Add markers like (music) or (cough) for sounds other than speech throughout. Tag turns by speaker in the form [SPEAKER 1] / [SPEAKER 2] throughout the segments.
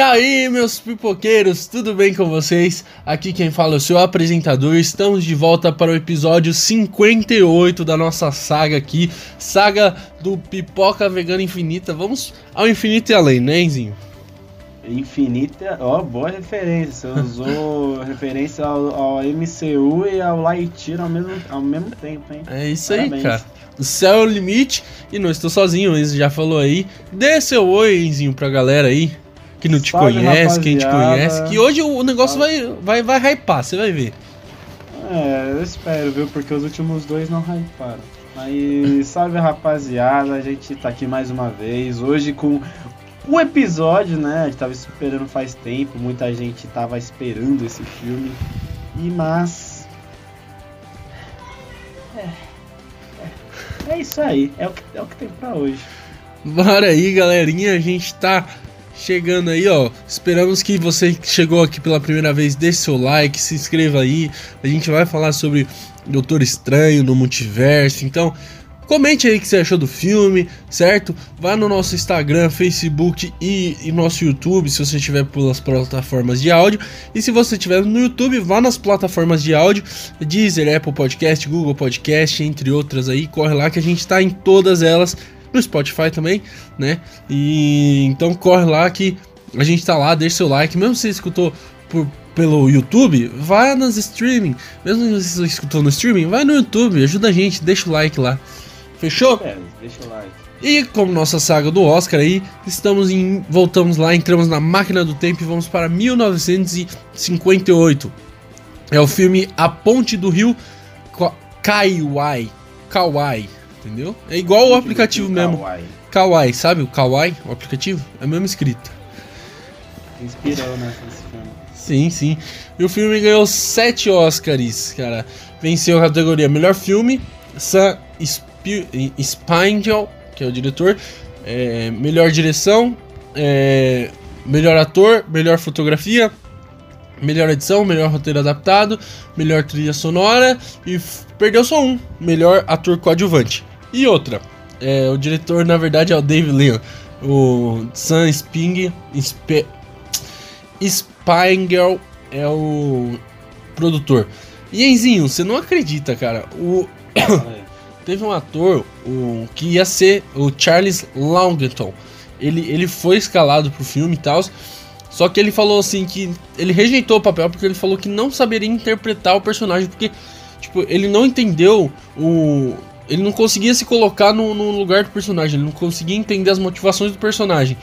[SPEAKER 1] aí, meus pipoqueiros, tudo bem com vocês? Aqui quem fala é o seu apresentador. Estamos de volta para o episódio 58 da nossa saga aqui, saga do Pipoca Vegana Infinita. Vamos ao infinito e além, né, Enzinho?
[SPEAKER 2] Infinita, ó, boa referência. Usou (laughs) referência ao, ao, MCU e ao Lightyear ao mesmo, ao mesmo tempo, hein?
[SPEAKER 1] É isso Parabéns. aí, cara. O céu é o limite e não estou sozinho, o Enzo já falou aí. Dê seu oi, Enzinho, pra galera aí que não te conhece, quem te conhece. Que hoje o negócio vai, vai, vai hypar, você vai ver.
[SPEAKER 2] É, eu espero, viu? Porque os últimos dois não hyparam. Aí, salve rapaziada, a gente tá aqui mais uma vez. Hoje com o episódio, né? A gente tava esperando faz tempo, muita gente tava esperando esse filme. E mas. É, é, é isso aí, é o, que, é o que tem pra hoje.
[SPEAKER 1] Bora aí, galerinha, a gente tá chegando aí, ó. Esperamos que você que chegou aqui pela primeira vez deixe seu like, se inscreva aí. A gente vai falar sobre Doutor Estranho no multiverso. Então, comente aí o que você achou do filme, certo? Vá no nosso Instagram, Facebook e, e nosso YouTube, se você estiver pelas plataformas de áudio. E se você estiver no YouTube, vá nas plataformas de áudio, Deezer, Apple Podcast, Google Podcast, entre outras aí. Corre lá que a gente está em todas elas no Spotify também, né? E então corre lá que a gente tá lá, deixa seu like, mesmo se você escutou por, pelo YouTube, vai nas streaming. Mesmo se você escutou no streaming, vai no YouTube, ajuda a gente, deixa o like lá. Fechou?
[SPEAKER 2] É, deixa o like.
[SPEAKER 1] E como nossa saga do Oscar aí, estamos em. Voltamos lá, entramos na máquina do tempo e vamos para 1958. É o filme A Ponte do Rio Kauai. Kauai. Entendeu? É igual o aplicativo mesmo. Kawaii. Kawaii, sabe o Kawaii, o aplicativo? É mesmo escrito.
[SPEAKER 2] Inspirou, né.
[SPEAKER 1] Sim, sim. E o filme ganhou sete Oscars, cara. Venceu a categoria Melhor Filme, Sam Spindle, que é o diretor, é, Melhor Direção, é, Melhor Ator, Melhor Fotografia, Melhor edição, melhor roteiro adaptado, melhor trilha sonora e perdeu só um, melhor ator coadjuvante. E outra, é, o diretor na verdade é o Dave Leon, o Sam Sping, Sp Spangel é o produtor. E Enzinho, você não acredita, cara, o (coughs) teve um ator o, que ia ser o Charles Longton. Ele, ele foi escalado pro filme e tal. Só que ele falou assim que ele rejeitou o papel porque ele falou que não saberia interpretar o personagem porque tipo, ele não entendeu o ele não conseguia se colocar no, no lugar do personagem, ele não conseguia entender as motivações do personagem.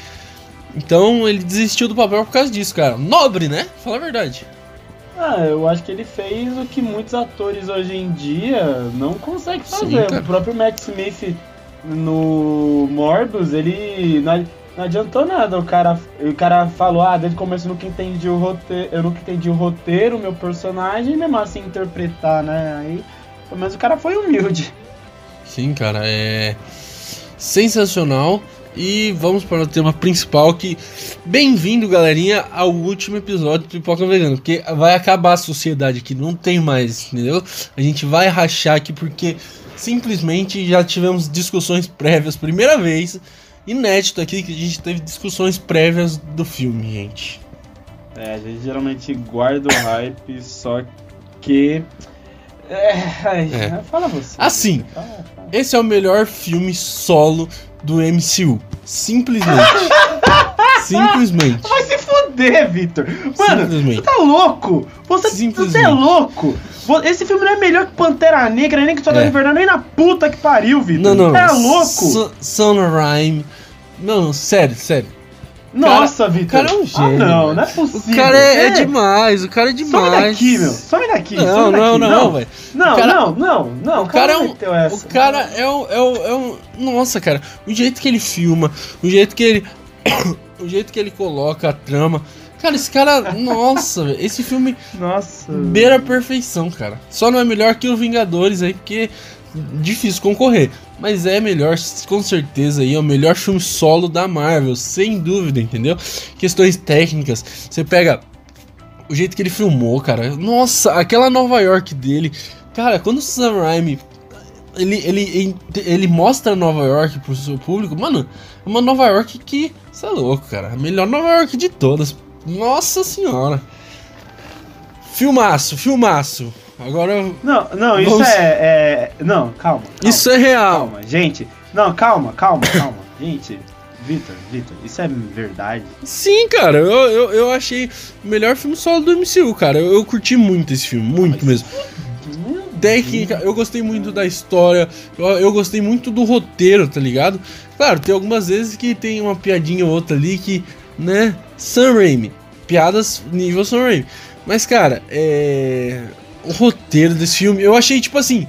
[SPEAKER 1] Então ele desistiu do papel por causa disso, cara. Nobre, né? Fala a verdade.
[SPEAKER 2] Ah, eu acho que ele fez o que muitos atores hoje em dia não conseguem fazer. Sim, o próprio Matt Smith no Morbius, ele não adiantou nada. O cara, o cara falou, ah, desde o começo eu nunca entendi o roteiro, eu nunca entendi o roteiro, meu personagem, mesmo assim interpretar, né? Aí, pelo menos o cara foi humilde.
[SPEAKER 1] Sim, cara, é sensacional. E vamos para o tema principal que bem-vindo, galerinha, ao último episódio do Pipoca Vegano, porque vai acabar a sociedade aqui, não tem mais, entendeu? A gente vai rachar aqui porque simplesmente já tivemos discussões prévias, primeira vez inédito aqui que a gente teve discussões prévias do filme, gente.
[SPEAKER 2] É, a gente geralmente guarda o hype, só que. É, é. Fala você.
[SPEAKER 1] Assim, fala, fala. esse é o melhor filme solo do MCU. Simplesmente. (laughs) Simplesmente.
[SPEAKER 2] Vai se fuder, Victor. Mano, você tá louco? Você, você é louco? Esse filme não é melhor que Pantera Negra, nem que Soldado é. Invernal, nem na puta que pariu, Victor. Não, não. Você é louco?
[SPEAKER 1] Sunrise. Não, sério, sério.
[SPEAKER 2] Nossa, Vitor. O
[SPEAKER 1] cara é um gênio.
[SPEAKER 2] Ah, não, não é possível.
[SPEAKER 1] O cara é, é, demais, o cara é demais. Some
[SPEAKER 2] daqui, meu. Some daqui.
[SPEAKER 1] Não,
[SPEAKER 2] some
[SPEAKER 1] daqui. não, não, velho.
[SPEAKER 2] Não,
[SPEAKER 1] cara,
[SPEAKER 2] não, não, não.
[SPEAKER 1] O cara, é um. O cara é um, é um, é um. Nossa, cara. O jeito que ele filma, o jeito que ele. (coughs) o jeito que ele coloca a trama. Cara, esse cara. Nossa, esse filme.
[SPEAKER 2] Nossa.
[SPEAKER 1] Beira a perfeição, cara. Só não é melhor que o Vingadores aí, porque difícil concorrer. Mas é melhor, com certeza, aí, é o melhor filme solo da Marvel, sem dúvida, entendeu? Questões técnicas, você pega o jeito que ele filmou, cara. Nossa, aquela Nova York dele. Cara, quando o Sam Raimi ele, ele, ele mostra Nova York pro seu público, mano, uma Nova York que, você é louco, cara, a melhor Nova York de todas. Nossa senhora. Filmaço, filmaço. Agora.
[SPEAKER 2] Não, não, vamos... isso é, é, Não, calma, calma.
[SPEAKER 1] Isso é real.
[SPEAKER 2] Calma, gente. Não, calma, calma, calma. (coughs) gente, Vitor, Vitor, isso é verdade?
[SPEAKER 1] Sim, cara, eu, eu, eu achei o melhor filme solo do MCU, cara. Eu, eu curti muito esse filme, muito Mas... mesmo técnica, eu gostei muito da história, eu, eu, gostei muito do roteiro, tá ligado? Claro, tem algumas vezes que tem uma piadinha ou outra ali que, né, Sam Raimi, piadas nível Sam Raimi. Mas, cara, é... o roteiro desse filme, eu achei tipo assim,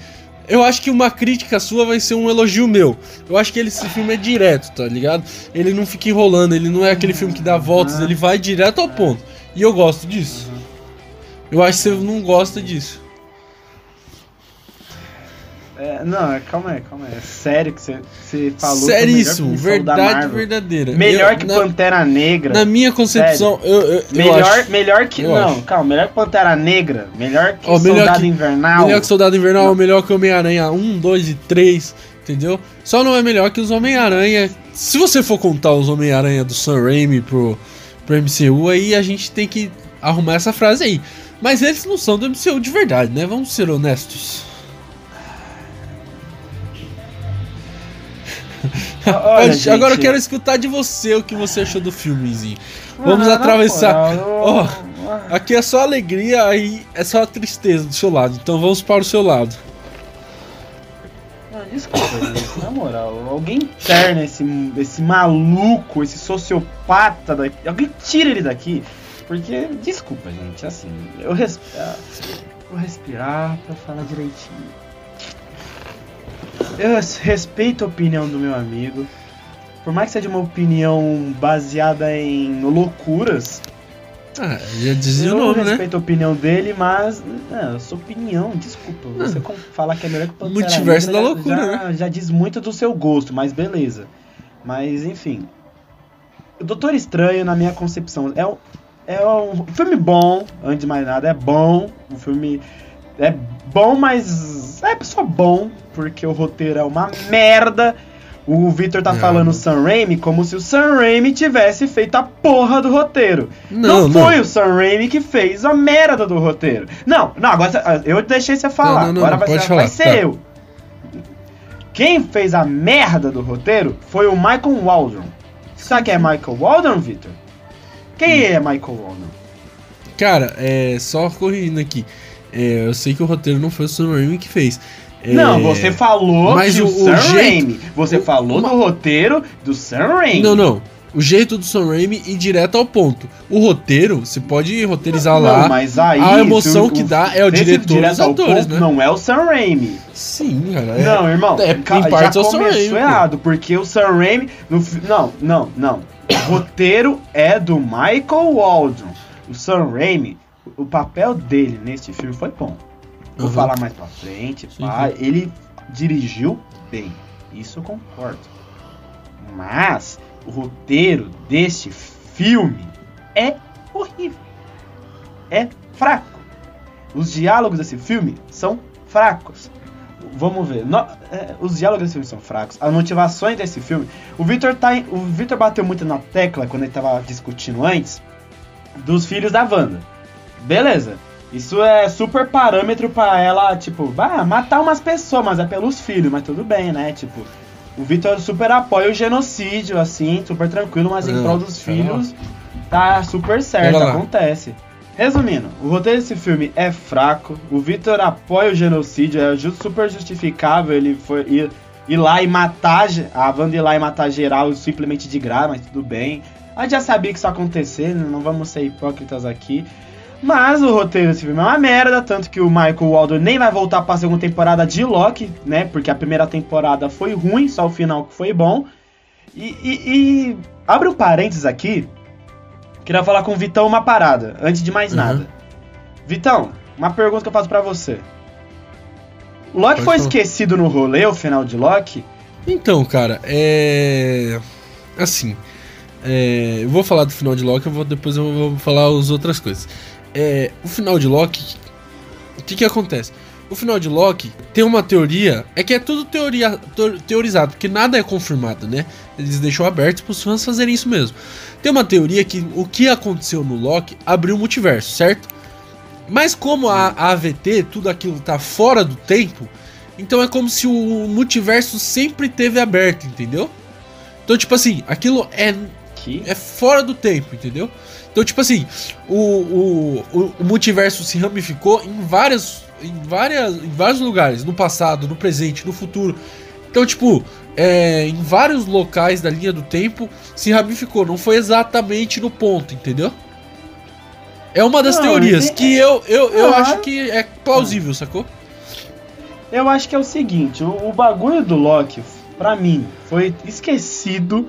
[SPEAKER 1] eu acho que uma crítica sua vai ser um elogio meu. Eu acho que ele, esse filme é direto, tá ligado? Ele não fica enrolando, ele não é aquele filme que dá voltas, ele vai direto ao ponto. E eu gosto disso. Eu acho que você não gosta disso.
[SPEAKER 2] É, não, calma aí, calma aí. É sério que você, falou
[SPEAKER 1] Seríssimo, que verdade verdadeira.
[SPEAKER 2] Melhor eu, que na, Pantera Negra.
[SPEAKER 1] Na minha concepção, eu, eu,
[SPEAKER 2] melhor,
[SPEAKER 1] acho,
[SPEAKER 2] melhor que. não, acho. calma, melhor que Pantera Negra. Melhor que oh, melhor Soldado que, Invernal.
[SPEAKER 1] Melhor que Soldado Invernal, não. melhor que Homem-Aranha 1, 2 e 3. Entendeu? Só não é melhor que os Homem-Aranha. Se você for contar os Homem-Aranha do Sam Raimi pro, pro MCU, aí a gente tem que arrumar essa frase aí. Mas eles não são do MCU de verdade, né? Vamos ser honestos. Olha, gente... Agora eu quero escutar de você o que você achou do filmezinho. Vamos atravessar. Oh, aqui é só alegria, aí é só tristeza do seu lado. Então vamos para o seu lado.
[SPEAKER 2] Não, desculpa, gente, na moral, alguém interna esse, esse maluco, esse sociopata daqui. Alguém tira ele daqui. Porque, desculpa, gente, assim, eu, resp... vou respirar pra falar direitinho. Eu respeito a opinião do meu amigo. Por mais que seja uma opinião baseada em loucuras.
[SPEAKER 1] Ah, já dizia o nome,
[SPEAKER 2] né? Eu respeito a opinião dele, mas. Não, a sua opinião, desculpa. Ah. Você falar que é melhor que
[SPEAKER 1] Pantera Multiverso da loucura,
[SPEAKER 2] já,
[SPEAKER 1] né?
[SPEAKER 2] Já diz muito do seu gosto, mas beleza. Mas, enfim. O Doutor Estranho, na minha concepção, é um, é um filme bom, antes de mais nada, é bom. Um filme. É bom, mas. É só bom porque o roteiro é uma merda. O Victor tá não. falando Sam Raimi como se o Sam Raimi tivesse feito a porra do roteiro. Não, não foi não. o Sam Raimi que fez a merda do roteiro. Não, não, agora eu deixei você falar. agora vai ser, vai ser tá. eu. Quem fez a merda do roteiro foi o Michael Waldron. Sabe quem é Michael Waldron, Victor? Quem hum. é Michael Waldron?
[SPEAKER 1] Cara, é só corrigindo aqui. É, eu sei que o roteiro não foi o Sam Raimi que fez.
[SPEAKER 2] Não, é... você falou Mas que o, o Sam jeito... Raimi. Você o, falou uma... do roteiro do Sam Raimi.
[SPEAKER 1] Não, não. O jeito do Sam Raimi ir direto ao ponto. O roteiro, você pode roteirizar não, lá.
[SPEAKER 2] Mas aí,
[SPEAKER 1] a emoção o, que dá é o diretor e os atores,
[SPEAKER 2] né? Não é o Sam Raimi.
[SPEAKER 1] Sim, cara. É,
[SPEAKER 2] não, irmão. É, em parte já é o Sam Raimi. errado, porque o Sam Raimi... No, não, não, não. O roteiro é do Michael Waldron. O Sam Raimi, o papel dele nesse filme foi bom. Vou uhum. falar mais pra frente. Sim, pá. Sim. Ele dirigiu bem. Isso eu concordo. Mas o roteiro deste filme é horrível. É fraco. Os diálogos desse filme são fracos. Vamos ver. No, é, os diálogos desse filme são fracos. As motivações desse filme. O Victor tá, o Victor bateu muito na tecla quando ele tava discutindo antes dos filhos da Wanda. Beleza. Isso é super parâmetro para ela, tipo, ah, matar umas pessoas, mas é pelos filhos, mas tudo bem, né? Tipo, o Vitor super apoia o genocídio, assim, super tranquilo, mas em prol dos filhos tá super certo, acontece. Resumindo, o roteiro desse filme é fraco, o Vitor apoia o genocídio, é super justificável ele foi ir, ir lá e matar, a Wanda ir lá e matar geral simplesmente de graça, mas tudo bem. A gente já sabia que isso ia acontecer, não vamos ser hipócritas aqui. Mas o roteiro desse filme é uma merda, tanto que o Michael Waldron nem vai voltar pra segunda temporada de Loki, né? Porque a primeira temporada foi ruim, só o final que foi bom. E, e, e... abre um parênteses aqui. Queria falar com o Vitão uma parada, antes de mais uhum. nada. Vitão, uma pergunta que eu faço para você. Loki Pode foi falar. esquecido no rolê, o final de Loki?
[SPEAKER 1] Então, cara, é. Assim. É... Eu vou falar do final de Loki, eu vou, depois eu vou falar as outras coisas. É, o final de Loki, o que que acontece? o final de Loki tem uma teoria, é que é tudo teoria, teorizado, porque nada é confirmado, né? Eles deixam aberto para os fãs fazerem isso mesmo. Tem uma teoria que o que aconteceu no Loki abriu o multiverso, certo? Mas como a, a AVT, tudo aquilo tá fora do tempo, então é como se o multiverso sempre teve aberto, entendeu? Então, tipo assim, aquilo é, é fora do tempo, entendeu? Então, tipo assim, o, o, o, o multiverso se ramificou em várias, em várias. em vários lugares. No passado, no presente, no futuro. Então, tipo, é, em vários locais da linha do tempo se ramificou. Não foi exatamente no ponto, entendeu? É uma das não, teorias que eu, eu, eu ah, acho que é plausível, sacou?
[SPEAKER 2] Eu acho que é o seguinte, o, o bagulho do Loki, pra mim, foi esquecido,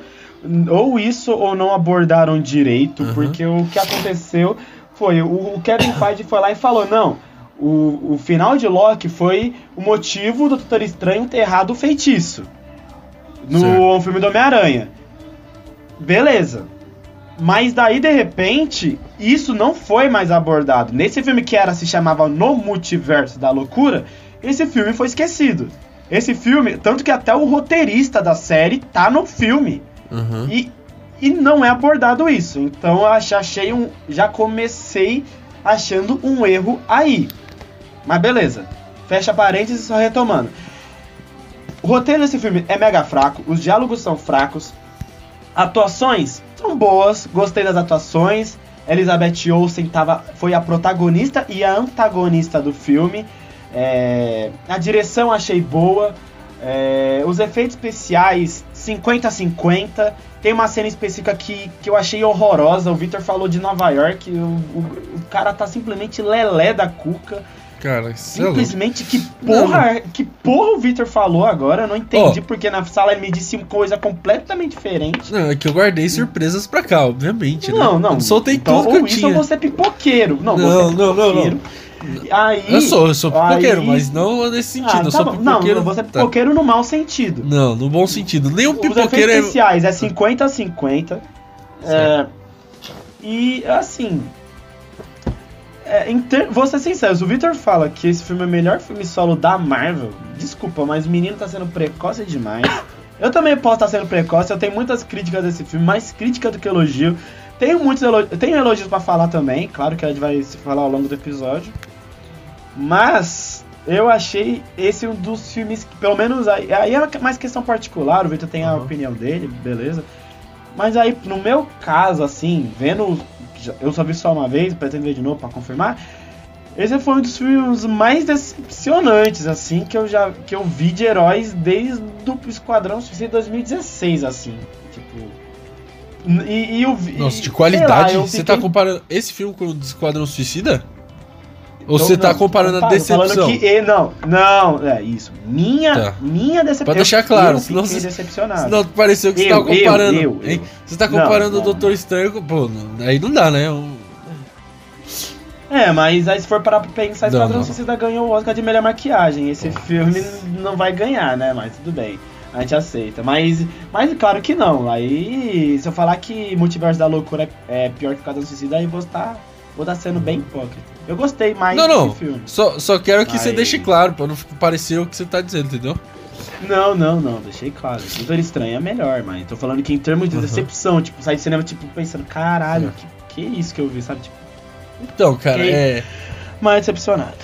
[SPEAKER 2] ou isso ou não abordaram direito, uhum. porque o que aconteceu foi, o, o Kevin Feige foi lá e falou, não, o, o final de Loki foi o motivo do Doutor Estranho ter errado o feitiço. No certo. filme do Homem-Aranha. Beleza. Mas daí, de repente, isso não foi mais abordado. Nesse filme que era se chamava No Multiverso da Loucura, esse filme foi esquecido. Esse filme, tanto que até o roteirista da série tá no filme. Uhum. E, e não é abordado isso. Então eu achei um. Já comecei achando um erro aí. Mas beleza. Fecha parênteses só retomando. O roteiro desse filme é mega fraco, os diálogos são fracos, atuações são boas, gostei das atuações. Elizabeth Olsen tava, foi a protagonista e a antagonista do filme. É, a direção achei boa. É, os efeitos especiais 50-50. Tem uma cena específica que, que eu achei horrorosa. O Victor falou de Nova York. O, o, o cara tá simplesmente lelé da cuca.
[SPEAKER 1] Cara, é
[SPEAKER 2] simplesmente que porra, não. que porra o Victor falou agora, eu não entendi oh. porque na sala ele me disse uma coisa completamente diferente.
[SPEAKER 1] Não, é que eu guardei surpresas pra cá, obviamente,
[SPEAKER 2] Não, né? não. Eu
[SPEAKER 1] soltei então, tudo que eu isso tinha.
[SPEAKER 2] você é pipoqueiro. Não,
[SPEAKER 1] não,
[SPEAKER 2] você é
[SPEAKER 1] não, não, não.
[SPEAKER 2] Aí,
[SPEAKER 1] eu sou, eu sou pipoqueiro, aí... mas não nesse sentido. Ah, tá eu sou pipoqueiro.
[SPEAKER 2] Não, você é tá. pipoqueiro tá. no mau sentido.
[SPEAKER 1] Não, no bom sentido. Nem um pipoqueiro
[SPEAKER 2] Os é- especiais é 50 a 50. É, e assim, é, ter... Vou ser sincero, se o Victor fala que esse filme é o melhor filme solo da Marvel, desculpa, mas o menino tá sendo precoce demais. Eu também posso estar sendo precoce, eu tenho muitas críticas desse filme, mais crítica do que elogio. Tenho muitos elogios, tenho elogios para falar também, claro que a gente vai se falar ao longo do episódio. Mas eu achei esse um dos filmes que, pelo menos, aí, aí é mais questão particular, o Victor tem a uhum. opinião dele, beleza. Mas aí, no meu caso, assim, vendo eu só vi só uma vez, pretendo ver de novo para confirmar. Esse foi um dos filmes mais decepcionantes, assim, que eu já que eu vi de heróis desde o Esquadrão Suicida 2016, assim. Tipo. E, e eu vi.
[SPEAKER 1] Nossa, de qualidade? Lá, você tá comparando esse filme com o Esquadrão Suicida? Ou você tá comparando a decepção? Falando
[SPEAKER 2] que, não, não, é isso. Minha, tá. minha decepção.
[SPEAKER 1] Pode deixar claro,
[SPEAKER 2] eu
[SPEAKER 1] senão
[SPEAKER 2] você, decepcionado.
[SPEAKER 1] Senão pareceu que eu, você tava comparando. Eu, eu, você tá comparando não, o Doutor Estranho com. Pô, aí não dá, né?
[SPEAKER 2] É, mas aí se for parar pra pensar, Esquadrão Suicida ganhou o Oscar de melhor maquiagem. Esse filme não vai ganhar, né? Mas tudo bem. A gente aceita. Mas, mas claro que não. Aí, se eu falar que Multiverso da Loucura é pior que Esquadrão Suicida, aí vou estar, vou estar sendo bem hipócrita. Eu gostei mais
[SPEAKER 1] não, não. filme. Só, só quero que você deixe claro, pra não parecer o que você tá dizendo, entendeu?
[SPEAKER 2] Não, não, não, deixei claro. Doutor Estranho é melhor, mas tô falando que em termos de uhum. decepção, tipo, sair de cinema, tipo, pensando, caralho, que, que isso que eu vi, sabe? Tipo,
[SPEAKER 1] então, cara, é.
[SPEAKER 2] Mais decepcionado.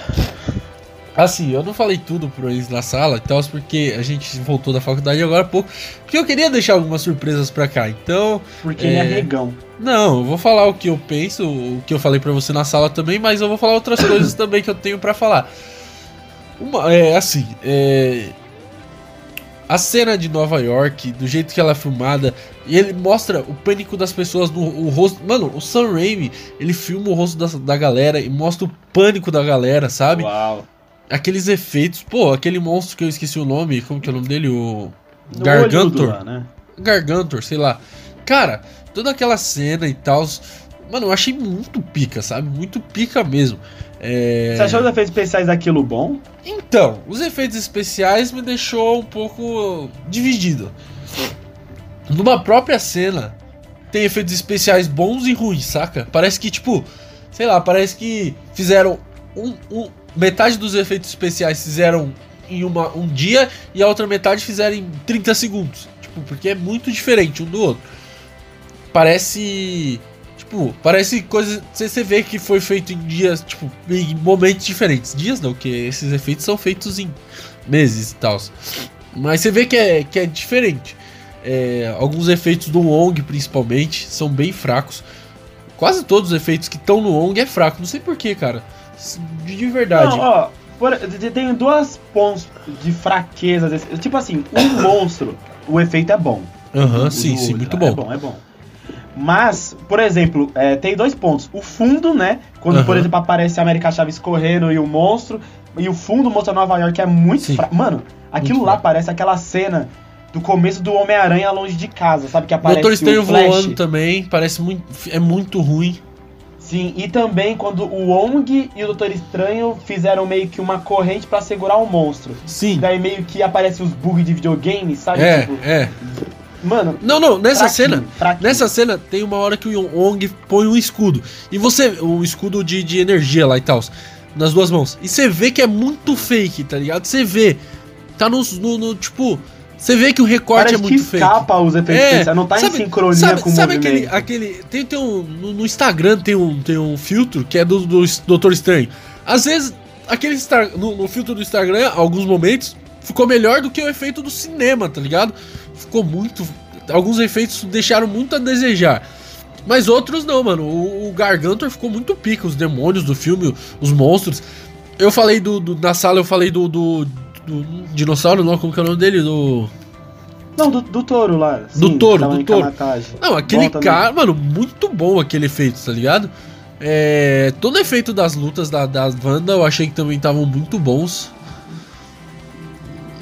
[SPEAKER 1] Assim, eu não falei tudo pra eles na sala e tal, porque a gente voltou da faculdade agora há pouco. Porque eu queria deixar algumas surpresas pra cá, então.
[SPEAKER 2] Porque é... ele é regão.
[SPEAKER 1] Não, eu vou falar o que eu penso, o que eu falei pra você na sala também, mas eu vou falar outras (coughs) coisas também que eu tenho pra falar. Uma, é assim, é. A cena de Nova York, do jeito que ela é filmada, e ele mostra o pânico das pessoas no o rosto. Mano, o Sam Raimi, ele filma o rosto da, da galera e mostra o pânico da galera, sabe?
[SPEAKER 2] Uau
[SPEAKER 1] aqueles efeitos. Pô, aquele monstro que eu esqueci o nome, como que é o nome dele? O. Gargantor. Lá, né? Gargantor, sei lá. Cara, toda aquela cena e tal. Mano, eu achei muito pica, sabe? Muito pica mesmo.
[SPEAKER 2] É... Você achou os efeitos especiais daquilo bom?
[SPEAKER 1] Então, os efeitos especiais me deixou um pouco dividido. Numa própria cena, tem efeitos especiais bons e ruins, saca? Parece que, tipo, sei lá, parece que fizeram um, um metade dos efeitos especiais fizeram em uma, um dia e a outra metade fizeram em 30 segundos. Tipo, porque é muito diferente um do outro. Parece. Tipo, parece coisa. Você vê que foi feito em dias, tipo, em momentos diferentes. Dias não, porque esses efeitos são feitos em meses e tal. Mas você vê que é, que é diferente. É, alguns efeitos do Wong, principalmente, são bem fracos. Quase todos os efeitos que estão no Wong é fraco. Não sei porquê, cara. De verdade. Não,
[SPEAKER 2] ó, por, tem duas pontos de fraqueza. Desse, tipo assim, um (coughs) monstro, o efeito é bom.
[SPEAKER 1] Aham, uhum, sim, sim, muito bom. É
[SPEAKER 2] bom, é bom. Mas, por exemplo, é, tem dois pontos. O fundo, né? Quando, uhum. por exemplo, aparece a América Chaves correndo e o monstro. E o fundo mostra Nova York é muito fraco. Mano, aquilo muito lá fraco. parece aquela cena do começo do Homem-Aranha longe de casa, sabe? Que aparece
[SPEAKER 1] Doutor Estranho voando também, parece muito. É muito ruim.
[SPEAKER 2] Sim, e também quando o Wong e o Doutor Estranho fizeram meio que uma corrente para segurar o monstro.
[SPEAKER 1] Sim.
[SPEAKER 2] Daí meio que aparece os bugs de videogame, sabe?
[SPEAKER 1] É, tipo, é. Mano. Não, não, nessa cena. Nessa cena tem uma hora que o Wong põe um escudo. E você. Um escudo de, de energia lá e tal. Nas duas mãos. E você vê que é muito fake, tá ligado? Você vê. Tá no, no, no tipo. Você vê que o recorte Parece é muito feio.
[SPEAKER 2] escapa os efeitos é, não tá sabe, em sincronia
[SPEAKER 1] sabe,
[SPEAKER 2] com o
[SPEAKER 1] sabe movimento. Aquele, aquele tem, tem um no, no, Instagram tem um tem um filtro que é do, do Doutor Estranho. Às vezes aquele no, no filtro do Instagram, alguns momentos ficou melhor do que o efeito do cinema, tá ligado? Ficou muito alguns efeitos deixaram muito a desejar. Mas outros não, mano. O, o Gargantor ficou muito pica, os demônios do filme, os monstros. Eu falei do, do na sala, eu falei do, do do dinossauro, não, como que é o nome dele? Do.
[SPEAKER 2] Não, do, do touro lá.
[SPEAKER 1] Sim, do touro, do touro. Não, aquele cara, mano, muito bom aquele efeito, tá ligado? É, todo efeito das lutas da, da Wanda eu achei que também estavam muito bons.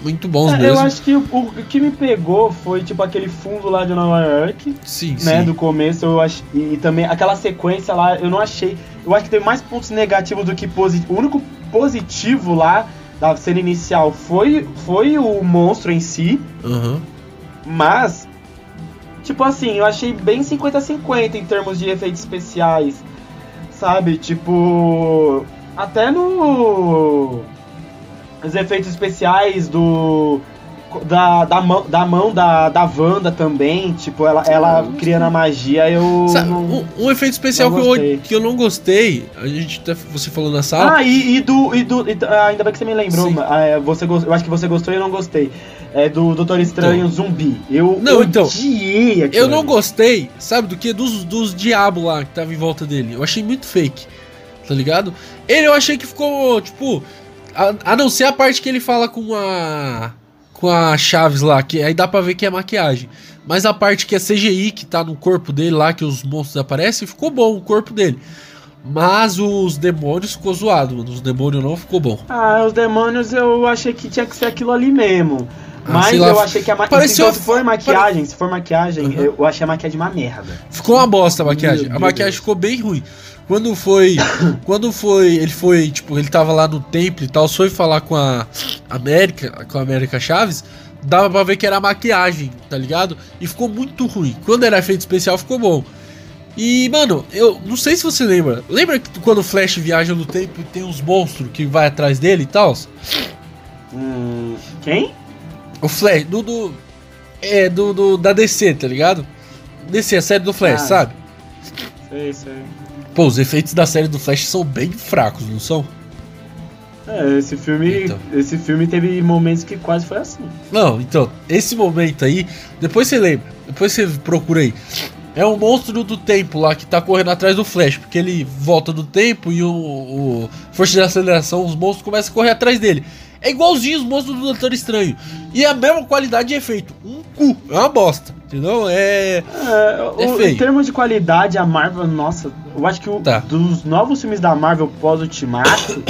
[SPEAKER 1] Muito bons é, mesmo.
[SPEAKER 2] Eu acho que o, o, que me pegou foi tipo aquele fundo lá de Nova York.
[SPEAKER 1] Sim,
[SPEAKER 2] né,
[SPEAKER 1] sim.
[SPEAKER 2] Do começo, eu acho. E, e, também aquela sequência lá, eu não achei. Eu acho que teve mais pontos negativos do que positivos. O único positivo lá da cena inicial foi, foi o monstro em si.
[SPEAKER 1] Uhum.
[SPEAKER 2] Mas, tipo assim, eu achei bem 50-50 em termos de efeitos especiais. Sabe? Tipo. Até no. Os efeitos especiais do da, da, mão, da mão da, da Wanda também, tipo, ela, ela criando a magia, eu.
[SPEAKER 1] Sabe, não, um, um, efeito especial que eu, que eu não gostei, a gente você falou na sala.
[SPEAKER 2] Ah, e, e do. E do e, ah, ainda bem que você me lembrou, ah, você, eu acho que você gostou e eu não gostei. É do Doutor Estranho então, Zumbi. Eu
[SPEAKER 1] não, então, odiei aquilo. Eu não gostei, sabe do que? Dos, dos diabos lá que tava em volta dele. Eu achei muito fake, tá ligado? Ele eu achei que ficou, tipo. A, a não ser a parte que ele fala com a com a Chaves lá, que aí dá pra ver que é maquiagem. Mas a parte que é CGI, que tá no corpo dele lá, que os monstros aparecem, ficou bom o corpo dele. Mas os demônios ficou zoado, mano. Os demônios não ficou bom.
[SPEAKER 2] Ah, os demônios eu achei que tinha que ser aquilo ali mesmo. Ah, Mas eu achei que a maquiagem. Se for maquiagem, pare... se for maquiagem, uhum. eu achei a maquiagem uma merda.
[SPEAKER 1] Ficou uma bosta a maquiagem. Meu a maquiagem Deus. ficou bem ruim. Quando foi. quando foi. Ele foi, tipo, ele tava lá no templo e tal, foi falar com a América, com a América Chaves, dava pra ver que era maquiagem, tá ligado? E ficou muito ruim. Quando era efeito especial, ficou bom. E, mano, eu não sei se você lembra. Lembra que quando o Flash viaja no tempo e tem uns monstros que vai atrás dele e tal?
[SPEAKER 2] Hum, quem?
[SPEAKER 1] O Flash, do. do é, do, do, da DC, tá ligado? DC, a série do Flash, ah, sabe?
[SPEAKER 2] Sei, sei.
[SPEAKER 1] Pô, os efeitos da série do Flash são bem fracos, não são?
[SPEAKER 2] É, esse filme, então. esse filme teve momentos que quase foi assim.
[SPEAKER 1] Não, então, esse momento aí, depois você lembra, depois você procura aí. É um monstro do tempo lá que tá correndo atrás do Flash, porque ele volta do tempo e o, o força de aceleração, os monstros começam a correr atrás dele. É igualzinho os monstros do Doutor Estranho. E é a mesma qualidade de efeito. Um cu. É uma bosta. Entendeu? É.
[SPEAKER 2] é, é em termos de qualidade, a Marvel, nossa, eu acho que o, tá. dos novos filmes da Marvel pós-Ultimato,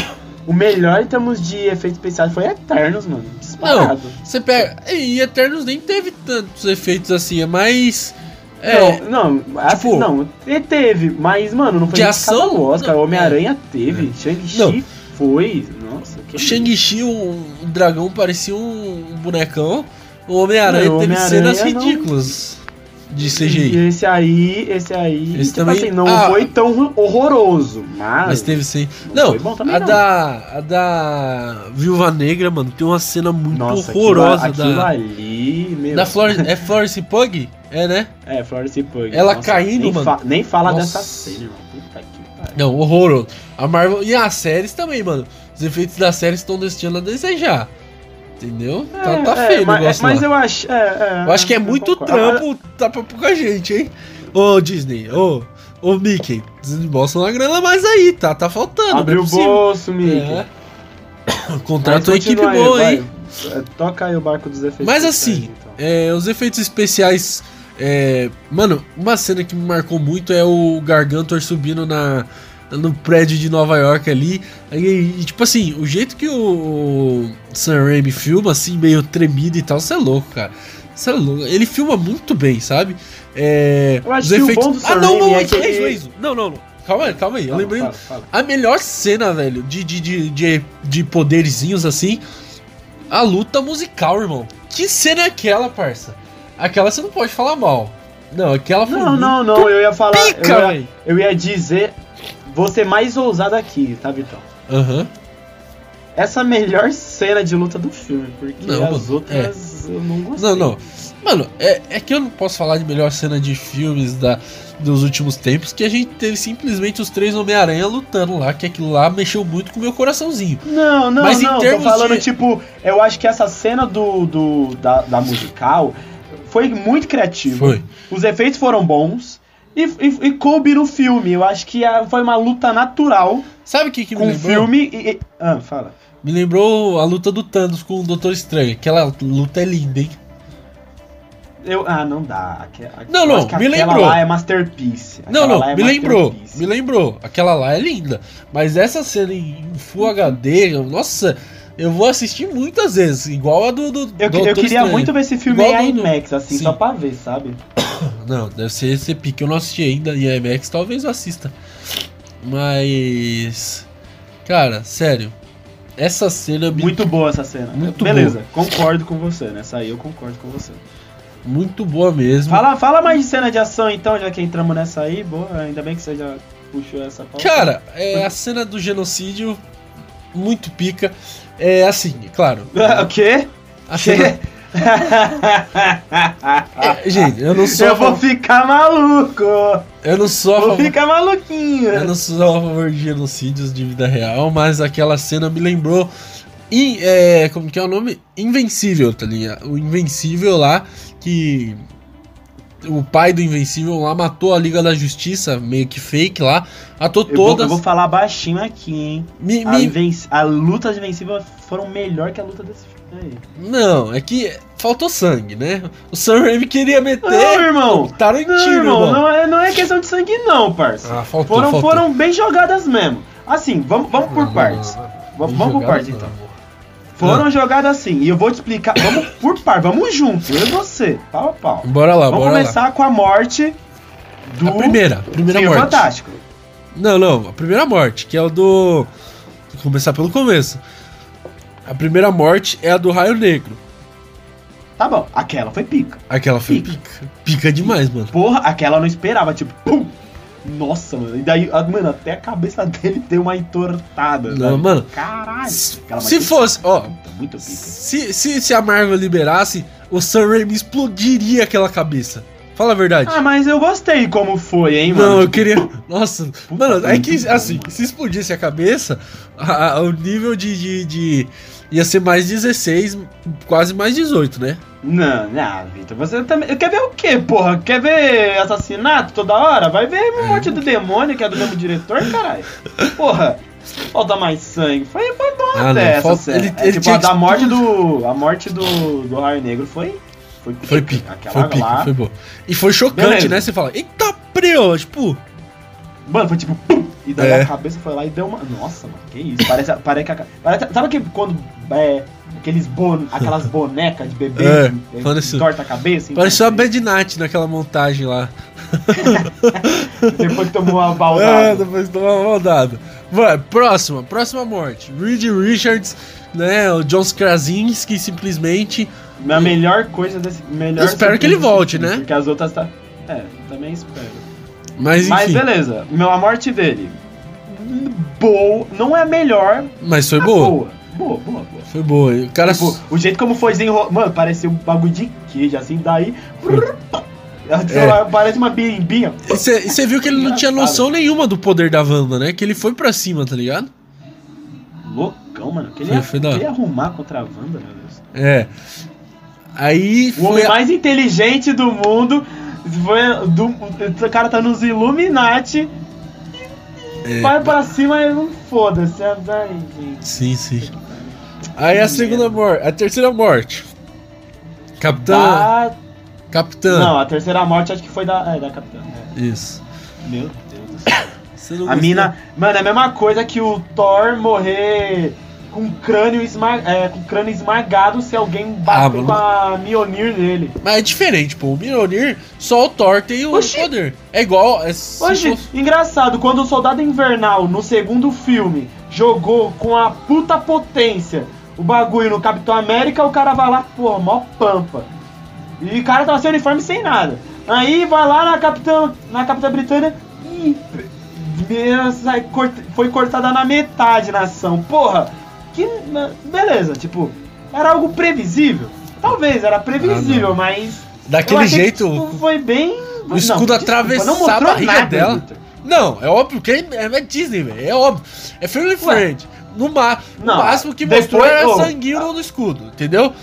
[SPEAKER 2] o melhor em termos de efeitos especiais foi Eternos, mano.
[SPEAKER 1] Disparado. Não, você pega. E Eternos nem teve tantos efeitos assim, é mais. É,
[SPEAKER 2] não, não, assim, tipo, não, teve, mas, mano, não foi
[SPEAKER 1] de ação.
[SPEAKER 2] Oscar. Homem-Aranha é, teve, é. Shang-Chi foi. Nossa,
[SPEAKER 1] que. Shang-Chi, o, o dragão parecia um bonecão. O Homem-Aranha teve Homem cenas ridículas. de CGI.
[SPEAKER 2] E esse aí, esse aí, esse tipo também... assim, não ah, foi tão horroroso, mas...
[SPEAKER 1] Mas teve sim. Não, não a, não. Da, a da Viúva Negra, mano, tem uma cena muito Nossa, horrorosa
[SPEAKER 2] aquilo, aquilo
[SPEAKER 1] da...
[SPEAKER 2] ali, meu...
[SPEAKER 1] Da Flor... É Florence Pug? É, né?
[SPEAKER 2] É, Florence Pug.
[SPEAKER 1] Ela Nossa, caindo,
[SPEAKER 2] nem
[SPEAKER 1] mano.
[SPEAKER 2] Fa... Nem fala Nossa. dessa cena, irmão. Puta que
[SPEAKER 1] pariu. Não, horroroso. A Marvel... E as séries também, mano. Os efeitos das séries estão deixando a desejar. Entendeu? Tá, é, tá, tá feio é, o negócio
[SPEAKER 2] Mas, mas eu acho. É, é,
[SPEAKER 1] eu acho que é muito trampo, tá pra pouca gente, hein? Ô Disney, ô, ô Mickey, desembolsa uma grana mais aí, tá? Tá faltando.
[SPEAKER 2] Abre o bolso, Mickey. É.
[SPEAKER 1] Contrata uma equipe boa, aí, hein?
[SPEAKER 2] É, toca aí o barco dos efeitos
[SPEAKER 1] Mas assim, então. é, os efeitos especiais. É, mano, uma cena que me marcou muito é o Gargantor subindo na, no prédio de Nova York ali. E, e, tipo assim, o jeito que o Sam Raimi filma, assim, meio tremido e tal, você é louco, cara. Você é louco. Ele filma muito bem, sabe?
[SPEAKER 2] É, Eu acho os que efeitos... o bom do Sam ah,
[SPEAKER 1] não, não,
[SPEAKER 2] é,
[SPEAKER 1] é que ele... isso, Não, não, não. Calma aí, calma aí. Eu lembrei. Fala, fala. A melhor cena, velho, de, de, de, de, de poderzinhos assim. A luta musical, irmão. Que cena é aquela, parça? Aquela você não pode falar mal. Não, aquela
[SPEAKER 2] foi. Não, não, não. Eu ia falar. Pica, eu, ia, eu ia dizer Vou ser mais ousado aqui, tá, Vitão?
[SPEAKER 1] Aham. Uhum.
[SPEAKER 2] Essa é a melhor cena de luta do filme, porque não, as outras é. eu não gostei.
[SPEAKER 1] Não, não. Mano, é, é que eu não posso falar de melhor cena de filmes da, dos últimos tempos, que a gente teve simplesmente os três Homem-Aranha lutando lá, que aquilo lá mexeu muito com o meu coraçãozinho.
[SPEAKER 2] Não, não, Mas não, em termos tô falando, de... tipo, eu acho que essa cena do, do da, da musical foi muito criativa.
[SPEAKER 1] Foi.
[SPEAKER 2] Os efeitos foram bons. E, e, e, coube no filme. Eu acho que a, foi uma luta natural.
[SPEAKER 1] Sabe o que, que
[SPEAKER 2] me
[SPEAKER 1] lembrou?
[SPEAKER 2] filme e, Ah, fala.
[SPEAKER 1] Me lembrou a luta do Thanos com o Doutor Estranho. Aquela luta é linda, hein?
[SPEAKER 2] Eu, ah, não dá. Aquela,
[SPEAKER 1] não, não, me lembrou.
[SPEAKER 2] lá é masterpiece.
[SPEAKER 1] Aquela não, não, é me lembrou. Me lembrou. Aquela lá é linda. Mas essa cena em Full HD, nossa, eu vou assistir muitas vezes, igual a do. do
[SPEAKER 2] eu, eu queria muito ver esse filme igual em IMAX, do... assim, Sim. só pra ver, sabe? (coughs)
[SPEAKER 1] Não, deve ser esse pique. Eu não assisti ainda em IMAX, talvez eu assista. Mas. Cara, sério. Essa cena.
[SPEAKER 2] Muito boa essa cena. Muito Beleza, boa. concordo com você. Nessa aí eu concordo com você.
[SPEAKER 1] Muito boa mesmo.
[SPEAKER 2] Fala, fala mais de cena de ação então, já que entramos nessa aí. Boa, ainda bem que você já puxou essa pauta.
[SPEAKER 1] Cara, é a cena do genocídio. Muito pica. É assim, claro. (laughs)
[SPEAKER 2] o quê?
[SPEAKER 1] A cena, (laughs) é, gente, eu não sou.
[SPEAKER 2] Eu vou ficar maluco!
[SPEAKER 1] Eu não sou.
[SPEAKER 2] Vou favor... ficar maluquinho!
[SPEAKER 1] Eu não sou a favor de genocídios de vida real, mas aquela cena me lembrou. In, é, como que é o nome? Invencível, tá ligado? O Invencível lá, que. O pai do Invencível lá matou a Liga da Justiça, meio que fake lá. Matou eu todas.
[SPEAKER 2] Vou, eu vou falar baixinho aqui, hein? Me, me... A, a luta de Invencível foram melhor que a luta desse filme.
[SPEAKER 1] Não, é que faltou sangue, né? O Sam Raimi queria meter.
[SPEAKER 2] Não, irmão.
[SPEAKER 1] Tarantino,
[SPEAKER 2] não,
[SPEAKER 1] irmão.
[SPEAKER 2] irmão. Não, é, não é questão de sangue, não, parça.
[SPEAKER 1] Ah, faltou,
[SPEAKER 2] foram,
[SPEAKER 1] faltou.
[SPEAKER 2] foram bem jogadas mesmo. Assim, vamos, vamos por partes. Vamos, vamos por partes, então. Foram jogadas assim, e eu vou te explicar. Vamos por par, vamos junto, eu e você, pau a pau.
[SPEAKER 1] Bora lá,
[SPEAKER 2] vamos
[SPEAKER 1] bora
[SPEAKER 2] começar
[SPEAKER 1] lá.
[SPEAKER 2] com a morte do.
[SPEAKER 1] A primeira, a primeira
[SPEAKER 2] Senhor
[SPEAKER 1] morte.
[SPEAKER 2] Fantástico.
[SPEAKER 1] Não, não, a primeira morte, que é o do. Vou começar pelo começo. A primeira morte é a do Raio Negro.
[SPEAKER 2] Tá bom, aquela foi pica.
[SPEAKER 1] Aquela foi pica. Pica, pica demais, mano.
[SPEAKER 2] Porra, aquela eu não esperava, tipo, pum! Nossa, mano. E daí, mano, até a cabeça (laughs) dele deu uma entortada.
[SPEAKER 1] Não, sabe? mano.
[SPEAKER 2] Caralho.
[SPEAKER 1] Se fosse, ó. Muito pica. Se, se, se a Marvel liberasse, o Sam Raimi explodiria aquela cabeça. Fala a verdade.
[SPEAKER 2] Ah, mas eu gostei como foi, hein, mano?
[SPEAKER 1] Não, eu queria. Nossa, mano, é que, assim, se explodisse a cabeça, a, a, o nível de, de, de ia ser mais 16, quase mais 18, né?
[SPEAKER 2] Não, não, Vitor, você também. Quer ver o quê, porra? Quer ver assassinato toda hora? Vai ver um monte do demônio que é do mesmo diretor, caralho. Porra. Falta mais sangue. Foi, foi bom ah, essa falta, ele, é, ele tipo, a da morte do. A morte do, do Raio Negro foi. Foi pica.
[SPEAKER 1] Foi pica. foi, pica lá... foi boa. E foi chocante, Beleza. né? Você fala, eita, preo, tipo.
[SPEAKER 2] Mano, foi tipo. Pum! E daí é. a cabeça foi lá e deu uma. Nossa, mano, que isso? Parece, parece que a... parece, Sabe que quando. É, aqueles bon... aquelas bonecas de bebê é, que torta a cabeça?
[SPEAKER 1] Então, Pareceu a Bad Night naquela montagem lá. (laughs)
[SPEAKER 2] depois que tomou uma baldada. É,
[SPEAKER 1] depois tomou uma baldada. Vai, próxima, próxima morte. Reed Richards, né? O John Krasinski simplesmente.
[SPEAKER 2] A melhor coisa desse. Melhor
[SPEAKER 1] Eu espero que ele volte, né?
[SPEAKER 2] Porque as outras tá. É, também espero.
[SPEAKER 1] Mas.
[SPEAKER 2] Mas beleza, meu, a morte dele. Boa, não é a melhor.
[SPEAKER 1] Mas foi boa.
[SPEAKER 2] Boa, boa, boa, boa.
[SPEAKER 1] Foi boa. O cara.
[SPEAKER 2] Tipo, o jeito como foi desenrolado. Mano, parecia um bagulho de queijo, assim, daí. É. (laughs) Parece uma birimbinha.
[SPEAKER 1] E você viu que ele não tinha noção nenhuma do poder da Wanda, né? Que ele foi pra cima, tá ligado?
[SPEAKER 2] Loucão, mano. Que ele, foi, ia, foi ele ia arrumar contra a Wanda, meu Deus.
[SPEAKER 1] É. Aí
[SPEAKER 2] o homem a... mais inteligente do mundo. Foi do, o cara tá nos Illuminati. É. Vai pra cima e não foda-se.
[SPEAKER 1] Sim, sim. Aí a segunda morte. A terceira morte. Capitã. Da... Capitã.
[SPEAKER 2] Não, a terceira morte acho que foi da, é, da Capitã.
[SPEAKER 1] É. Isso.
[SPEAKER 2] Meu Deus do céu. a mina. Mano, é a mesma coisa que o Thor morrer com crânio, esma é, com crânio esmagado se alguém bater ah, com a Mjolnir nele.
[SPEAKER 1] Mas é diferente, pô. O Mjolnir, só o Thor tem o Oxi. poder. É igual. É,
[SPEAKER 2] Oxi, fosse... engraçado, quando o Soldado Invernal, no segundo filme, jogou com a puta potência o bagulho no Capitão América, o cara vai lá, pô, mó pampa. E o cara tava sem uniforme sem nada. Aí vai lá na Capitã, na Capitã Britânia e foi cortada na metade na ação. Porra, que. Beleza, tipo, era algo previsível. Talvez, era previsível, ah, mas.
[SPEAKER 1] Daquele jeito. Que,
[SPEAKER 2] tipo, foi bem.
[SPEAKER 1] O escudo não, atravessar a barriga dela. Victor. Não, é óbvio que é, é Disney, velho. É óbvio. É Family Friend. No, ma no não, máximo que mostrou era oh, sanguinho no escudo, entendeu?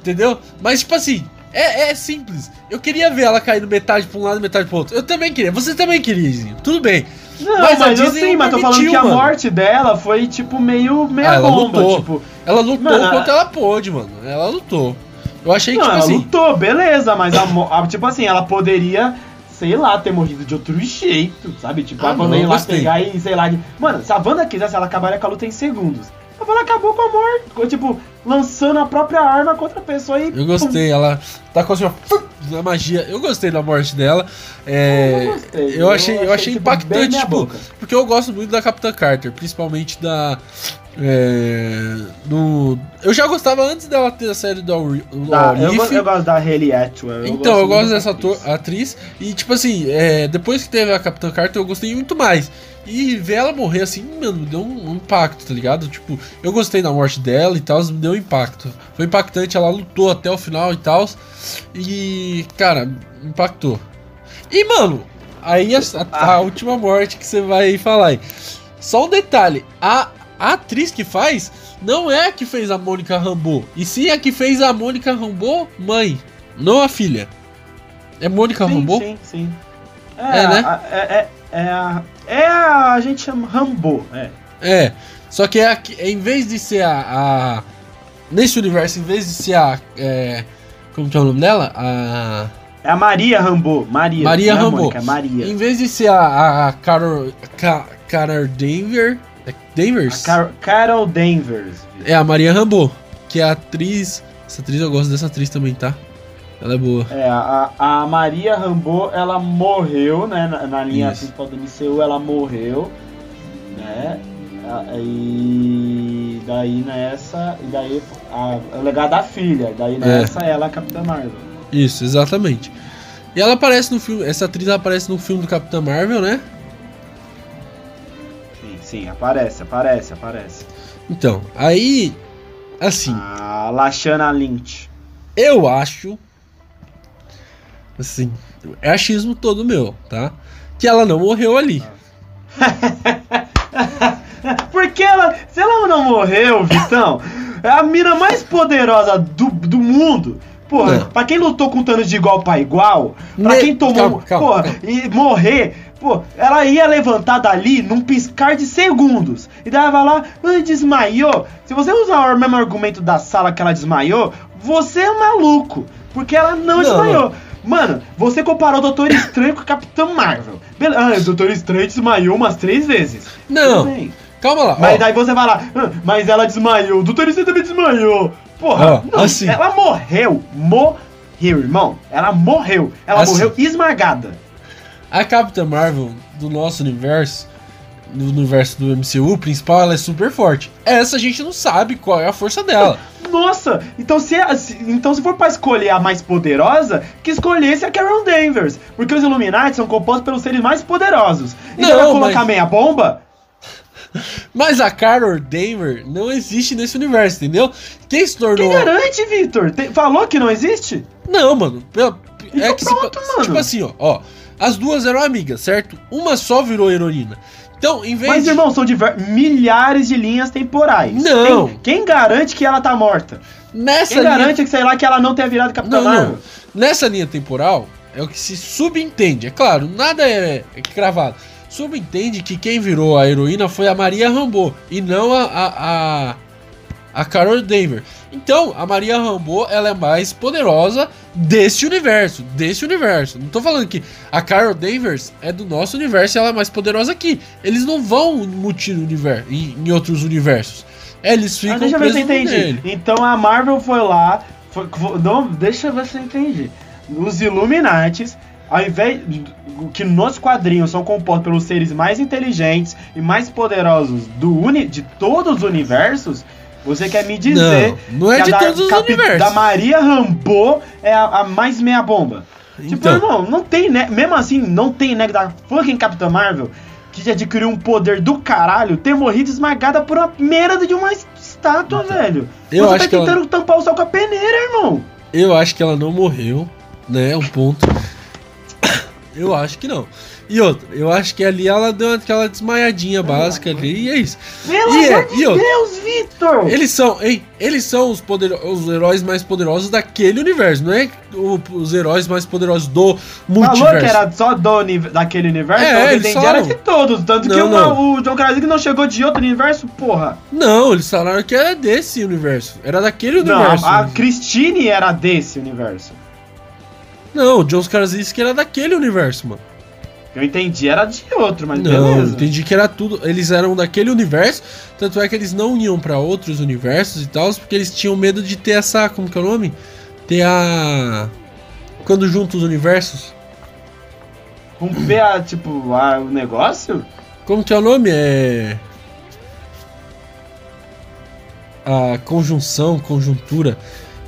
[SPEAKER 1] Entendeu? Mas, tipo assim, é, é, simples. Eu queria ver ela caindo metade pra um lado e metade pro outro. Eu também queria. Você também queria, Zinho. Tudo bem.
[SPEAKER 2] Não, mas, mas eu sim, mas tô falando que a morte dela foi, tipo, meio meia ah,
[SPEAKER 1] ela
[SPEAKER 2] bomba.
[SPEAKER 1] Lutou.
[SPEAKER 2] Tipo,
[SPEAKER 1] ela lutou mano, quanto ela pôde, mano. Ela lutou. Eu achei que,
[SPEAKER 2] não,
[SPEAKER 1] tipo
[SPEAKER 2] ela
[SPEAKER 1] assim...
[SPEAKER 2] lutou, beleza, mas, a, a, tipo assim, ela poderia, sei lá, ter morrido de outro jeito, sabe? Tipo, ah, a Wanda ia lá pegar e, sei lá... De... Mano, se a Wanda quisesse, ela acabaria com a luta em segundos. A Wanda acabou com a morte, tipo, lançando a própria arma contra a pessoa e...
[SPEAKER 1] Eu gostei, ela tá com a a magia. Eu gostei da morte dela. É, eu, gostei, eu, achei, eu, achei, tipo, impactante, tipo, porque eu gosto muito da Capitã Carter, principalmente da. É, do, eu já gostava antes dela ter a série do
[SPEAKER 2] ah, eu, gosto, eu gosto da Haley Atwell.
[SPEAKER 1] então, eu gosto dessa ator, atriz. E, tipo assim, é, depois que teve a Capitã Carter, eu gostei muito mais. E ver ela morrer assim, mano, me deu um, um, impacto, tá ligado? Tipo, eu gostei da morte dela e tal, me deu um impacto. Foi impactante, ela lutou até o final e tal. E, cara, impactou. E, mano, aí a, a, a última morte que você vai falar aí. Só um detalhe: a, a atriz que faz não é a que fez a Mônica Rambeau, e sim a que fez a Mônica Rambeau mãe, não a filha. É Mônica sim,
[SPEAKER 2] Rambeau? Sim, sim. É, é né? A, é, é, é, a, é a, a gente chama Rambeau, é.
[SPEAKER 1] É, só que é a, em vez de ser a nesse universo, em vez de ser a é, como que é o nome dela? A.
[SPEAKER 2] É a Maria Rambo. Maria.
[SPEAKER 1] Maria Rambo.
[SPEAKER 2] Mônica, é Maria.
[SPEAKER 1] Em vez de ser a, a Carol. Ca, Carol Denver. É Danvers?
[SPEAKER 2] Car Carol Danvers.
[SPEAKER 1] É a Maria Rambo. Que é a atriz. Essa atriz eu gosto dessa atriz também, tá? Ela é boa.
[SPEAKER 2] É, a, a Maria Rambo, ela morreu, né? Na, na linha Isso. principal do MCU, ela morreu. Né? E daí nessa. E daí a, o legado da filha. Daí é. nessa é. ela é a Capitã Marvel.
[SPEAKER 1] Isso, exatamente. E ela aparece no filme. Essa atriz aparece no filme do Capitã Marvel, né?
[SPEAKER 2] Sim, sim, aparece, aparece, aparece.
[SPEAKER 1] Então, aí. Assim.
[SPEAKER 2] A Lashana Lynch.
[SPEAKER 1] Eu acho. Assim. É achismo todo meu, tá? Que ela não morreu ali. (laughs) (laughs)
[SPEAKER 2] Porque ela. Se ela não morreu, Vitão, é a mina mais poderosa do, do mundo. Porra, não. pra quem lutou com Thanos de igual pra igual, pra quem tomou. Calma, calma, porra, calma. e morrer. Pô, ela ia levantar dali num piscar de segundos. E daí ela vai lá, ah, desmaiou. Se você usar o mesmo argumento da sala que ela desmaiou, você é maluco. Porque ela não, não desmaiou. Mano, você comparou o Doutor Estranho com o Capitão Marvel. Ah, o Doutor Estranho desmaiou umas três vezes.
[SPEAKER 1] Não. Calma lá.
[SPEAKER 2] Mas ó. daí você vai lá, ah, mas ela desmaiou. O doutorista também desmaiou. Porra, ó, não, assim. ela morreu. Morreu, irmão. Ela morreu. Ela assim. morreu esmagada.
[SPEAKER 1] A Capitã Marvel do nosso universo, no universo do MCU principal, ela é super forte. Essa a gente não sabe qual é a força dela. (laughs)
[SPEAKER 2] Nossa, então se, então se for pra escolher a mais poderosa, que escolhesse a Carol Danvers. Porque os Illuminati são compostos pelos seres mais poderosos. Então não, vai colocar mas... meia bomba?
[SPEAKER 1] Mas a Carol Danvers não existe nesse universo, entendeu? Quem se tornou. Quem
[SPEAKER 2] garante, Victor? Falou que não existe?
[SPEAKER 1] Não, mano. É então que pronto, se... mano. Tipo assim, ó, ó. As duas eram amigas, certo? Uma só virou heroína. Então, em vez
[SPEAKER 2] Mas,
[SPEAKER 1] de...
[SPEAKER 2] irmão, são milhares de linhas temporais.
[SPEAKER 1] Não.
[SPEAKER 2] Quem, quem, garante que ela tá morta?
[SPEAKER 1] Nessa
[SPEAKER 2] quem linha... garante que, sei lá, que ela não tenha virado Capitã não, Não.
[SPEAKER 1] Nessa linha temporal, é o que se subentende. É claro, nada é, é cravado. Subentende que quem virou a heroína foi a Maria Rambo e não a, a, a, a Carol Denver. Então, a Maria Rambo, ela é mais poderosa desse universo, desse universo. Não tô falando que a Carol Danvers é do nosso universo e ela é mais poderosa aqui. Eles não vão mutir universo, em, em outros universos. Eles ficam ah, deixa presos ver se entendi.
[SPEAKER 2] Então a Marvel foi lá, foi, não, deixa eu ver se eu entendi. Os Illuminates, ao invés que nos quadrinhos são compostos pelos seres mais inteligentes e mais poderosos do uni, de todos os universos, você quer me dizer
[SPEAKER 1] não, não é de todos os universos.
[SPEAKER 2] da Maria Rambo é a, a mais meia bomba? Tipo, então. Tipo, irmão, não tem, né? Mesmo assim, não tem, né, da fucking Capitã Marvel que adquiriu um poder do caralho ter morrido esmagada por uma merda de uma estátua, então, velho. Eu Você tá acho tá tentando ela... tampar o sol com a peneira, irmão.
[SPEAKER 1] Eu acho que ela não morreu, né? Um ponto. Eu acho que não. E outra, eu acho que ali ela deu aquela desmaiadinha básica ali e é isso.
[SPEAKER 2] Pelo
[SPEAKER 1] e
[SPEAKER 2] é, amor é, de outra, Deus, Victor!
[SPEAKER 1] Eles são, hein, eles são os, poder, os heróis mais poderosos daquele universo, não é o, os heróis mais poderosos do multiverso. Falou que
[SPEAKER 2] era só do, daquele universo? É, eles falaram... era de todos, tanto não, que não. o John Krasinski não chegou de outro universo, porra.
[SPEAKER 1] Não, eles falaram que era desse universo, era daquele universo.
[SPEAKER 2] Não, a Christine era desse universo.
[SPEAKER 1] Não, o John Krasinski era daquele universo, mano.
[SPEAKER 2] Eu entendi, era de outro, mas
[SPEAKER 1] não, beleza. Não, entendi que era tudo. Eles eram daquele universo, tanto é que eles não iam para outros universos e tal, porque eles tinham medo de ter essa. Como que é o nome? Ter a. Quando juntam os universos.
[SPEAKER 2] Romper a, tipo, a, o negócio?
[SPEAKER 1] Como que é o nome? É. A conjunção, conjuntura.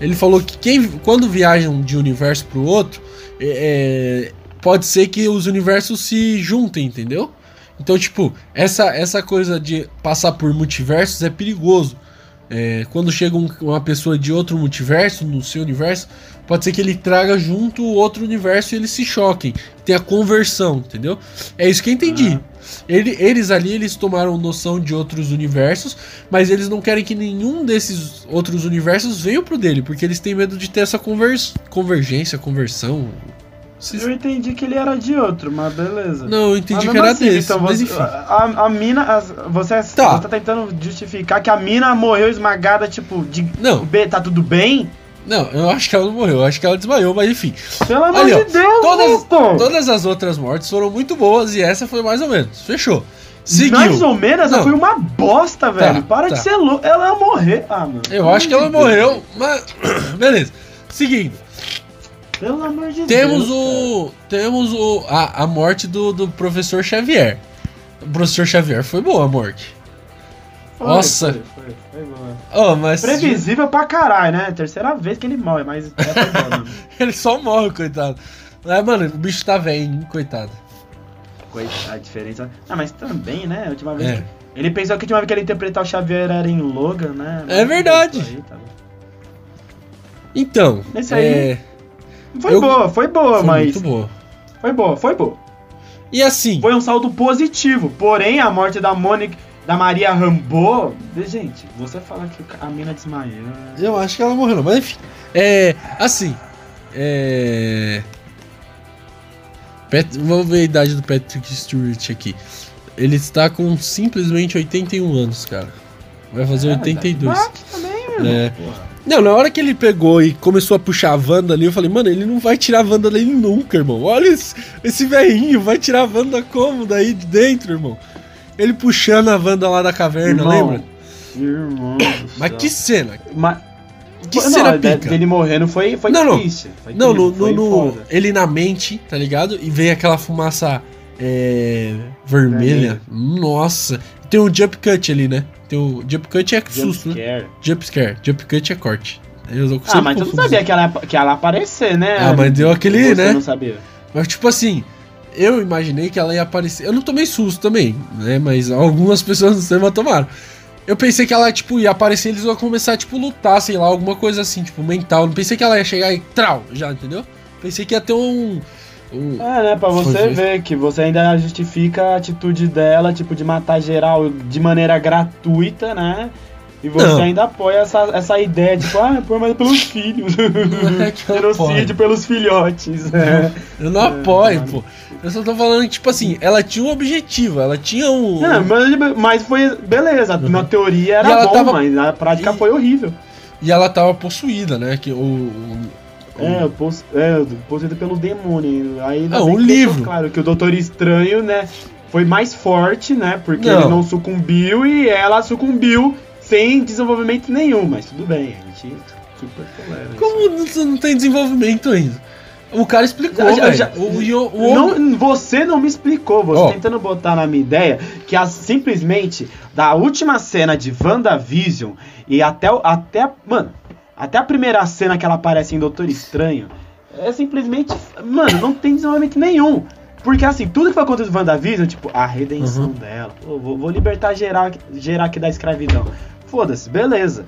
[SPEAKER 1] Ele falou que quem, quando viajam de um universo pro outro, é, pode ser que os universos se juntem, entendeu? Então, tipo, essa, essa coisa de passar por multiversos é perigoso. É, quando chega um, uma pessoa de outro multiverso, no seu universo, pode ser que ele traga junto outro universo e eles se choquem. Tem a conversão, entendeu? É isso que eu entendi. Ele, eles ali, eles tomaram noção de outros universos, mas eles não querem que nenhum desses outros universos venha pro dele, porque eles têm medo de ter essa convers, convergência, conversão,
[SPEAKER 2] eu entendi que ele era de outro, mas beleza.
[SPEAKER 1] Não, eu entendi que era assim, desse. Então,
[SPEAKER 2] você. A, a mina. A, você, tá. você tá tentando justificar que a mina morreu esmagada, tipo, de.
[SPEAKER 1] Não.
[SPEAKER 2] Tá tudo bem?
[SPEAKER 1] Não, eu acho que ela não morreu, eu acho que ela desmaiou, mas enfim.
[SPEAKER 2] Pelo amor de Deus,
[SPEAKER 1] todas, todas as outras mortes foram muito boas e essa foi mais ou menos. Fechou. Seguiu.
[SPEAKER 2] Mais ou menos, não. foi uma bosta, tá, velho. Tá, Para tá. de ser louco. Ela ia morrer. Ah, mano.
[SPEAKER 1] Eu acho que ela morreu, mas. (clears throat) Beleza. Seguindo.
[SPEAKER 2] Pelo amor de
[SPEAKER 1] temos
[SPEAKER 2] Deus.
[SPEAKER 1] O, temos o, a, a morte do, do professor Xavier. O professor Xavier foi boa a morte. Nossa. Oh, mas...
[SPEAKER 2] Previsível pra caralho, né? Terceira vez que ele morre, mas é (laughs)
[SPEAKER 1] ele só morre, coitado. É, mano, o bicho tá velho, coitado.
[SPEAKER 2] Coitado, a diferença. Ah, mas também, né? A última vez. É. Que... Ele pensou que a última vez que ele interpretar o Xavier era em Logan, né?
[SPEAKER 1] É verdade. Aí, tá então.
[SPEAKER 2] Esse aí. É... Foi eu... boa, foi boa, foi mas.
[SPEAKER 1] Muito boa.
[SPEAKER 2] Foi boa, foi boa.
[SPEAKER 1] E assim.
[SPEAKER 2] Foi um saldo positivo. Porém, a morte da Mônica. Da Maria Rambo. Gente, você fala que a mina desmaiou.
[SPEAKER 1] Eu acho que ela morreu, mas enfim. É. Assim. É. Pat... Vamos ver a idade do Patrick Stewart aqui. Ele está com simplesmente 81 anos, cara. Vai fazer é, 82. Bate também, meu é. Porra. Não, na hora que ele pegou e começou a puxar a Wanda ali, eu falei, mano, ele não vai tirar a Wanda dele nunca, irmão. Olha esse, esse velhinho, vai tirar a Wanda como daí de dentro, irmão? Ele puxando a Wanda lá da caverna, irmão, lembra?
[SPEAKER 2] Irmão.
[SPEAKER 1] Mas que cena.
[SPEAKER 2] Mas... Que não, cena pica. Dele morrendo foi, foi
[SPEAKER 1] não, triste. Foi não, no, no, no ele na mente, tá ligado? E veio aquela fumaça é, vermelha. Nossa. Tem um jump cut ali, né? Tem o jump cut é jump susto, né? scare. né? Jump scare. Jump cut é corte.
[SPEAKER 2] ah, mas tu não sabia que ela, que ela ia aparecer, né?
[SPEAKER 1] Ah, mas deu aquele,
[SPEAKER 2] Você
[SPEAKER 1] né?
[SPEAKER 2] não sabia.
[SPEAKER 1] Mas tipo assim, eu imaginei que ela ia aparecer. Eu não tomei susto também, né? Mas algumas (laughs) pessoas no cinema tomaram. Eu pensei que ela, tipo, ia aparecer eles iam começar, tipo, lutar, sei lá, alguma coisa assim, tipo, mental. Não pensei que ela ia chegar e trau, já, entendeu? Pensei que ia ter um. um...
[SPEAKER 2] É, né, pra você ver que você ainda justifica a atitude dela, tipo, de matar geral de maneira gratuita, né? E você não. ainda apoia essa, essa ideia de, tipo, ah, pô, mas pelos filhos. É (laughs) Genocídio pelos filhotes.
[SPEAKER 1] É. Eu não apoio, é, pô. Eu só tô falando que, tipo assim, ela tinha um objetivo, ela tinha um.
[SPEAKER 2] É, mas, mas foi. Beleza, uhum. na teoria era bom, tava... mas na prática e... foi horrível.
[SPEAKER 1] E ela tava possuída, né? Que o. o...
[SPEAKER 2] É, é, possuída pelo demônio. Aí
[SPEAKER 1] ah, um livro.
[SPEAKER 2] Claro que o Doutor Estranho, né? Foi mais forte, né? Porque não. ele não sucumbiu e ela sucumbiu sem desenvolvimento nenhum. Mas tudo bem, a gente super
[SPEAKER 1] tolera. Como isso. não tem desenvolvimento ainda? O cara explicou, já, já, o,
[SPEAKER 2] o, o, não, Você não me explicou, você oh. tentando botar na minha ideia que a, simplesmente da última cena de WandaVision e até, até. Mano, até a primeira cena que ela aparece em Doutor Estranho é simplesmente. Mano, não tem desenvolvimento nenhum. Porque assim, tudo que foi acontecer em WandaVision, tipo, a redenção uhum. dela, pô, vou, vou libertar geral, geral aqui da escravidão. Foda-se, beleza.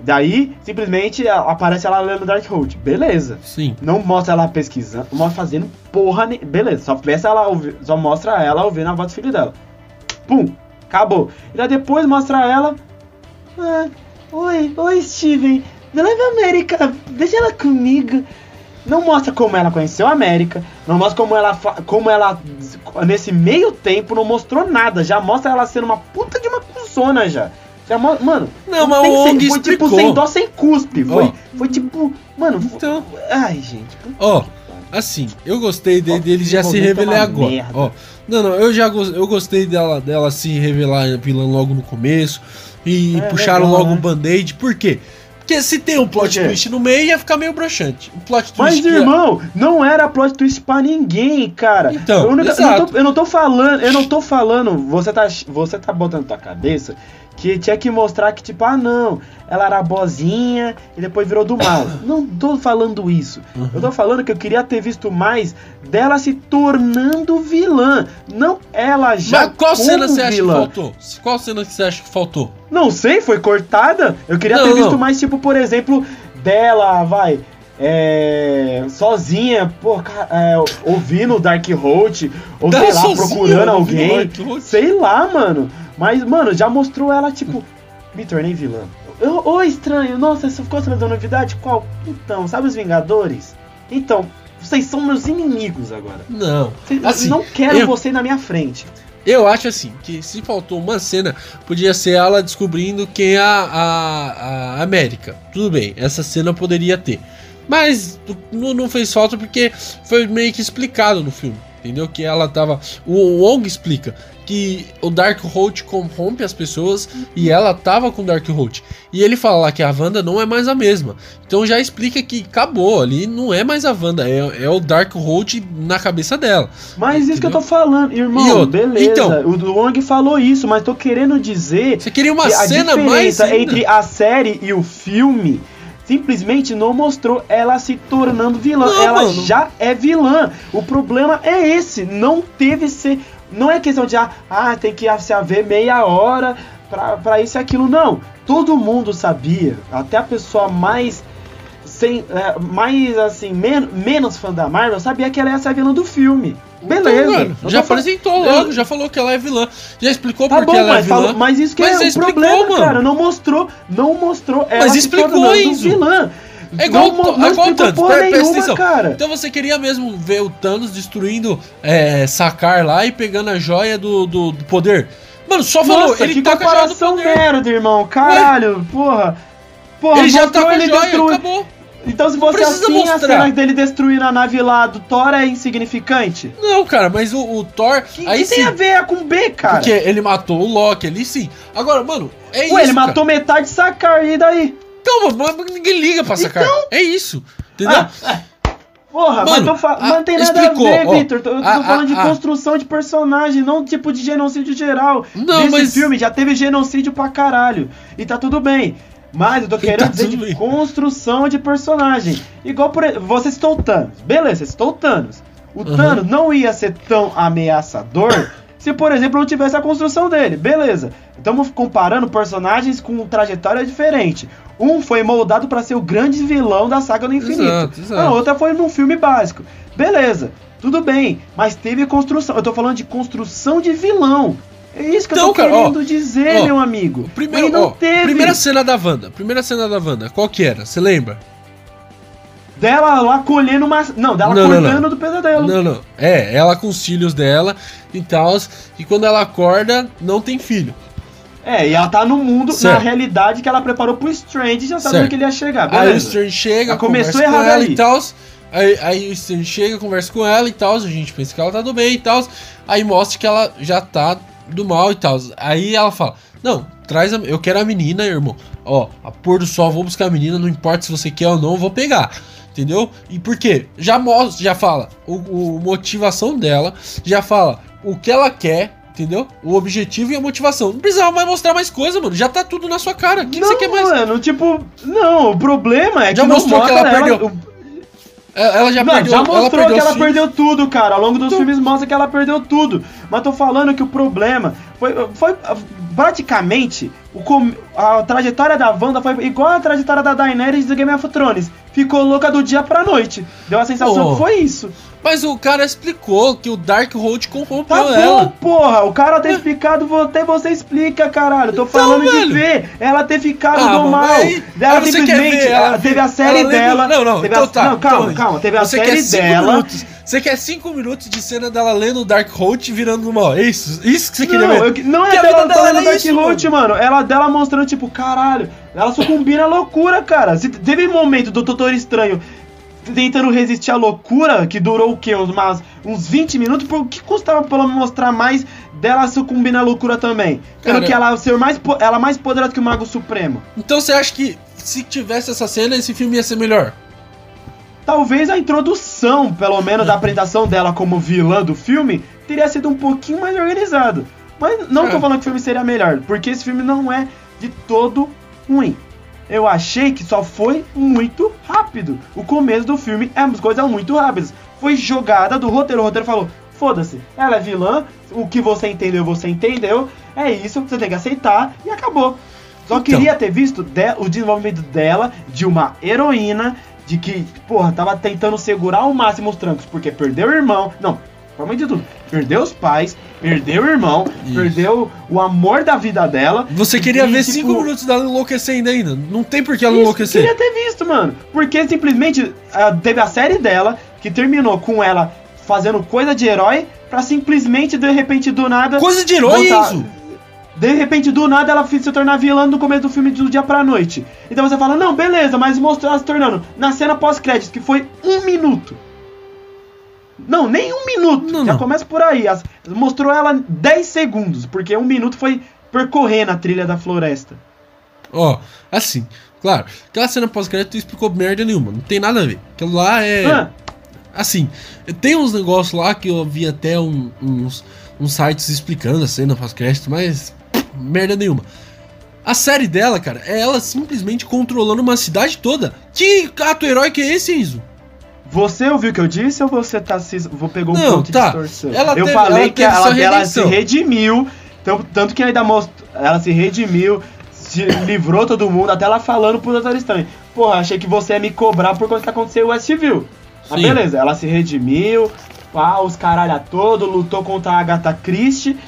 [SPEAKER 2] Daí, simplesmente, aparece ela lendo Dark Hold. Beleza.
[SPEAKER 1] Sim.
[SPEAKER 2] Não mostra ela pesquisando, mostra fazendo porra ne... Beleza, só, ela ouvi... só mostra ela ouvindo a voz do filho dela. Pum, acabou. E daí depois mostra ela. Ah, oi, oi, Steven. Leva a América, deixa ela comigo. Não mostra como ela conheceu a América, não mostra como ela, como ela nesse meio tempo não mostrou nada, já mostra ela sendo uma puta de uma cuzona já. Já, mano,
[SPEAKER 1] não, mas o Ong
[SPEAKER 2] foi
[SPEAKER 1] explicou.
[SPEAKER 2] tipo sem dó, sem cuspe. Foi, oh. foi tipo, mano.
[SPEAKER 1] Então.
[SPEAKER 2] Ai, gente.
[SPEAKER 1] Ó, oh, assim, eu gostei de, oh, dele já se revelar agora. Ó, não, não, eu já eu gostei dela, dela se revelar vilã logo no começo e é, puxaram legal, logo né? band-aid. Por quê? Porque se tem um plot twist no meio, ia ficar meio broxante. Um plot twist
[SPEAKER 2] Mas, irmão, ia... não era plot twist pra ninguém, cara.
[SPEAKER 1] Então,
[SPEAKER 2] eu, não, eu, não tô, eu não tô falando, eu não tô falando, você tá, você tá botando tua cabeça que tinha que mostrar que, tipo, ah, não, ela era bozinha e depois virou do mal. (coughs) não tô falando isso. Uhum. Eu tô falando que eu queria ter visto mais dela se tornando vilã. Não ela já. Mas
[SPEAKER 1] qual cena você acha que faltou? Qual cena que você acha que faltou?
[SPEAKER 2] Não sei, foi cortada. Eu queria não, ter visto não. mais, tipo, por exemplo, dela, vai. É, sozinha, pô, é, ouvindo Dark Holt, ou sei lá, procurando alguém, sei lá, mano. Mas, mano, já mostrou ela, tipo, me tornei vilã. Ô, estranho, nossa, você ficou sabendo novidade? Qual? Então, sabe os Vingadores? Então, vocês são meus inimigos agora.
[SPEAKER 1] Não.
[SPEAKER 2] Vocês, assim, não quero eu, você na minha frente.
[SPEAKER 1] Eu acho assim, que se faltou uma cena, podia ser ela descobrindo quem é a, a, a América. Tudo bem, essa cena poderia ter. Mas não, não fez falta porque foi meio que explicado no filme. Entendeu? Que ela tava. O Wong explica que o Dark Holt corrompe as pessoas e ela tava com o Dark Holt. E ele fala lá que a Wanda não é mais a mesma. Então já explica que acabou ali, não é mais a Wanda, é, é o Dark Holt na cabeça dela.
[SPEAKER 2] Mas entendeu? isso que eu tô falando, irmão, outra, beleza. Então, o Wong falou isso, mas tô querendo dizer.
[SPEAKER 1] Você queria uma cena mais.
[SPEAKER 2] entre a série e o filme simplesmente não mostrou ela se tornando vilã. Não, ela mano. já é vilã. O problema é esse. Não teve ser. Não é questão de ah, ah tem que se haver meia hora para isso e aquilo. Não. Todo mundo sabia. Até a pessoa mais. Sem, é, mais assim, men menos fã da Marvel sabia que ela ia ser a vilã do filme. Então, Beleza. Então, mano,
[SPEAKER 1] já apresentou logo, já falou que ela é vilã. Já explicou tá porque ela é vilã. Falou,
[SPEAKER 2] mas isso que mas é o explicou, problema, mano. cara. Não mostrou, não mostrou ela
[SPEAKER 1] mas explicou isso.
[SPEAKER 2] vilã.
[SPEAKER 1] É igual, não, não é igual Thanos, presta nenhuma, atenção. Cara. Então você queria mesmo ver o Thanos destruindo é, Sakar lá e pegando a joia do, do, do poder? Mano, só falou, Nossa, ele
[SPEAKER 2] tá com a joia do poder. merda, irmão. Caralho, Ué? porra. Porra,
[SPEAKER 1] ele já tá com a joia, destru... acabou.
[SPEAKER 2] Então se fosse assim, mostrar. a cena dele destruir a nave lá do Thor é insignificante?
[SPEAKER 1] Não, cara, mas o, o Thor...
[SPEAKER 2] Que, aí que sim, tem a ver com B, cara?
[SPEAKER 1] Porque ele matou o Loki ali, sim. Agora, mano, é Ué, isso,
[SPEAKER 2] Ué, ele cara. matou metade de Sakar, e daí?
[SPEAKER 1] Então, mas ninguém liga pra Sakar. Então... É isso, entendeu? Ah,
[SPEAKER 2] Porra, Mano, mas, fa... mas não tem nada explicou, a ver, Victor. Eu tô a, falando a, de a, construção de personagem, não tipo de genocídio geral. Não, Nesse mas... filme já teve genocídio pra caralho. E tá tudo bem. Mas eu tô querendo tá dizer de bem. construção de personagem. Igual por você citou o Thanos. Beleza, você citou o Thanos. O uhum. Thanos não ia ser tão ameaçador se, por exemplo, não tivesse a construção dele. Beleza. Estamos comparando personagens com trajetória diferente. Um foi moldado para ser o grande vilão da saga do infinito. Exato, exato. A outra foi num filme básico. Beleza, tudo bem, mas teve construção. Eu tô falando de construção de vilão. É isso que então, eu tô cara, querendo ó, dizer, ó, meu amigo.
[SPEAKER 1] Primeiro, ó. Primeira cena da Wanda. Primeira cena da Wanda. Qual que era? Você lembra?
[SPEAKER 2] Dela lá colhendo uma. Não, dela não, acordando não, não. do pesadelo.
[SPEAKER 1] Não, não. É, ela com os filhos dela e tal. E quando ela acorda, não tem filho.
[SPEAKER 2] É, e ela tá no mundo, certo. na realidade que ela preparou pro Strange já sabendo que ele ia chegar.
[SPEAKER 1] Beleza. Aí o Strange chega, ela começou errado com ela aí. e tal. Aí, aí o Strange chega, conversa com ela e tal. A gente pensa que ela tá do bem e tal. Aí mostra que ela já tá do mal e tal. Aí ela fala: Não, traz a, eu quero a menina, irmão. Ó, a pôr do sol, vou buscar a menina, não importa se você quer ou não, vou pegar. Entendeu? E por quê? Já mostra, já fala o, o motivação dela, já fala o que ela quer, Entendeu? O objetivo e a motivação. Não precisava mais mostrar mais coisa, mano. Já tá tudo na sua cara. O que, que, você quer mais?
[SPEAKER 2] Mano, tipo, não, o problema é
[SPEAKER 1] já
[SPEAKER 2] que
[SPEAKER 1] mostrou que ela, ela perdeu.
[SPEAKER 2] Ela já não, perdeu, já mostrou ela perdeu que ela perdeu tudo, cara. Ao longo dos então... filmes mostra que ela perdeu tudo. Mas tô falando que o problema foi, foi praticamente a trajetória da Wanda foi igual a trajetória da Daenerys do Game of Thrones. Ficou louca do dia pra noite. Deu a sensação oh. que foi isso.
[SPEAKER 1] Mas o cara explicou que o Darkhold corrompeu
[SPEAKER 2] tá bom, ela. porra. O cara ter explicado, até você explica, caralho. Tô então, falando de ver ela ter ficado ah, do mal. Aí, ela simplesmente ver, ela teve a série dela.
[SPEAKER 1] Não, não,
[SPEAKER 2] então
[SPEAKER 1] a... tá.
[SPEAKER 2] Não, calma, então, calma. Teve a série dela.
[SPEAKER 1] Minutos. Você quer 5 minutos de cena dela lendo o Darkhold virando mal. É isso? Isso que você queria
[SPEAKER 2] não,
[SPEAKER 1] ver?
[SPEAKER 2] Eu, não é dela, dela lendo Darkhold, mano. mano. Ela dela mostrando, tipo, caralho. Ela sucumbiu na loucura, cara. Se teve momento do Doutor Estranho tentando resistir à loucura, que durou o quê? Uns, uns 20 minutos, por que custava pelo mostrar mais dela sucumbir na loucura também? Tendo que ela ser mais, ela mais poderosa que o Mago Supremo.
[SPEAKER 1] Então você acha que se tivesse essa cena, esse filme ia ser melhor?
[SPEAKER 2] Talvez a introdução, pelo menos, da apresentação dela como vilã do filme, teria sido um pouquinho mais organizado. Mas não é. tô falando que o filme seria melhor, porque esse filme não é de todo ruim eu achei que só foi muito rápido. O começo do filme é umas coisas muito rápidas. Foi jogada do roteiro. O roteiro falou: foda-se, ela é vilã, o que você entendeu, você entendeu. É isso, você tem que aceitar e acabou. Só então. queria ter visto o desenvolvimento dela, de uma heroína, de que, porra, tava tentando segurar ao máximo os trancos, porque perdeu o irmão. Não, Principalmente de tudo. Perdeu os pais, perdeu o irmão, Isso. perdeu o amor da vida dela.
[SPEAKER 1] Você queria e, ver 5 tipo, minutos dela enlouquecendo ainda. Não tem por que ela enlouquecer.
[SPEAKER 2] queria ter visto, mano. Porque simplesmente uh, teve a série dela que terminou com ela fazendo coisa de herói pra simplesmente, de repente, do nada.
[SPEAKER 1] Coisa de herói, voltar... isso?
[SPEAKER 2] De repente, do nada, ela se tornar vilã no começo do filme do dia pra noite. Então você fala, não, beleza, mas mostrou ela se tornando. Na cena pós-créditos, que foi um minuto. Não, nem um minuto. Não, Já não. começa por aí. As, mostrou ela 10 segundos, porque um minuto foi percorrer na trilha da floresta.
[SPEAKER 1] Ó, oh, assim, claro, aquela cena pós-crédito explicou merda nenhuma, não tem nada a ver. Aquilo lá é. Ah. Assim, tem uns negócios lá que eu vi até um, uns, uns sites explicando a cena pós-crédito, mas merda nenhuma. A série dela, cara, é ela simplesmente controlando uma cidade toda. Que ato heróico é esse, Enzo?
[SPEAKER 2] Você ouviu o que eu disse ou você tá se. Vou pegar um
[SPEAKER 1] não,
[SPEAKER 2] ponto
[SPEAKER 1] tá. de distorção?
[SPEAKER 2] Ela eu teve, falei ela que ela, ela, se redimiu. Tanto, tanto que ainda mostrou. Ela se redimiu, se livrou todo mundo, até ela falando pro Doutor Estranho. Porra, achei que você ia me cobrar por conta que aconteceu o Westview. Mas beleza, ela se redimiu, ah, os caralho todo, lutou contra a Agatha Christie,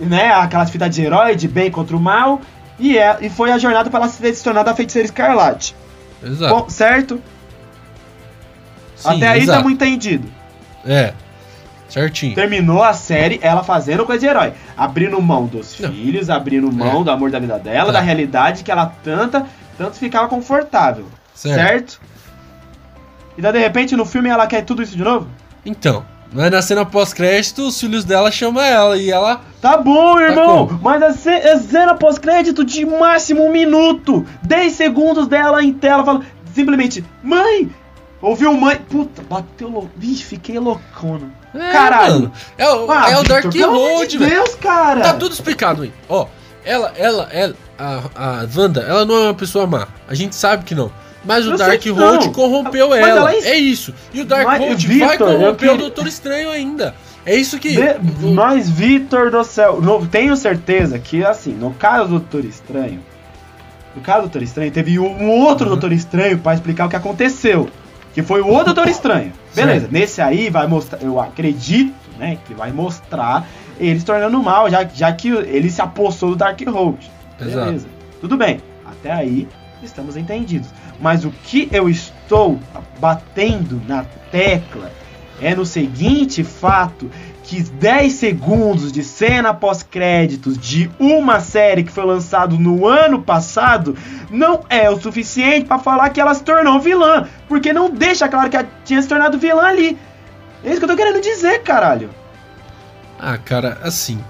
[SPEAKER 2] né? Aquelas fitas de herói, de bem contra o mal. E, é, e foi a jornada para ela se tornar a feiticeira escarlate.
[SPEAKER 1] Exato. Bom,
[SPEAKER 2] certo? Sim, Até aí exato. estamos entendido.
[SPEAKER 1] É. Certinho.
[SPEAKER 2] Terminou a série ela fazendo coisa de herói. Abrindo mão dos Não. filhos, abrindo mão é. do amor da vida dela, tá. da realidade que ela tanta, tanto ficava confortável. Certo. certo? E daí de repente no filme ela quer tudo isso de novo?
[SPEAKER 1] Então, mas na cena pós-crédito, os filhos dela chamam ela e ela.
[SPEAKER 2] Tá bom, tá irmão! Tá mas a, cena pós-crédito de máximo um minuto! 10 segundos dela em tela fala simplesmente: Mãe, Ouviu mãe. Puta, bateu louco. Vixe, fiquei loucona. É, Caralho. Mano.
[SPEAKER 1] É, o, ah, é o Dark Road,
[SPEAKER 2] velho. Deus, cara.
[SPEAKER 1] Tá tudo explicado aí. Ó, ela, ela, ela, a, a Wanda, ela não é uma pessoa má. A gente sabe que não. Mas o Dark Road corrompeu ela. é... é... isso. E o Dark Road vai corromper o Doutor Estranho ainda. É isso que.
[SPEAKER 2] De... Mas, Vitor do céu, no... tenho certeza que, assim, no caso do Doutor Estranho, no caso do Doutor Estranho, teve um outro uhum. Doutor Estranho para explicar o que aconteceu. Que foi o outro Doutor Estranho. Beleza, certo. nesse aí vai mostrar, eu acredito, né, que vai mostrar ele se tornando mal, já, já que ele se apossou do Dark Road. Beleza. Exato. Tudo bem. Até aí estamos entendidos. Mas o que eu estou batendo na tecla é no seguinte fato que 10 segundos de cena pós-créditos de uma série que foi lançado no ano passado não é o suficiente para falar que ela se tornou vilã, porque não deixa claro que ela tinha se tornado vilã ali. É isso que eu tô querendo dizer, caralho.
[SPEAKER 1] Ah, cara, assim.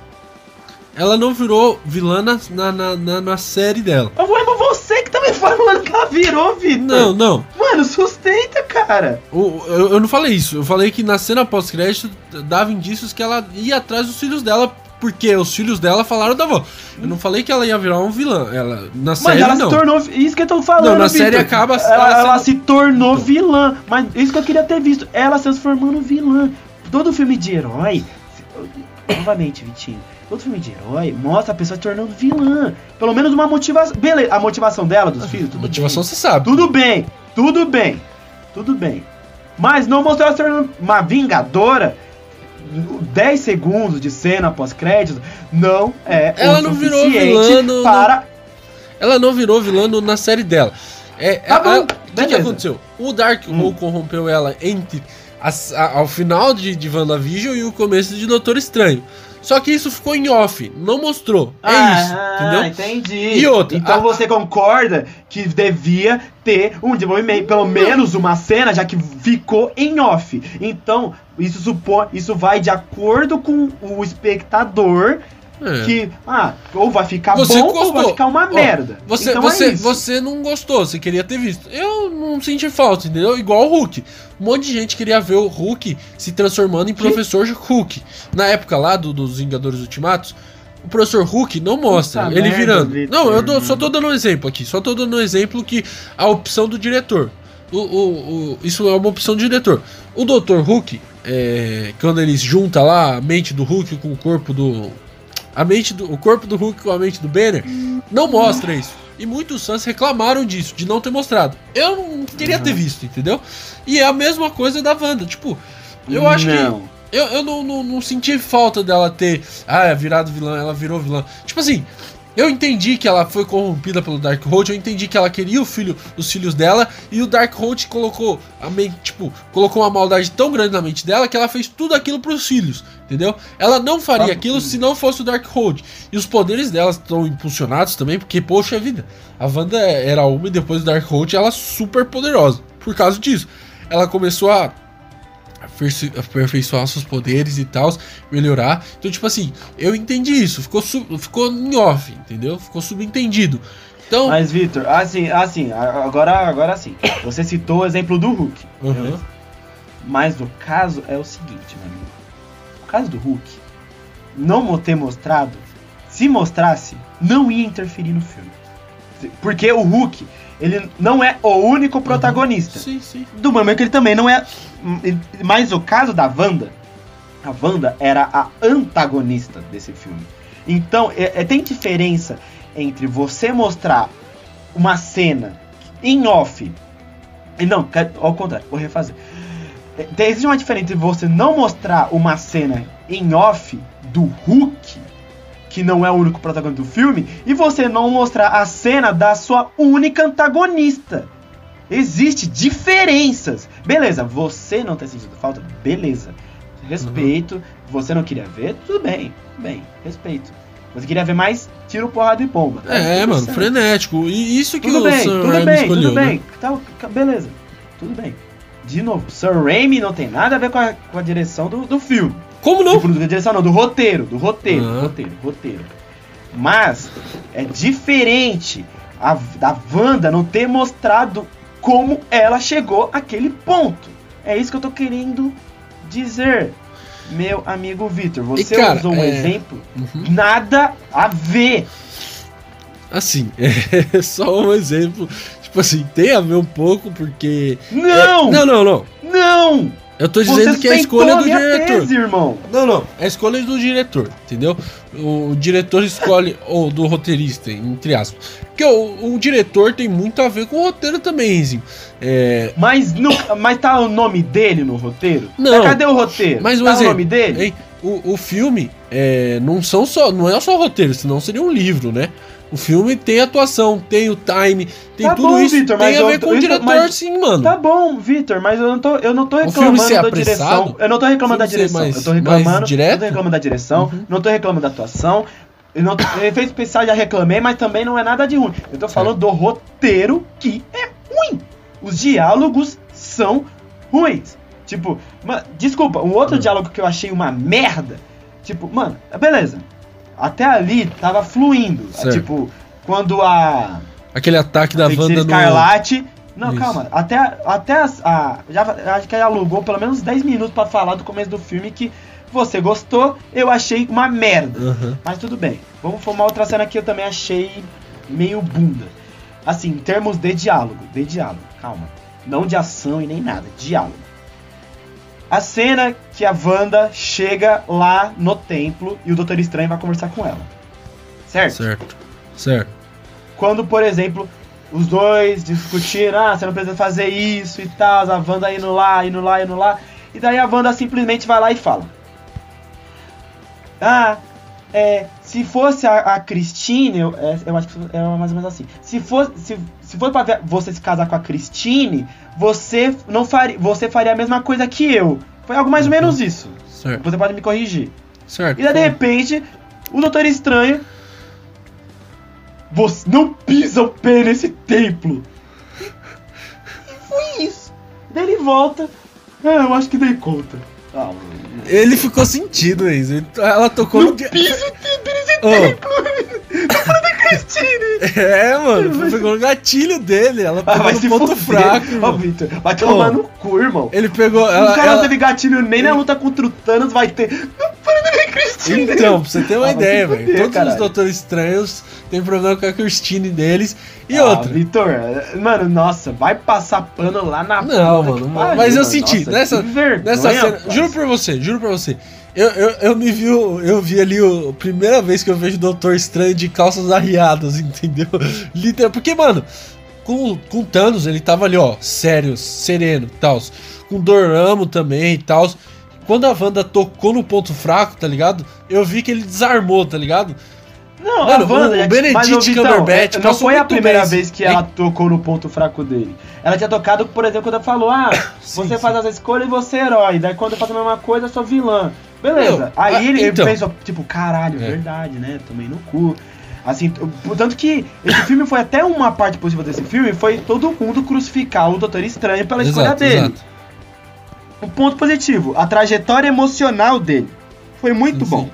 [SPEAKER 1] Ela não virou vilã na, na, na, na série dela.
[SPEAKER 2] Mas você que tá me falando que ela virou, Vitor.
[SPEAKER 1] Não, não.
[SPEAKER 2] Mano, sustenta, cara.
[SPEAKER 1] O, eu, eu não falei isso. Eu falei que na cena pós-crédito dava indícios que ela ia atrás dos filhos dela porque os filhos dela falaram da avó. Eu não falei que ela ia virar um vilã. Ela, na série,
[SPEAKER 2] ela
[SPEAKER 1] não.
[SPEAKER 2] se tornou. Isso que eu tô falando. Não,
[SPEAKER 1] na Victor. série acaba.
[SPEAKER 2] Ela, ela, ela se tornou vilã. Mas isso que eu queria ter visto. Ela se transformando vilã. Todo filme de herói. Novamente, Vitinho Todo filme de herói mostra a pessoa se tornando vilã. Pelo menos uma motivação. Beleza, a motivação dela, dos filhos, tudo
[SPEAKER 1] Motivação você sabe.
[SPEAKER 2] Tudo bem, tudo bem, tudo bem. Mas não mostrar ela se tornando uma vingadora. 10 segundos de cena pós-crédito não é
[SPEAKER 1] ela o não virou vilã no, para. Ela não virou vilã na série dela. É, tá o que, que, aconteceu? O Dark hum. corrompeu ela entre as, a, ao final de, de WandaVision e o começo de Doutor Estranho. Só que isso ficou em off, não mostrou. É ah, isso, entendeu?
[SPEAKER 2] entendi. E outra. Então a, você concorda que devia ter um desenvolvimento, pelo menos uma cena, já que ficou em off. Então, isso supõe, isso vai de acordo com o espectador é. Que, ah, ou vai ficar você bom gostou. ou vai ficar uma merda.
[SPEAKER 1] Você, então você, é você não gostou, você queria ter visto. Eu não senti falta, entendeu? Igual o Hulk. Um monte de gente queria ver o Hulk se transformando em professor Hulk. Na época lá do, dos Vingadores Ultimatos, o professor Hulk não mostra Puta ele merda, virando. Victor, não, eu só tô dando um exemplo aqui. Só tô dando um exemplo que a opção do diretor. O, o, o, isso é uma opção do diretor. O Dr. Hulk, é, quando eles juntam lá a mente do Hulk com o corpo do, a mente do, o corpo do Hulk com a mente do Banner, não mostra isso. E muitos fãs reclamaram disso, de não ter mostrado. Eu não queria ter visto, entendeu? E é a mesma coisa da Wanda. Tipo, eu acho não. que. Eu, eu não, não, não senti falta dela ter. Ah, virado vilã, ela virou vilã. Tipo assim, eu entendi que ela foi corrompida pelo Darkhold, eu entendi que ela queria o filho, os filhos dela, e o Darkhold colocou a mente, tipo, colocou uma maldade tão grande na mente dela que ela fez tudo aquilo pros filhos, entendeu? Ela não faria ah, aquilo se não fosse o Darkhold. E os poderes dela estão impulsionados também, porque, poxa vida, a Wanda era uma e depois do Darkhold ela é super poderosa. Por causa disso, ela começou a aperfeiçoar seus poderes e tal, melhorar. Então, tipo assim, eu entendi isso, ficou, ficou em off, entendeu? Ficou subentendido. Então...
[SPEAKER 2] Mas, Victor, assim, assim, agora, agora sim. Você citou o exemplo do Hulk. Uhum. Mas o caso é o seguinte, meu amigo. O caso do Hulk, não ter mostrado, se mostrasse, não ia interferir no filme. Porque o Hulk, ele não é o único protagonista.
[SPEAKER 1] Uhum. Sim, sim.
[SPEAKER 2] Do momento que ele também não é. Mas o caso da Wanda, a Wanda era a antagonista desse filme. Então, é, é, tem diferença entre você mostrar uma cena em off. E não, ao contrário, vou refazer. É, existe uma diferença entre você não mostrar uma cena em off do Hulk que não é o único protagonista do filme, e você não mostrar a cena da sua única antagonista. Existem diferenças. Beleza, você não tem sentido falta? Beleza. Respeito. Uhum. Você não queria ver? Tudo bem. Tudo bem. Respeito. Você queria ver mais tiro, porrada e bomba.
[SPEAKER 1] Tá? É, mano, frenético. E isso que
[SPEAKER 2] tudo
[SPEAKER 1] o
[SPEAKER 2] bem, Sam tudo Raimi bem, escolheu, tudo né? bem. Tá, beleza. Tudo bem. De novo, Sir Raimi não tem nada a ver com a, com a direção do, do filme.
[SPEAKER 1] Como não?
[SPEAKER 2] Tipo, da direção não, do roteiro, do roteiro, uhum. roteiro, roteiro. Mas é diferente a, da Wanda não ter mostrado como ela chegou àquele ponto. É isso que eu tô querendo dizer. Meu amigo Vitor, você e, cara, usou um é... exemplo uhum. nada a ver.
[SPEAKER 1] Assim, (laughs) é só um exemplo. Tipo assim, tem a ver um pouco porque.
[SPEAKER 2] Não!
[SPEAKER 1] É... Não, não, não.
[SPEAKER 2] Não!
[SPEAKER 1] Eu tô dizendo que é a escolha do diretor.
[SPEAKER 2] Tese, irmão.
[SPEAKER 1] Não, não. É a escolha do diretor, entendeu? O diretor escolhe, (laughs) ou do roteirista, entre aspas. Porque o, o diretor tem muito a ver com o roteiro também, Enzinho.
[SPEAKER 2] É... Mas, no, mas tá o nome dele no roteiro?
[SPEAKER 1] Não.
[SPEAKER 2] cadê o roteiro?
[SPEAKER 1] Mas tá exemplo,
[SPEAKER 2] o nome dele?
[SPEAKER 1] Hein, o, o filme é, não são só. Não é só roteiro, senão seria um livro, né? O filme tem atuação, tem o time, tem tá tudo bom, isso. Victor, tem a ver com o diretor, mas, sim, mano.
[SPEAKER 2] Tá bom, Vitor, mas eu não tô, eu não tô reclamando da direção. Eu não tô reclamando da direção.
[SPEAKER 1] Mais,
[SPEAKER 2] eu tô reclamando. Direto? Eu tô reclamando da direção, uhum. não tô reclamando da atuação. Eu não, (coughs) efeito especial já reclamei, mas também não é nada de ruim. Eu tô falando do roteiro que é ruim. Os diálogos são ruins. Tipo, desculpa, um outro uhum. diálogo que eu achei uma merda. Tipo, mano, beleza até ali tava fluindo. Certo. Tipo, quando a.
[SPEAKER 1] Aquele ataque da Wanda
[SPEAKER 2] Escarlate. No... Não, Isso. calma. Até, até a, a, Já acho que ela alugou pelo menos 10 minutos para falar do começo do filme que você gostou, eu achei uma merda. Uhum. Mas tudo bem. Vamos formar outra cena que eu também achei meio bunda. Assim, em termos de diálogo. De diálogo, calma. Não de ação e nem nada. Diálogo. A cena que a Wanda chega lá no templo e o Doutor Estranho vai conversar com ela. Certo?
[SPEAKER 1] Certo. Certo.
[SPEAKER 2] Quando, por exemplo, os dois discutiram, ah, você não precisa fazer isso e tal, a Wanda indo lá, indo lá, indo lá. E daí a Wanda simplesmente vai lá e fala. Ah, é, se fosse a, a Christine, eu, é, eu acho que é mais ou menos assim. Se fosse, se, se for para você se casar com a Christine, você não faria, você faria a mesma coisa que eu. Foi algo mais ou menos uhum. isso. Certo. Você pode me corrigir.
[SPEAKER 1] Certo.
[SPEAKER 2] E daí, de repente, o Doutor Estranho. Você não pisa o pé nesse templo. E foi isso. Daí ele volta. Ah, eu acho que dei conta.
[SPEAKER 1] Ele ficou sentido, isso. Ela tocou
[SPEAKER 2] no. Pisa o pé nesse oh. Christine! (laughs)
[SPEAKER 1] É, mano, pegou no gatilho dele. Ela pegou ah, no ponto fraco.
[SPEAKER 2] Ó, Victor, vai tomar oh, no cu, irmão.
[SPEAKER 1] Ele pegou. Ela,
[SPEAKER 2] o cara ela... não teve gatilho nem na luta contra o Thanos, vai ter.
[SPEAKER 1] Christine. Então, pra você ter uma ah, ideia, velho. Todos caralho. os Doutores Estranhos têm problema com a Christine deles. E ah, outra.
[SPEAKER 2] Vitor, mano, nossa, vai passar pano lá na
[SPEAKER 1] Não, mano, mas eu senti. Nossa, nessa, vergonha, nessa cena. Juro pra você, juro pra você. Eu, eu, eu me vi, eu vi ali a primeira vez que eu vejo o Doutor Estranho de calças arriadas, (laughs) entendeu? Literal, porque, mano, com, com Thanos ele tava ali, ó, sério, sereno e tal. Com Doramo também e tal. Quando a Wanda tocou no ponto fraco, tá ligado? Eu vi que ele desarmou, tá ligado?
[SPEAKER 2] Não, Mano, a Wanda, o, o Benedict Cumberbatch não foi a primeira vez que ela tocou no ponto fraco dele. Ela tinha tocado, por exemplo, quando ela falou: Ah, (coughs) sim, você sim. faz as escolhas e você é herói. Daí quando eu faço a mesma coisa, eu sou vilã. Beleza. Meu, Aí ah, ele, então. ele pensou, tipo, caralho, é. verdade, né? Tomei no cu. Assim, tanto que esse filme foi até uma parte positiva desse filme, foi todo mundo crucificar o Doutor Estranho pela exato, escolha dele. Exato. Um ponto positivo, a trajetória emocional dele foi muito sim, bom.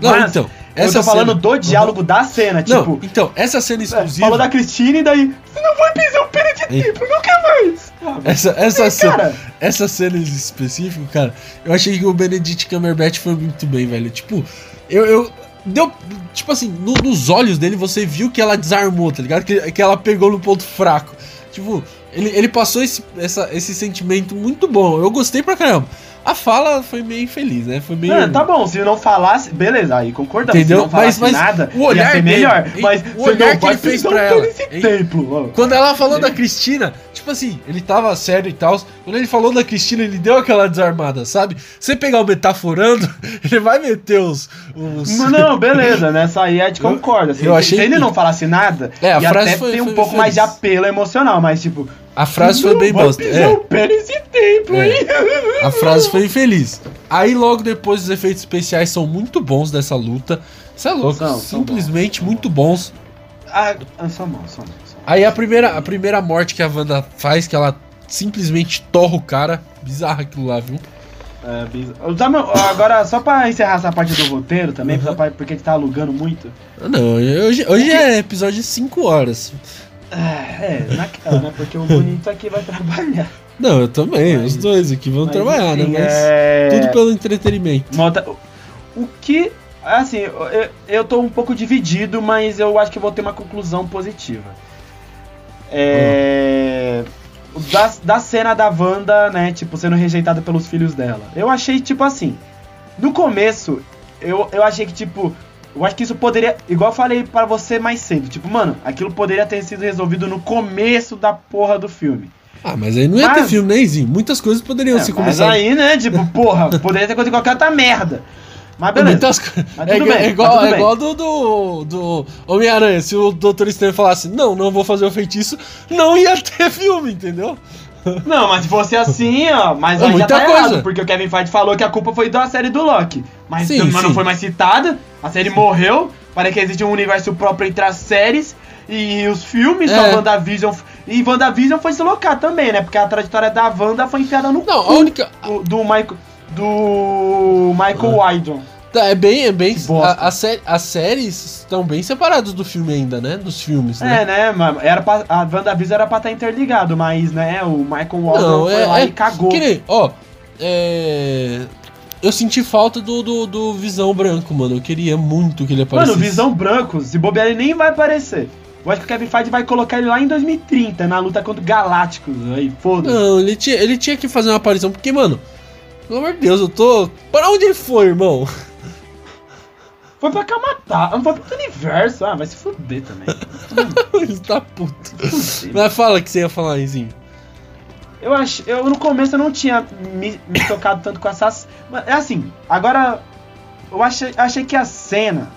[SPEAKER 1] Não, Mas, então,
[SPEAKER 2] essa eu tô falando cena... do diálogo uhum. da cena, tipo. Não,
[SPEAKER 1] então, essa cena exclusiva.
[SPEAKER 2] Falou da Cristina e daí. Você não vai pisar o pé de tempo, nunca mais!
[SPEAKER 1] essa, essa, é, cena, cara. essa cena em específico, cara, eu achei que o Benedict Cumberbatch foi muito bem, velho. Tipo, eu. eu deu. Tipo assim, no, nos olhos dele você viu que ela desarmou, tá ligado? Que, que ela pegou no ponto fraco. Tipo, ele, ele passou esse, essa, esse sentimento muito bom. Eu gostei pra caramba. A fala foi meio infeliz, né? Foi meio.
[SPEAKER 2] Ah, tá bom, se não falasse, beleza, aí concordamos.
[SPEAKER 1] Entendeu?
[SPEAKER 2] Se não falasse
[SPEAKER 1] mas, mas
[SPEAKER 2] nada,
[SPEAKER 1] o olhar ia ser
[SPEAKER 2] melhor. Mas
[SPEAKER 1] o olhar que ele fez pra ela.
[SPEAKER 2] Templo,
[SPEAKER 1] Quando ela falou da Cristina, tipo assim, ele tava sério e tal. Quando ele falou da Cristina, ele deu aquela desarmada, sabe? Você pegar o metaforando, (laughs) ele vai meter os. os...
[SPEAKER 2] Não, não, beleza, nessa aí a gente concorda.
[SPEAKER 1] Assim, eu achei
[SPEAKER 2] se ele não falasse nada,
[SPEAKER 1] é, a frase
[SPEAKER 2] até
[SPEAKER 1] foi,
[SPEAKER 2] tem um
[SPEAKER 1] foi
[SPEAKER 2] pouco
[SPEAKER 1] feliz.
[SPEAKER 2] mais de apelo emocional, mas tipo.
[SPEAKER 1] A frase foi bem bosta.
[SPEAKER 2] É. O pé nesse templo,
[SPEAKER 1] é. A frase foi infeliz. Aí logo depois os efeitos especiais são muito bons dessa luta. Você é louco, são, simplesmente são bons, muito bons.
[SPEAKER 2] Ah, são bons, são bons.
[SPEAKER 1] Aí a primeira, a primeira morte que a Wanda faz, que ela simplesmente torra o cara. Bizarro aquilo lá, viu?
[SPEAKER 2] É, bizarro. Agora, só pra encerrar essa parte do roteiro também, uhum. porque a gente tá alugando muito.
[SPEAKER 1] Não, hoje, hoje é episódio de 5 horas.
[SPEAKER 2] É, naquela, né? Porque o bonito aqui vai trabalhar.
[SPEAKER 1] Não, eu também, mas, os dois aqui vão trabalhar, né? enfim, né? Mas é... tudo pelo entretenimento.
[SPEAKER 2] Mota, o que. Assim, eu, eu tô um pouco dividido, mas eu acho que vou ter uma conclusão positiva. É. Hum. Da, da cena da Wanda, né? Tipo, sendo rejeitada pelos filhos dela. Eu achei, tipo assim. No começo, eu, eu achei que, tipo, eu acho que isso poderia, igual eu falei para você mais cedo, tipo, mano, aquilo poderia ter sido resolvido no começo da porra do filme.
[SPEAKER 1] Ah, mas aí não ia mas, ter filme, né, Zinho? Muitas coisas poderiam é, ser
[SPEAKER 2] começadas. Mas aí, né, tipo, porra, poderia ter acontecido qualquer outra merda. Mas beleza. Muitas...
[SPEAKER 1] Mas é, bem, é, igual, é igual do, do, do Homem-Aranha. Se o Doutor Estranho falasse, não, não vou fazer o feitiço, não ia ter filme, entendeu?
[SPEAKER 2] Não, mas se fosse assim, ó, mas é aí já tá coisa. errado, porque o Kevin Feige falou que a culpa foi da série do Loki. Mas, sim, mas não foi mais citada, a série sim. morreu, para que existe um universo próprio entre as séries e os filmes, é. só WandaVision. E WandaVision foi se locar também, né? Porque a trajetória da Wanda foi enfiada no
[SPEAKER 1] não, a única...
[SPEAKER 2] do, do Michael, do Michael ah. Wydon.
[SPEAKER 1] Tá, é bem, é bem. A, a sé as séries estão bem separadas do filme ainda, né? Dos filmes,
[SPEAKER 2] né? É, né? Era pra, a WandaVision era pra estar tá interligado, mas, né, o Michael Walker foi é, lá é, e cagou. Que nem,
[SPEAKER 1] ó, é. Eu senti falta do, do, do, Visão Branco, mano. Eu queria muito que ele aparecesse.
[SPEAKER 2] Mano, Visão Branco, se bobear, ele nem vai aparecer. Eu acho que o Kevin Feige vai colocar ele lá em 2030, na luta contra o Galácticos. Aí, foda-se.
[SPEAKER 1] Não, ele tinha, ele tinha que fazer uma aparição, porque, mano, pelo amor de Deus, eu tô. Para onde ele foi, irmão? (laughs)
[SPEAKER 2] Foi pra Kamatá, não foi pro universo. Ah, vai se fuder também.
[SPEAKER 1] Ele tá puto. Mas fala que você ia falar, Izinho.
[SPEAKER 2] Eu acho, eu no começo eu não tinha me, me tocado tanto com essas. É assim, agora eu achei, achei que a cena,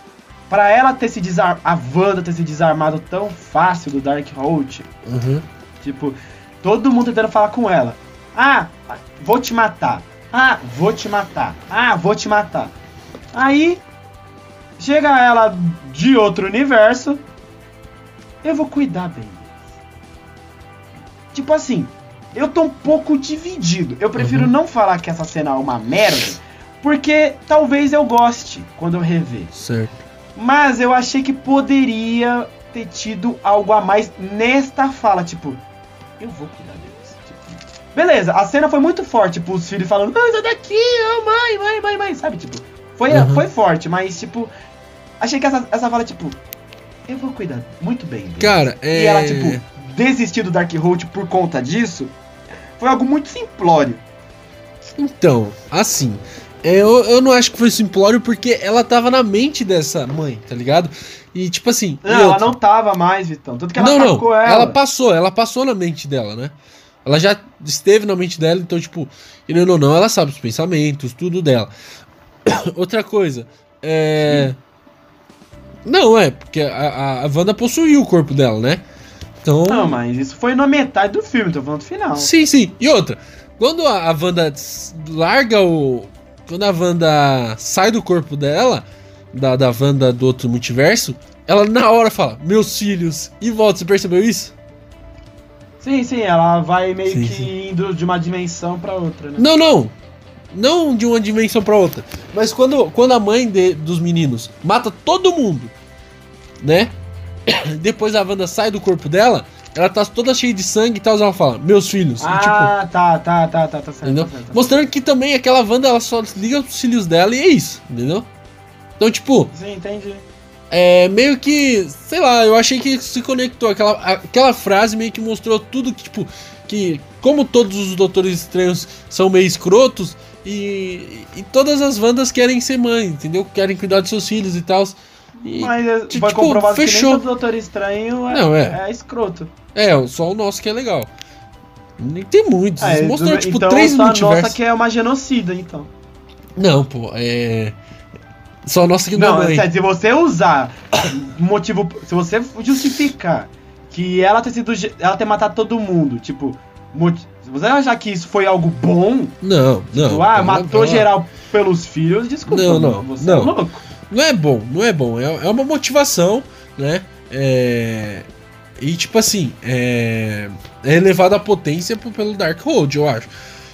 [SPEAKER 2] para ela ter se desarmado, a Wanda ter se desarmado tão fácil do Darkhold,
[SPEAKER 1] uhum.
[SPEAKER 2] tipo, todo mundo tentando falar com ela. Ah, vou te matar. Ah, vou te matar. Ah, vou te matar. Aí Chega ela de outro universo. Eu vou cuidar bem Tipo assim, eu tô um pouco dividido. Eu prefiro uhum. não falar que essa cena é uma merda, porque talvez eu goste quando eu rever.
[SPEAKER 1] Certo.
[SPEAKER 2] Mas eu achei que poderia ter tido algo a mais nesta fala, tipo, eu vou cuidar deles. Tipo, beleza, a cena foi muito forte, tipo, os filhos falando, não, sai daqui, oh, mãe, mãe, mãe, mãe, sabe? Tipo, foi, uhum. foi forte, mas, tipo, Achei que essa, essa fala, tipo, eu vou cuidar muito bem dele.
[SPEAKER 1] Cara, é.
[SPEAKER 2] E ela, tipo, desistir do Darkhold por conta disso, foi algo muito simplório.
[SPEAKER 1] Então, assim. É, eu, eu não acho que foi simplório porque ela tava na mente dessa mãe, tá ligado? E tipo assim.
[SPEAKER 2] Não, ela não tava mais, Vitão. Tanto que ela
[SPEAKER 1] não, não. Ela. ela passou, ela passou na mente dela, né? Ela já esteve na mente dela, então, tipo, querendo ou não, ela sabe os pensamentos, tudo dela. (coughs) Outra coisa, é. Sim. Não, é, porque a, a Wanda possuiu o corpo dela, né? Então...
[SPEAKER 2] Não, mas isso foi na metade do filme, tô falando do final.
[SPEAKER 1] Sim, sim. E outra, quando a, a Wanda larga o. Quando a Wanda sai do corpo dela, da, da Wanda do outro multiverso, ela na hora fala, meus filhos, e volta, você percebeu isso?
[SPEAKER 2] Sim, sim, ela vai meio sim, que sim. indo de uma dimensão para outra, né?
[SPEAKER 1] Não, não. Não de uma dimensão para outra. Mas quando, quando a mãe de, dos meninos mata todo mundo, né? (coughs) Depois a Wanda sai do corpo dela, ela tá toda cheia de sangue e tal, ela fala, meus filhos.
[SPEAKER 2] Ah,
[SPEAKER 1] e,
[SPEAKER 2] tipo, tá, tá, tá, tá, tá certo,
[SPEAKER 1] entendeu?
[SPEAKER 2] Tá certo, tá
[SPEAKER 1] Mostrando que também aquela Wanda, ela só liga os filhos dela e é isso, entendeu? Então, tipo...
[SPEAKER 2] Sim, entendi.
[SPEAKER 1] É meio que, sei lá, eu achei que se conectou. Aquela, aquela frase meio que mostrou tudo que, tipo, que como todos os Doutores Estranhos são meio escrotos, e, e todas as Wandas querem ser mãe, entendeu? Querem cuidar dos seus filhos e tal.
[SPEAKER 2] Mas é, tipo, foi comprovado fechou. que nem todo Doutor Estranho é, Não, é. é escroto.
[SPEAKER 1] É, só o nosso que é legal. Nem tem muitos.
[SPEAKER 2] Ah,
[SPEAKER 1] mostrou,
[SPEAKER 2] tipo, então, três só multiversos. a nossa que é uma genocida, então.
[SPEAKER 1] Não, pô, é... Só a nossa que não, não é.
[SPEAKER 2] Se você usar (coughs) motivo... Se você justificar que ela ter sido... Ela ter matado todo mundo, tipo... Se você achar que isso foi algo bom.
[SPEAKER 1] Não, não.
[SPEAKER 2] Tipo, ah, matou geral pelos filhos, desculpa.
[SPEAKER 1] Não, não. Você não. É louco. Não é bom, não é bom. É, é uma motivação, né? É. E tipo assim, é, é elevado à potência pelo Darkhold, eu acho.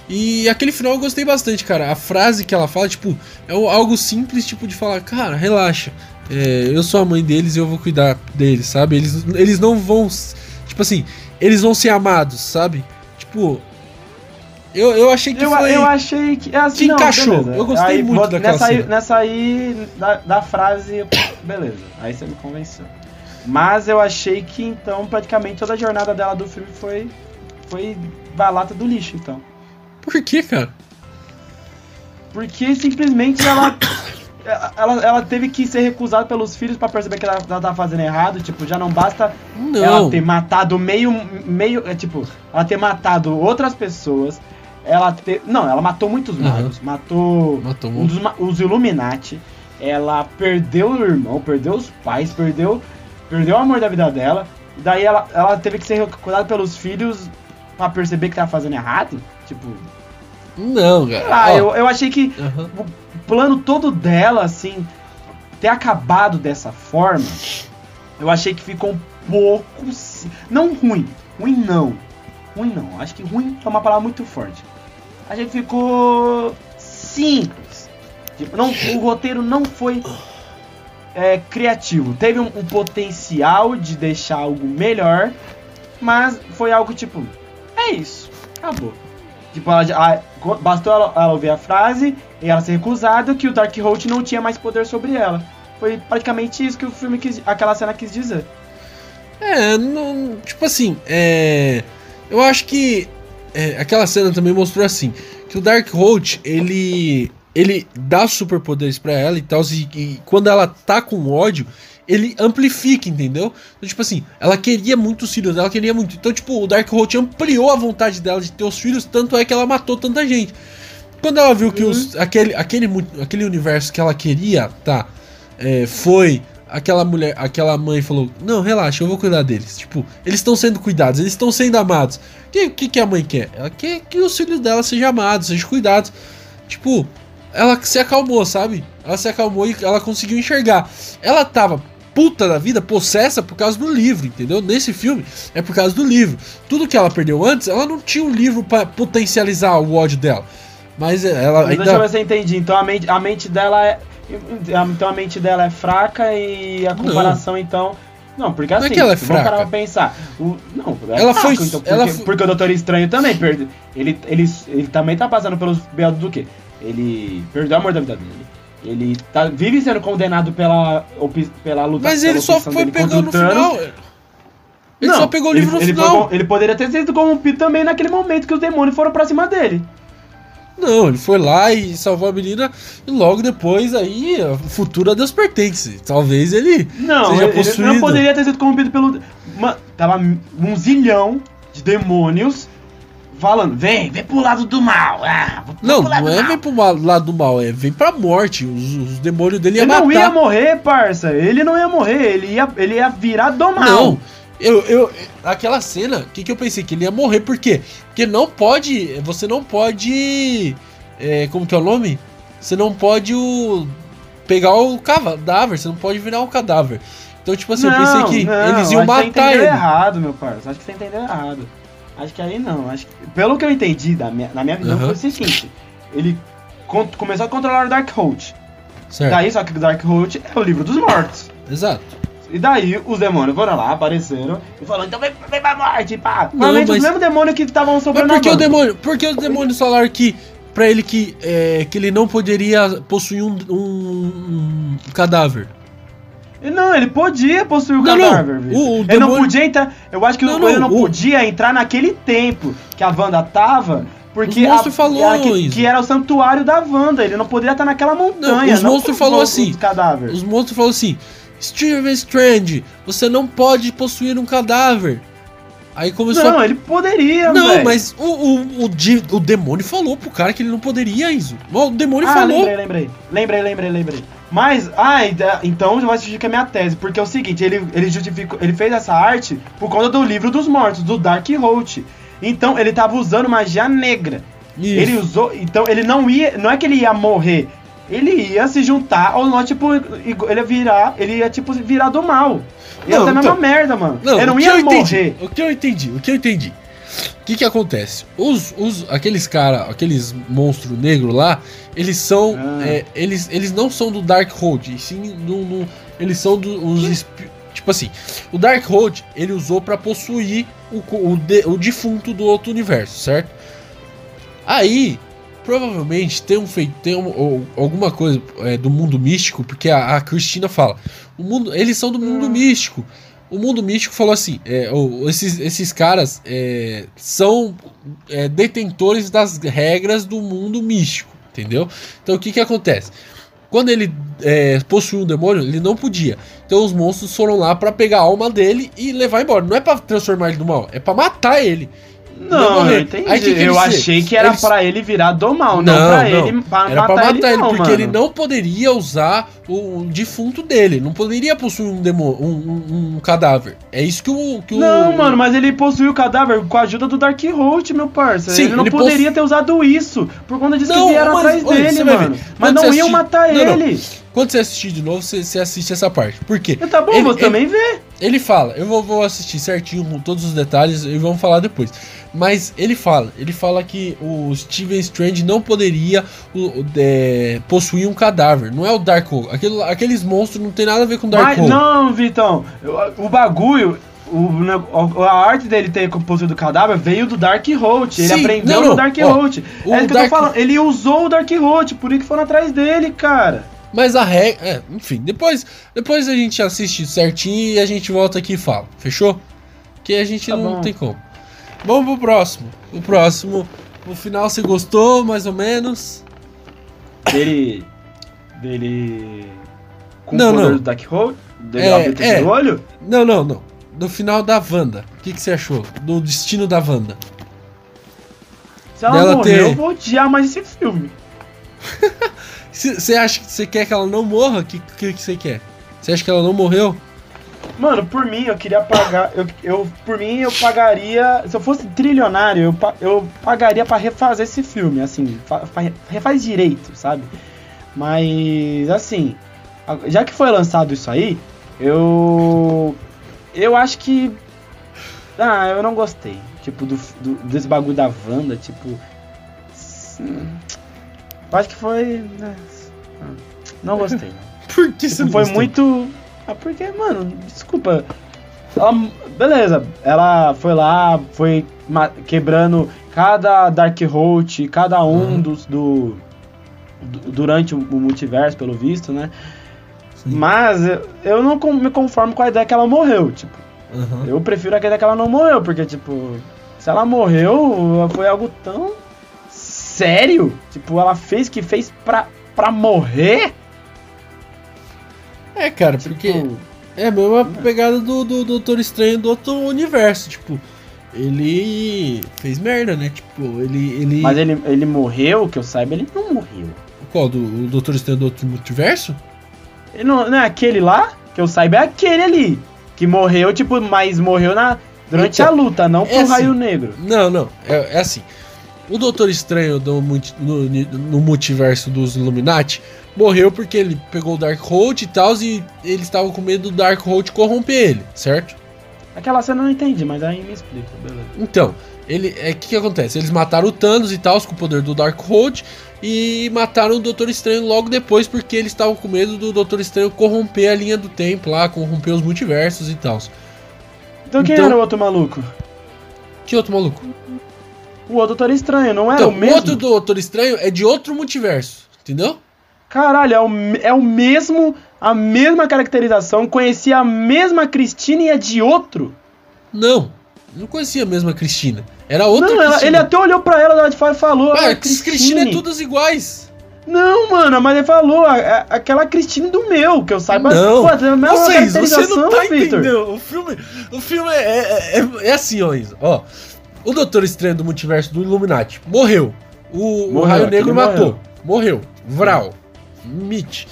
[SPEAKER 1] E aquele final eu gostei bastante, cara. A frase que ela fala, tipo, é algo simples, tipo, de falar, cara, relaxa. É, eu sou a mãe deles e eu vou cuidar deles, sabe? Eles, eles não vão Tipo assim, eles vão ser amados, sabe? Tipo, eu, eu achei que
[SPEAKER 2] eu,
[SPEAKER 1] foi.
[SPEAKER 2] Eu achei que. Assim,
[SPEAKER 1] que não, encaixou. Beleza. Eu gostei
[SPEAKER 2] aí,
[SPEAKER 1] muito daquela
[SPEAKER 2] nessa
[SPEAKER 1] cena.
[SPEAKER 2] Aí, nessa aí, da, da, frase, beleza. Aí você me convenceu. Mas eu achei que então praticamente toda a jornada dela do filme foi. Foi balata do lixo, então.
[SPEAKER 1] Por que, cara?
[SPEAKER 2] Porque simplesmente ela. (coughs) Ela, ela teve que ser recusada pelos filhos para perceber que ela, ela tá fazendo errado. Tipo, já não basta
[SPEAKER 1] não.
[SPEAKER 2] ela ter matado meio. meio é, tipo, ela ter matado outras pessoas. Ela ter. Não, ela matou muitos uhum. magos. Matou,
[SPEAKER 1] matou
[SPEAKER 2] um dos, os Illuminati. Ela perdeu o irmão, perdeu os pais, perdeu. Perdeu o amor da vida dela. E daí ela, ela teve que ser recusada pelos filhos para perceber que tava fazendo errado. Tipo.
[SPEAKER 1] Não, cara.
[SPEAKER 2] Ah, eu, eu achei que uhum. o plano todo dela, assim, ter acabado dessa forma, eu achei que ficou um pouco. Não ruim. Ruim não. Ruim não. Acho que ruim é uma palavra muito forte. A gente ficou simples. Tipo, não, o roteiro não foi é, criativo. Teve um, um potencial de deixar algo melhor, mas foi algo tipo. É isso. Acabou. Tipo, ela, a, bastou ela, ela, ouvir a frase e ela ser recusada que o Darkhold não tinha mais poder sobre ela. Foi praticamente isso que o filme quis, aquela cena quis dizer.
[SPEAKER 1] É, não, tipo assim, é, eu acho que é, aquela cena também mostrou assim que o Darkhold ele ele dá superpoderes para ela e tal e, e quando ela tá com ódio ele amplifica, entendeu? Então, tipo assim, ela queria muito os filhos, ela queria muito. Então, tipo, o Darkhold ampliou a vontade dela de ter os filhos, tanto é que ela matou tanta gente. Quando ela viu que os, uhum. aquele, aquele, aquele universo que ela queria, tá, é, foi aquela mulher, aquela mãe falou: Não, relaxa, eu vou cuidar deles. Tipo, eles estão sendo cuidados, eles estão sendo amados. O que, que, que, a mãe quer? Ela quer que os filhos dela sejam amados, sejam cuidados. Tipo, ela se acalmou, sabe? Ela se acalmou e ela conseguiu enxergar. Ela tava puta da vida, possessa por causa do livro, entendeu? Nesse filme é por causa do livro. Tudo que ela perdeu antes, ela não tinha um livro para potencializar o ódio dela. Mas ela
[SPEAKER 2] Mas
[SPEAKER 1] ainda...
[SPEAKER 2] Deixa eu ver se eu entendi. Então a mente, a mente dela é. Então a mente dela é fraca e a comparação não. então. Não, porque assim,
[SPEAKER 1] não é que ela é fraca.
[SPEAKER 2] Vamos pensar. O, não, é
[SPEAKER 1] ela
[SPEAKER 2] fraco,
[SPEAKER 1] foi,
[SPEAKER 2] então, porque,
[SPEAKER 1] ela
[SPEAKER 2] porque o Doutor Estranho também perdeu. Ele, ele, ele também tá passando pelos belos do quê? Ele perdeu o amor da vida dele. Ele tá, vive sendo condenado pela, pela luta
[SPEAKER 1] Mas ele só foi pegando no final. Ele
[SPEAKER 2] não,
[SPEAKER 1] só pegou o livro
[SPEAKER 2] ele,
[SPEAKER 1] no final.
[SPEAKER 2] Ele, ele poderia ter sido corrompido também naquele momento que os demônios foram pra cima dele.
[SPEAKER 1] Não, ele foi lá e salvou a menina e logo depois aí o futuro a Deus pertence. Talvez ele
[SPEAKER 2] não,
[SPEAKER 1] seja possuído.
[SPEAKER 2] Ele não poderia ter sido corrompido pelo... Uma, tava um zilhão de demônios falando, vem, vem pro lado do mal. Ah,
[SPEAKER 1] não, não é vem pro lado do mal, é vem pra morte. Os, os demônios dele iam matar.
[SPEAKER 2] Ele não ia morrer, parça. Ele não ia morrer, ele ia, ele ia virar do mal.
[SPEAKER 1] Não. Eu, eu, aquela cena, o que, que eu pensei? Que ele ia morrer, por quê? Porque não pode. Você não pode. É, como que é o nome? Você não pode o, pegar o cadáver, você não pode virar um cadáver. Então, tipo assim, não, eu pensei que não, eles iam matar
[SPEAKER 2] que você
[SPEAKER 1] ele.
[SPEAKER 2] errado, meu parça. Acho que você entendeu errado. Acho que aí não. Acho que, pelo que eu entendi da minha, na minha visão, uhum. foi o seguinte: ele começou a controlar o Darkhold.
[SPEAKER 1] Certo.
[SPEAKER 2] Daí, só que o Darkhold é o livro dos mortos.
[SPEAKER 1] Exato.
[SPEAKER 2] E daí os demônios foram lá, apareceram e falaram, então vem, vem pra morte, pá.
[SPEAKER 1] Não,
[SPEAKER 2] mas...
[SPEAKER 1] os
[SPEAKER 2] mesmos demônios que estavam sobrando
[SPEAKER 1] Mas por que o demônio? Por que os demônios falaram que pra ele que, é, que ele não poderia possuir um, um, um cadáver?
[SPEAKER 2] Não, ele podia possuir o não, cadáver. Não. O, o ele demônio... não podia entrar. Eu acho que não, ele não o... podia entrar naquele tempo que a Wanda tava. Porque
[SPEAKER 1] os a, falou
[SPEAKER 2] a, que, que, era o santuário da Wanda. Ele não poderia estar naquela montanha.
[SPEAKER 1] os monstros falou assim.
[SPEAKER 2] Os
[SPEAKER 1] monstros falou assim. Steven Strange, você não pode possuir um cadáver. Aí começou.
[SPEAKER 2] Não, a... ele poderia,
[SPEAKER 1] Não, véio. mas o, o, o, o, demônio falou pro cara que ele não poderia, isso. O demônio
[SPEAKER 2] ah,
[SPEAKER 1] falou.
[SPEAKER 2] Lembrei, lembrei. Lembrei, lembrei, lembrei. Mas, ah, então vai justificar minha tese, porque é o seguinte, ele, ele justificou, ele fez essa arte por conta do livro dos mortos, do Dark Holt. Então ele tava usando magia negra. Isso. Ele usou, então ele não ia, não é que ele ia morrer, ele ia se juntar ou não, tipo, ele ia virar, ele ia tipo virar do mal. Ia não, ser a mesma então, merda, mano.
[SPEAKER 1] Não,
[SPEAKER 2] ele não
[SPEAKER 1] ia
[SPEAKER 2] morrer.
[SPEAKER 1] Entendi, o que eu entendi, o que eu entendi. O que que acontece? Os, os, aqueles cara, aqueles monstros negros lá, eles são, ah. é, eles, eles não são do Dark Hold, sim, no, no, eles são dos do, Tipo assim, o Darkhold ele usou para possuir o, o, de, o defunto do outro universo, certo? Aí, provavelmente tem um feito, tem um, ou, alguma coisa é, do mundo místico, porque a, a Cristina fala, o mundo, eles são do mundo hum. místico. O mundo místico falou assim: é, ou, esses, esses caras é, são é, detentores das regras do mundo místico, entendeu? Então o que que acontece? Quando ele é, possuiu um demônio, ele não podia. Então os monstros foram lá para pegar a alma dele e levar embora. Não é para transformar ele no mal, é para matar ele.
[SPEAKER 2] Não, eu entendi. Aí, que que eu achei que era ele... para ele virar do mal, não, não pra ele
[SPEAKER 1] pra Era matar, pra matar ele, ele não, porque mano. ele não poderia usar o, defunto dele. Não poderia possuir um, demo, um, um, um, cadáver. É isso que o. Que
[SPEAKER 2] não, o... mano, mas ele possuiu o cadáver com a ajuda do Dark Holt, meu parceiro. Sim, ele não ele poderia possu... ter usado isso. Por conta disso não, que vieram mas, atrás olha, dele, mano. Mas não iam matar não, ele. Não.
[SPEAKER 1] Quando você assistir de novo, você, você assiste essa parte. Por quê?
[SPEAKER 2] Tá bom, ele, você também vê.
[SPEAKER 1] Ele fala, eu vou, vou assistir certinho com todos os detalhes e vamos falar depois. Mas ele fala, ele fala que o Steven Strange não poderia é, possuir um cadáver. Não é o Darkhold. Aquele, aqueles monstros não tem nada a ver com Darkhold.
[SPEAKER 2] Não, Vitão. O bagulho, o, a arte dele ter possuído o cadáver veio do Dark Holt. Ele Sim, aprendeu não, não. no Dark Holt. É isso que Dark... eu tô falando. Ele usou o Dark Holt, por isso que foram atrás dele, cara.
[SPEAKER 1] Mas a regra. É, enfim, depois, depois a gente assiste certinho e a gente volta aqui e fala. Fechou? Que a gente tá não bom. tem como. Vamos pro próximo. O próximo. O final você gostou, mais ou menos?
[SPEAKER 2] Dele. Dele. Com não, o poder não. do Darkhold? Dele é, é. do olho?
[SPEAKER 1] Não, não, não. Do final da Wanda. O que, que você achou? Do destino da Wanda.
[SPEAKER 2] Se ela Dela morrer, ter... eu vou odiar mais esse filme. (laughs)
[SPEAKER 1] Você acha que você quer que ela não morra? O que, que, que você quer? Você acha que ela não morreu?
[SPEAKER 2] Mano, por mim, eu queria pagar. Eu, eu, por mim, eu pagaria. Se eu fosse trilionário, eu, eu pagaria para refazer esse filme, assim. Fa, refaz direito, sabe? Mas, assim. Já que foi lançado isso aí, eu. Eu acho que. Ah, eu não gostei. Tipo, do, do desse bagulho da Wanda, tipo. Eu acho que foi. Né, não gostei. (laughs)
[SPEAKER 1] Por que tipo, você não
[SPEAKER 2] Foi muito ah, porque, mano, desculpa. Ela, beleza, ela foi lá, foi quebrando cada Dark Holt, cada um uhum. dos do, durante o multiverso, pelo visto, né? Sim. Mas eu, eu não me conformo com a ideia que ela morreu, tipo. Uhum. Eu prefiro a ideia que ela não morreu, porque, tipo, se ela morreu, foi algo tão sério. Tipo, ela fez que fez pra, pra morrer.
[SPEAKER 1] É, cara, tipo, porque é a mesma pegada do, do Doutor Estranho do outro universo, tipo, ele fez merda, né? Tipo, ele. ele...
[SPEAKER 2] Mas ele, ele morreu, que eu saiba, ele não morreu.
[SPEAKER 1] Qual? Do, o Doutor Estranho do outro multiverso?
[SPEAKER 2] Ele não, não é aquele lá? Que eu saiba é aquele ali. Que morreu, tipo, mas morreu na, durante então, a luta, não é raio assim, negro.
[SPEAKER 1] Não, não. É, é assim. O Doutor Estranho do, no, no multiverso dos Illuminati morreu porque ele pegou o Darkhold e tal, e eles estavam com medo do Darkhold corromper ele, certo?
[SPEAKER 2] Aquela cena eu não entendi, mas aí me explica, beleza.
[SPEAKER 1] Então, ele, é que que acontece? Eles mataram o Thanos e tal, com o poder do Darkhold, e mataram o Doutor Estranho logo depois, porque eles estavam com medo do Doutor Estranho corromper a linha do tempo lá, corromper os multiversos e tal.
[SPEAKER 2] Então quem então, era o outro maluco?
[SPEAKER 1] Que outro maluco?
[SPEAKER 2] O outro Doutor Estranho, não era então, o mesmo?
[SPEAKER 1] O outro Doutor Estranho é de outro multiverso, entendeu?
[SPEAKER 2] Caralho, é o, é o mesmo, a mesma caracterização, conhecia a mesma Cristina e é de outro?
[SPEAKER 1] Não, não conhecia a mesma Cristina. Era outra
[SPEAKER 2] Não, ela, ele até olhou pra ela lá de fora e falou.
[SPEAKER 1] Ah, Cristina é todas iguais.
[SPEAKER 2] Não, mano, mas ele falou, a, a, aquela Cristina do meu, que eu saiba.
[SPEAKER 1] Não, pô, é a Vocês, você não tá Victor. entendendo. O filme, o filme é, é, é, é assim, ó, Isa. Ó, o Doutor Estranho do Multiverso do Illuminati morreu. O, morreu, o Raio Negro matou. Morreu. morreu. Vral. Mitch.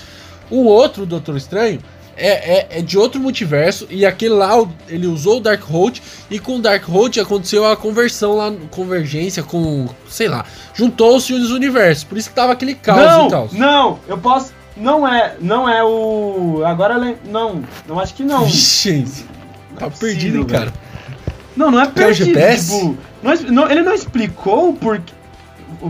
[SPEAKER 1] O outro Doutor Estranho é, é, é, de outro multiverso e aquele lá ele usou o Darkhold e com o Darkhold aconteceu a conversão lá, convergência com, sei lá, juntou-se os universos, por isso que tava aquele caos
[SPEAKER 2] não,
[SPEAKER 1] e tal.
[SPEAKER 2] Não, eu posso, não é, não é o, agora não, não acho que não. (laughs)
[SPEAKER 1] Vixe, tá é perdido, hein, cara.
[SPEAKER 2] Não, não é perdido, tipo, não, não, ele não explicou porque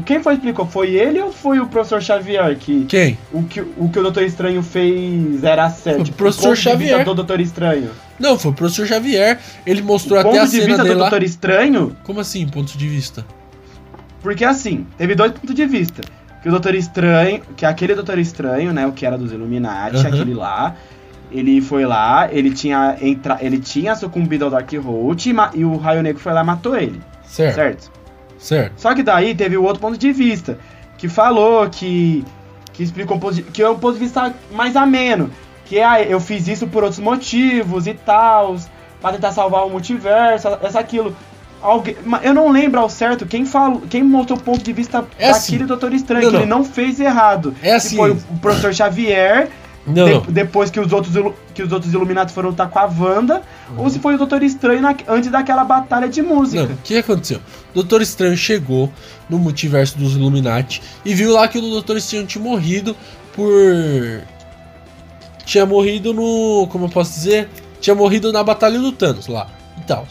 [SPEAKER 2] quem foi explicou? Foi ele ou foi o professor Xavier que.
[SPEAKER 1] Quem?
[SPEAKER 2] O que o, que o Doutor Estranho fez era certo.
[SPEAKER 1] O tipo, professor Xavier.
[SPEAKER 2] do Doutor Estranho.
[SPEAKER 1] Não, foi o professor Xavier. Ele mostrou
[SPEAKER 2] o
[SPEAKER 1] até
[SPEAKER 2] a cena de vista do Doutor Estranho.
[SPEAKER 1] Como assim, ponto de vista?
[SPEAKER 2] Porque assim, teve dois pontos de vista. Que o Doutor Estranho, que aquele Doutor Estranho, né, o que era dos Illuminati, uhum. aquele lá, ele foi lá, ele tinha entra, ele tinha sucumbido ao Dark Hold e, e o Raio Negro foi lá e matou ele.
[SPEAKER 1] Certo.
[SPEAKER 2] Certo.
[SPEAKER 1] Certo.
[SPEAKER 2] Só que daí teve o outro ponto de vista, que falou que que explicou que é um ponto de vista mais ameno, que é eu fiz isso por outros motivos e tal, para tentar salvar o multiverso, essa aquilo. Alguém, eu não lembro ao certo quem falou, quem mostrou o ponto de vista é assim. daquele assim. Doutor Estranho, não, que não. ele não fez errado.
[SPEAKER 1] É assim.
[SPEAKER 2] Que foi o professor Xavier não, de, Depois que os outros, que os outros Illuminati foram lutar com a Wanda, uhum. ou se foi o Doutor Estranho na, antes daquela batalha de música. Não,
[SPEAKER 1] o que aconteceu? O Doutor Estranho chegou no multiverso dos Illuminati e viu lá que o Doutor Estranho tinha morrido por. Tinha morrido no. Como eu posso dizer? Tinha morrido na batalha do Thanos lá e tal.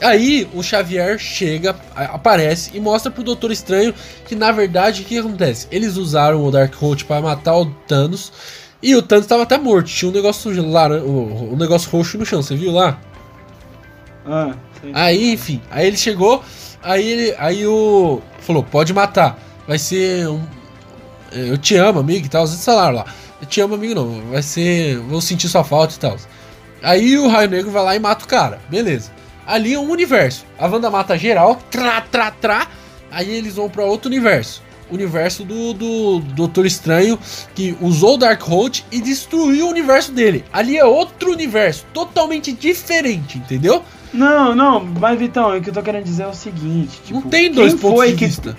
[SPEAKER 1] Aí o Xavier chega, aparece e mostra pro Doutor Estranho que na verdade o que acontece? Eles usaram o Darkhold para matar o Thanos e o Thanos tava até morto, tinha um negócio laran... um negócio roxo no chão, você viu lá?
[SPEAKER 2] Ah,
[SPEAKER 1] sim. Aí, enfim, aí ele chegou, aí ele, aí o falou, pode matar, vai ser um, eu te amo, amigo e tal, os salário lá. Eu te amo, amigo não, vai ser, vou sentir sua falta e tal. Aí o Raio Negro vai lá e mata o cara, beleza. Ali é um universo. A Wanda mata geral, tra, tra, tra. Aí eles vão para outro universo universo do, do, Doutor Estranho, que usou o Darkhold e destruiu o universo dele. Ali é outro universo, totalmente diferente, entendeu?
[SPEAKER 2] Não, não, mas Vitão, o que eu tô querendo dizer é o seguinte: tipo,
[SPEAKER 1] não tem dois pontos de que... vista.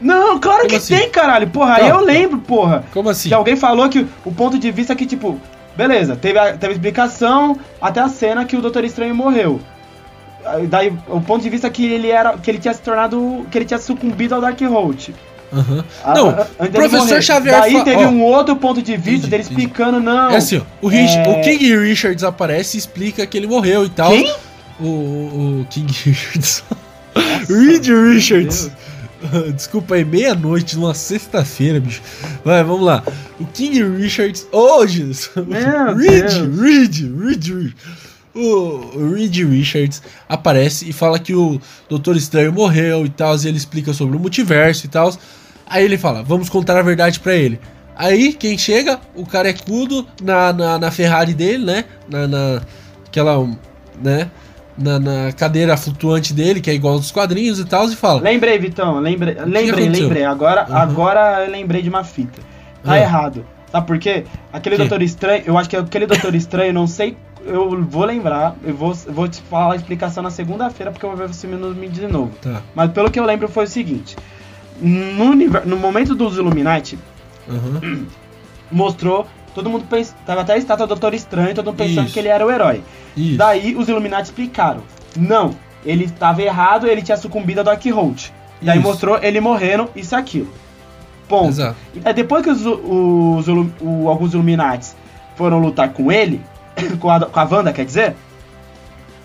[SPEAKER 2] Não, claro Como que assim? tem, caralho. Porra, aí eu lembro, porra.
[SPEAKER 1] Como assim?
[SPEAKER 2] Que alguém falou que o ponto de vista é que, tipo, beleza, teve a, teve a explicação até a cena que o Doutor Estranho morreu. Daí, o ponto de vista é que ele era. que ele tinha se tornado. que ele tinha sucumbido ao Darkhold.
[SPEAKER 1] Uhum. não, o professor Xavier.
[SPEAKER 2] Daí teve um outro ponto de vista entendi, dele explicando, não.
[SPEAKER 1] É assim, ó, o, Rich, é... o King Richards aparece e explica que ele morreu e tal.
[SPEAKER 2] Quem?
[SPEAKER 1] O, o King (laughs) Richards. Reed Richards. (laughs) Desculpa aí, meia-noite, numa sexta-feira, bicho. Vai, vamos lá. O King Richards. Oh, (laughs) Jesus! Reed, Reed, Reed, Reed o Reed Richards aparece e fala que o Doutor Estranho morreu e tal, e ele explica sobre o multiverso e tal. Aí ele fala, vamos contar a verdade para ele. Aí, quem chega? O carecudo na, na, na Ferrari dele, né? Na, na aquela, né? Na, na, cadeira flutuante dele, que é igual aos quadrinhos e tal, e fala.
[SPEAKER 2] Lembrei, Vitão, lembrei, lembrei, lembrei. Agora, uhum. agora eu lembrei de uma fita. Tá uhum. errado. Sabe por quê? Aquele que? Doutor Estranho, eu acho que aquele Doutor Estranho, não sei eu vou lembrar, eu vou, vou te falar a explicação na segunda-feira, porque eu vou ver você me de novo.
[SPEAKER 1] Tá.
[SPEAKER 2] Mas pelo que eu lembro foi o seguinte: no, no momento dos Illuminati,
[SPEAKER 1] uhum. (clears throat)
[SPEAKER 2] mostrou. Todo mundo pensa, tava até a estátua do Doutor Estranho, todo mundo pensando Isso. que ele era o herói. Isso. Daí os Illuminati explicaram: não, ele estava errado, ele tinha sucumbido a Darkhold. Daí Isso. mostrou ele morrendo, isso e aquilo. Ponto.
[SPEAKER 1] Exato.
[SPEAKER 2] Depois que os, os, os, alguns Illuminati foram lutar com ele, (clears throat) com, a, com a Wanda, quer dizer,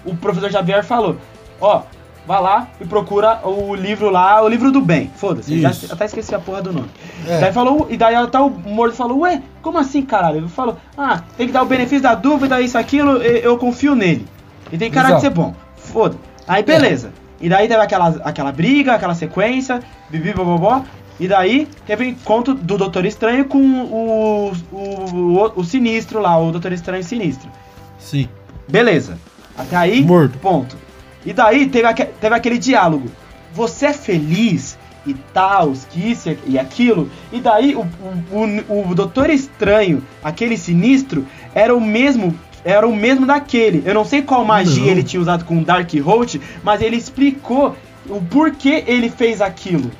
[SPEAKER 2] o professor Xavier falou: Ó, vá lá e procura o livro lá, o livro do bem. Foda-se, já até esqueci a porra do nome. É. Daí falou, e daí até o morto falou: Ué, como assim, caralho? Ele falou: Ah, tem que dar o benefício da dúvida, isso, aquilo, eu, eu confio nele. E tem cara Exato. de ser bom. Foda. Aí beleza. É. E daí teve aquela, aquela briga, aquela sequência, bibi, bobobó. E daí teve o encontro do Doutor Estranho com o, o, o, o Sinistro lá, o Doutor Estranho Sinistro.
[SPEAKER 1] Sim.
[SPEAKER 2] Beleza. Até aí,
[SPEAKER 1] Morto.
[SPEAKER 2] ponto. E daí teve, teve aquele diálogo. Você é feliz e tal, que isso e aquilo. E daí o, o, o, Doutor Estranho, aquele sinistro, era o mesmo. Era o mesmo daquele. Eu não sei qual magia não. ele tinha usado com Dark Holt, mas ele explicou o porquê ele fez aquilo.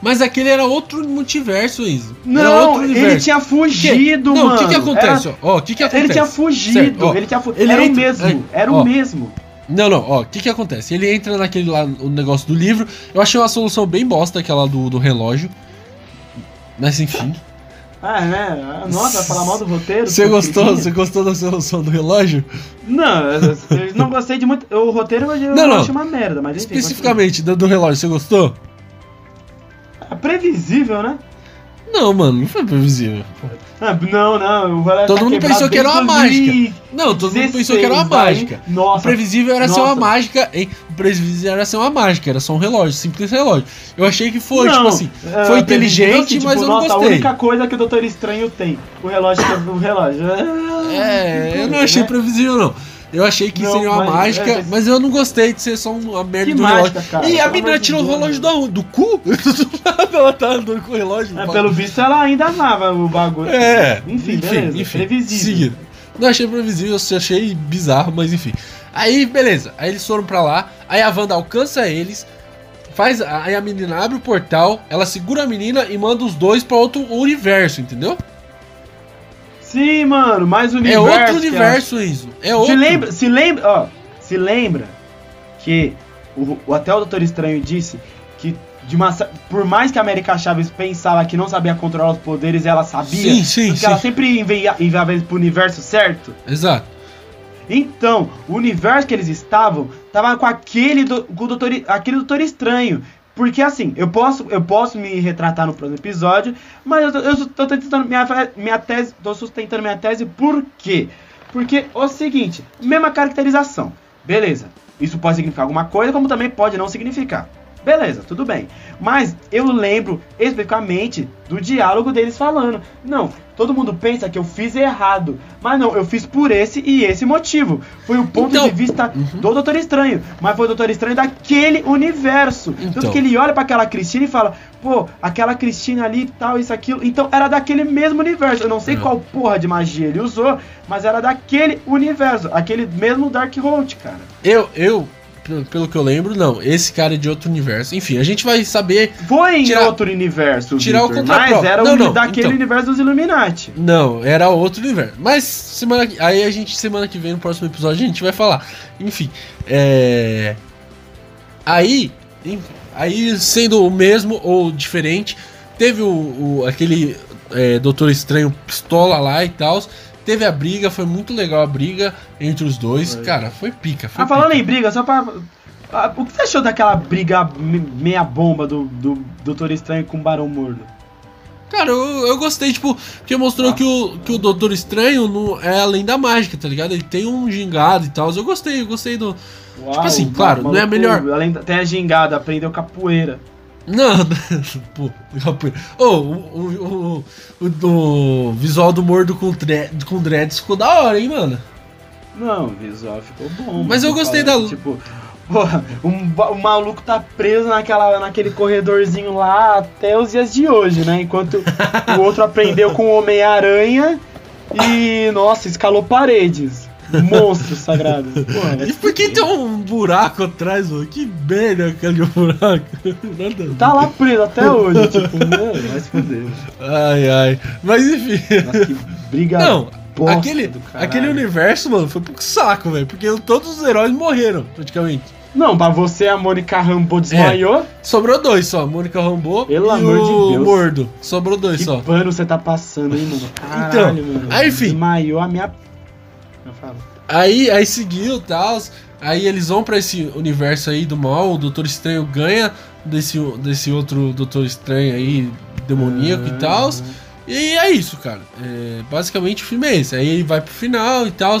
[SPEAKER 1] Mas aquele era outro multiverso, Enzo.
[SPEAKER 2] Não, ele tinha fugido,
[SPEAKER 1] que,
[SPEAKER 2] mano.
[SPEAKER 1] Não, o que que acontece? Ó, o que que acontece?
[SPEAKER 2] Ele tinha fugido, ó, ele tinha ele era entra, o mesmo, é, era ó, o mesmo.
[SPEAKER 1] Não, não, ó, o que que acontece? Ele entra naquele lá, o negócio do livro. Eu achei uma solução bem bosta, aquela do, do relógio. Mas enfim.
[SPEAKER 2] Ah, né? Nossa, vai falar mal do roteiro?
[SPEAKER 1] Você gostou? Você gostou da solução do relógio?
[SPEAKER 2] Não, eu não gostei de muito. O roteiro eu não, não. achei uma merda, mas enfim.
[SPEAKER 1] Especificamente do, do relógio, você gostou?
[SPEAKER 2] É previsível, né?
[SPEAKER 1] Não, mano, não foi previsível.
[SPEAKER 2] Ah, não, não.
[SPEAKER 1] todo mundo pensou que era uma mágica. Não, todo mundo pensou que era uma mágica. Nossa. O previsível era nossa. ser uma mágica. Hein? O previsível era ser uma mágica, era só um relógio, simples relógio. Eu achei que foi, não, tipo assim, é, foi inteligente, tipo, mas eu não gostei.
[SPEAKER 2] A única coisa que o Doutor Estranho tem, o relógio o relógio.
[SPEAKER 1] É, eu não achei né? previsível, não. Eu achei que não, seria uma mas, mágica, é, mas eu não gostei de ser só uma merda do mágica, relógio. Cara, e a menina tirou o relógio do, do cu? (laughs) ela tá andando com o relógio.
[SPEAKER 2] É, pelo visto, ela ainda amava o bagulho.
[SPEAKER 1] É. Enfim, enfim, beleza, enfim previsível. Não achei previsível, achei bizarro, mas enfim. Aí, beleza. Aí eles foram pra lá. Aí a Wanda alcança eles. Faz, aí a menina abre o portal. Ela segura a menina e manda os dois pra outro universo, entendeu?
[SPEAKER 2] Sim, mano, mais universo.
[SPEAKER 1] É outro universo, isso. É outro.
[SPEAKER 2] Se lembra, se lembra, ó, se lembra que o, o até o Doutor Estranho disse que de uma, por mais que a América Chaves pensava que não sabia controlar os poderes, ela sabia.
[SPEAKER 1] Sim, sim,
[SPEAKER 2] porque
[SPEAKER 1] sim.
[SPEAKER 2] ela sempre enviava, enviava eles pro universo certo.
[SPEAKER 1] Exato.
[SPEAKER 2] Então, o universo que eles estavam, tava com aquele do, com o doutor, aquele doutor estranho. Porque assim, eu posso, eu posso me retratar no próximo episódio, mas eu, tô tentando minha, minha tese, tô sustentando minha tese por quê? Porque o seguinte, mesma caracterização. Beleza. Isso pode significar alguma coisa, como também pode não significar. Beleza, tudo bem. Mas eu lembro especificamente do diálogo deles falando. Não, todo mundo pensa que eu fiz errado. Mas não, eu fiz por esse e esse motivo. Foi o ponto então, de vista uhum. do Doutor Estranho. Mas foi o Doutor Estranho daquele universo. Então. Tanto que ele olha para aquela Cristina e fala: pô, aquela Cristina ali tal, isso, aquilo. Então era daquele mesmo universo. Eu não sei qual porra de magia ele usou, mas era daquele universo. Aquele mesmo Darkhold, cara.
[SPEAKER 1] Eu, eu pelo que eu lembro, não. Esse cara é de outro universo. Enfim, a gente vai saber.
[SPEAKER 2] Foi em outro universo.
[SPEAKER 1] Tirar Victor, o
[SPEAKER 2] Mas era não, não, daquele então, universo dos Illuminati.
[SPEAKER 1] Não, era outro universo. Mas semana aí a gente semana que vem no próximo episódio a gente vai falar. Enfim, é aí, aí sendo o mesmo ou diferente, teve o, o aquele é, Doutor Estranho pistola lá e tal Teve a briga, foi muito legal a briga entre os dois. Foi. Cara, foi pica. Foi
[SPEAKER 2] ah, falando em briga, só pra. Ah, o que você achou daquela briga meia bomba do, do Doutor Estranho com o Barão Mordo?
[SPEAKER 1] Cara, eu, eu gostei, tipo, porque mostrou que o, que o Doutor Estranho não é além da mágica, tá ligado? Ele tem um gingado e tal. Eu gostei, eu gostei do. Uau, tipo assim, claro, não é a melhor.
[SPEAKER 2] Além, tem a gingada, aprendeu capoeira.
[SPEAKER 1] Não, (laughs) pô, oh, o, o, o, o, visual do Mordo com, dread, com dreads ficou da hora, hein, mano?
[SPEAKER 2] Não, o visual ficou bom.
[SPEAKER 1] Mas eu gostei da.
[SPEAKER 2] Tipo, porra, um, o maluco tá preso naquela, naquele corredorzinho lá até os dias de hoje, né? Enquanto o outro aprendeu com o Homem-Aranha e, nossa, escalou paredes. Monstros sagrados. (laughs)
[SPEAKER 1] Porra, e por que tem um buraco atrás, mano? Que merda aquele buraco. (laughs)
[SPEAKER 2] Nada tá lá preso até hoje, tipo, mano, vai se fuder.
[SPEAKER 1] Ai, ai. Mas enfim.
[SPEAKER 2] Nossa, que briga.
[SPEAKER 1] Não, aquele, aquele universo, mano, foi pro saco, velho. Porque todos os heróis morreram, praticamente.
[SPEAKER 2] Não, pra você a Mônica Rambo desmaiou. É,
[SPEAKER 1] sobrou dois só, a Mônica Rambo
[SPEAKER 2] Pelo e amor
[SPEAKER 1] o
[SPEAKER 2] de Deus.
[SPEAKER 1] Mordo. Sobrou dois
[SPEAKER 2] que
[SPEAKER 1] só.
[SPEAKER 2] Que pano você tá passando, hein, mano?
[SPEAKER 1] Então, Caralho, então, mano. Aí, enfim.
[SPEAKER 2] Desmaiou a minha
[SPEAKER 1] Aí, aí seguiu e tal. Aí eles vão para esse universo aí do mal. O Doutor Estranho ganha desse, desse outro Doutor Estranho aí, demoníaco uhum. e tal. E é isso, cara. É, basicamente o filme é esse. Aí ele vai pro final e tal.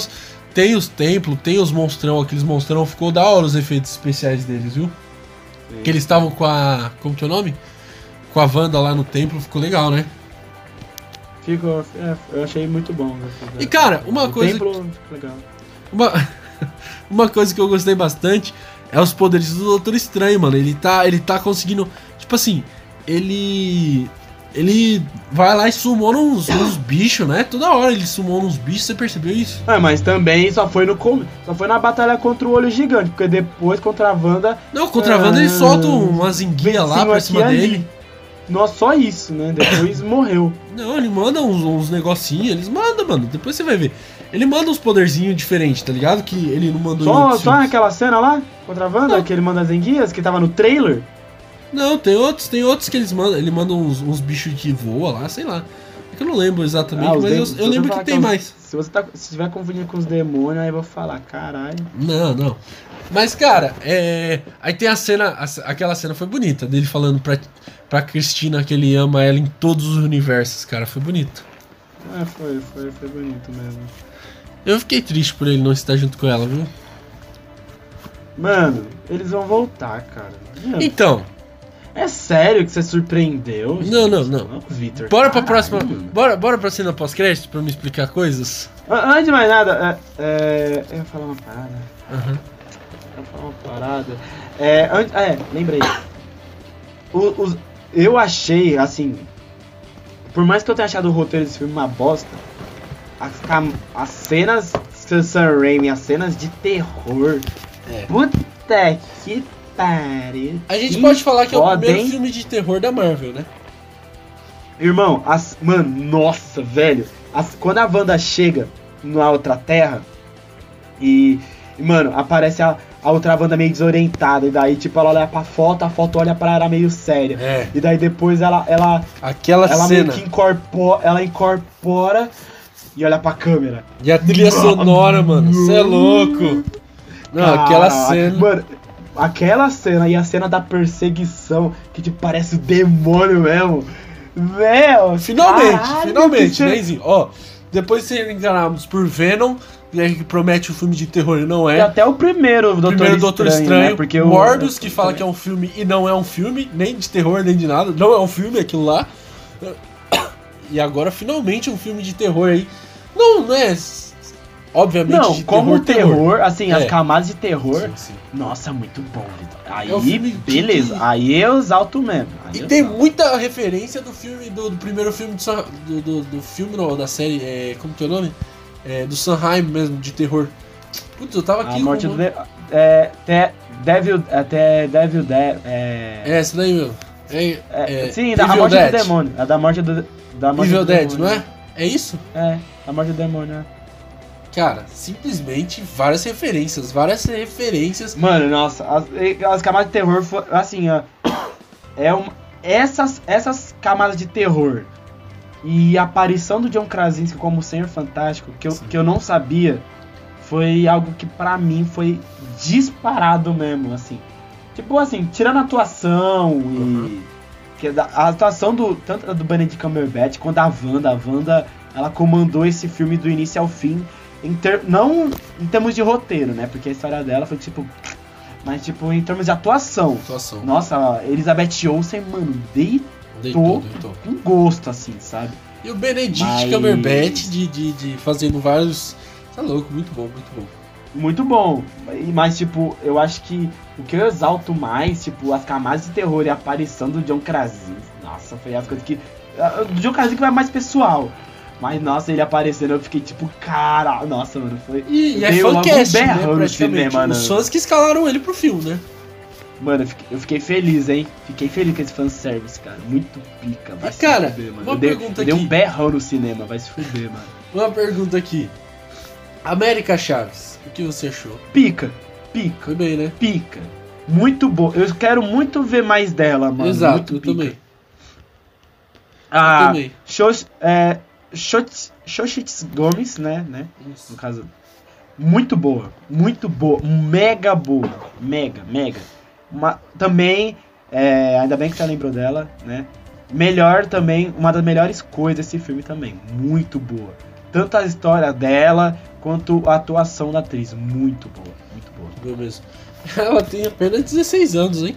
[SPEAKER 1] Tem os templos, tem os monstrão, aqueles monstrão. Ficou da hora os efeitos especiais deles, viu? Sim. Que eles estavam com a. Como que é o nome? Com a Wanda lá no templo, ficou legal, né?
[SPEAKER 2] Ficou, é, eu achei muito bom.
[SPEAKER 1] E cara, uma o coisa. Templo, legal. Uma, (laughs) uma coisa que eu gostei bastante é os poderes do Doutor Estranho, mano. Ele tá, ele tá conseguindo. Tipo assim, ele. Ele vai lá e sumou uns, uns bichos, né? Toda hora ele sumou uns bichos, você percebeu isso?
[SPEAKER 2] É, mas também só foi no só foi na batalha contra o Olho Gigante, porque depois contra a Wanda.
[SPEAKER 1] Não, contra a Wanda ele solta umas enguias lá pra cima dele. Ali.
[SPEAKER 2] Nossa, só isso, né? Depois (laughs) morreu.
[SPEAKER 1] Não, ele manda uns, uns negocinhos, eles mandam, mano. Depois você vai ver. Ele manda uns poderzinhos diferentes, tá ligado? Que ele não mandou
[SPEAKER 2] Só, só naquela cena lá, contra a Wanda, não. que ele manda as enguias, que tava no trailer?
[SPEAKER 1] Não, tem outros, tem outros que eles mandam. Ele manda uns, uns bichos que voam lá, sei lá. Eu não lembro exatamente, ah, mas eu, eu lembro que tem que mais.
[SPEAKER 2] Se você tá, se tiver confundindo com os demônios, aí eu vou falar, caralho.
[SPEAKER 1] Não, não. Mas, cara, é. Aí tem a cena. A, aquela cena foi bonita, dele falando pra, pra Cristina que ele ama ela em todos os universos, cara. Foi bonito.
[SPEAKER 2] É, foi, foi, foi bonito mesmo.
[SPEAKER 1] Eu fiquei triste por ele não estar junto com ela, viu?
[SPEAKER 2] Mano, eles vão voltar, cara.
[SPEAKER 1] Então.
[SPEAKER 2] É sério que você surpreendeu?
[SPEAKER 1] Não, não, não. Vitor. Bora pra próxima. Bora, bora pra cena pós-crédito pra me explicar coisas?
[SPEAKER 2] Antes de mais nada, é, é, eu ia falar uma parada. Uhum. Eu ia falar uma parada. É, an, é lembrei. O, o, eu achei, assim. Por mais que eu tenha achado o roteiro desse filme uma bosta, as, as cenas Sam Raimi, as cenas de terror é. Puta que
[SPEAKER 1] A gente pode falar que é o primeiro filme de terror da Marvel, né?
[SPEAKER 2] Irmão, as, mano, nossa, velho. As, quando a Wanda chega na outra terra e, e mano, aparece a, a outra Wanda meio desorientada. E daí, tipo, ela olha pra foto, a foto olha pra ela meio séria. É. E daí depois ela. ela
[SPEAKER 1] Aquela
[SPEAKER 2] ela
[SPEAKER 1] cena.
[SPEAKER 2] meio que incorpora. Ela incorpora e olha pra câmera.
[SPEAKER 1] E a trilha sonora, mano. Você é louco. Não, Caraca, aquela cena. Mano,
[SPEAKER 2] aquela cena e a cena da perseguição, que tipo, parece o demônio mesmo. Meu,
[SPEAKER 1] finalmente, caralho, finalmente, né, Ó, depois de ser enganados por Venom, né, que promete um filme de terror e não é.
[SPEAKER 2] E até o primeiro Doutor primeiro Doutor Estranho, Estranho né?
[SPEAKER 1] porque Morbius, o... que fala que é um filme e não é um filme, nem de terror, nem de nada. Não é um filme aquilo lá. (coughs) E agora, finalmente, um filme de terror aí. Não, não é Obviamente,
[SPEAKER 2] não, como terror, terror, assim, é. as camadas de terror. Sim, sim. Nossa, muito bom, Aí, é beleza. De... Aí eu exalto mesmo. Aí
[SPEAKER 1] e tem exalto. muita referência do filme, do, do primeiro filme do, do, do, filme, não, da série, é, como que é o nome? É, do Sanheim mesmo, de terror. Putz, eu tava aqui.
[SPEAKER 2] A morte do. De... É, te, Devil. Até Devil Dead.
[SPEAKER 1] É... é, essa daí, meu. É,
[SPEAKER 2] é, sim, da, a morte Dead. do demônio. A da morte do. Da morte
[SPEAKER 1] Evil do Dead, demônio. não é? É isso?
[SPEAKER 2] É, a morte do demônio, é.
[SPEAKER 1] Cara, simplesmente várias referências, várias referências.
[SPEAKER 2] Mano, nossa, as, as camadas de terror, assim, ó. É uma, essas, essas camadas de terror e a aparição do John Krasinski como Senhor Fantástico, que eu, que eu não sabia, foi algo que para mim foi disparado mesmo, assim. Tipo assim, tirando a atuação uhum. e. Que a atuação do, tanto do Benedict Cumberbatch quanto a Wanda. A Wanda, ela comandou esse filme do início ao fim em ter, não em termos de roteiro, né? Porque a história dela foi tipo. Mas, tipo, em termos de atuação.
[SPEAKER 1] Atuação.
[SPEAKER 2] Nossa, Elizabeth Olsen, mano, deitou, deitou, deitou. com gosto, assim, sabe?
[SPEAKER 1] E o Benedict mas... Cumberbatch de, de, de fazendo vários. Tá louco, muito bom, muito bom.
[SPEAKER 2] Muito bom. Mas, tipo, eu acho que o que eu exalto mais, tipo, as camadas de terror e a aparição do John Krasinski. Nossa, foi as coisas que. O John Krasinski vai mais pessoal. Mas, nossa, ele aparecendo, eu fiquei tipo, cara, nossa, mano, foi.
[SPEAKER 1] E, e é fancast, um né, praticamente. Cinema, Os fãs que escalaram ele pro filme, né?
[SPEAKER 2] Mano, eu fiquei, eu fiquei, feliz, hein? Fiquei feliz com esse fanservice, cara. Muito pica. Vai e,
[SPEAKER 1] se cara, fuder, mano. Uma eu pergunta
[SPEAKER 2] dei, aqui. Deu um berrão no cinema, vai se fuder, mano.
[SPEAKER 1] Uma pergunta aqui. América Chaves, o que você achou?
[SPEAKER 2] Pica. Pica.
[SPEAKER 1] Foi bem, né?
[SPEAKER 2] Pica. Muito boa. Eu quero muito ver mais dela, mano.
[SPEAKER 1] Exato,
[SPEAKER 2] muito
[SPEAKER 1] eu pica. também.
[SPEAKER 2] Ah, eu também. Shows, é, Xochitl Gomes, né, né? Isso. No caso, muito boa, muito boa, mega boa, mega, mega. Uma, também, é, ainda bem que você lembrou dela, né? Melhor também, uma das melhores coisas desse filme também, muito boa. Tanto a história dela quanto a atuação da atriz, muito boa, muito boa.
[SPEAKER 1] Boa mesmo. (laughs) Ela tem apenas 16 anos, hein?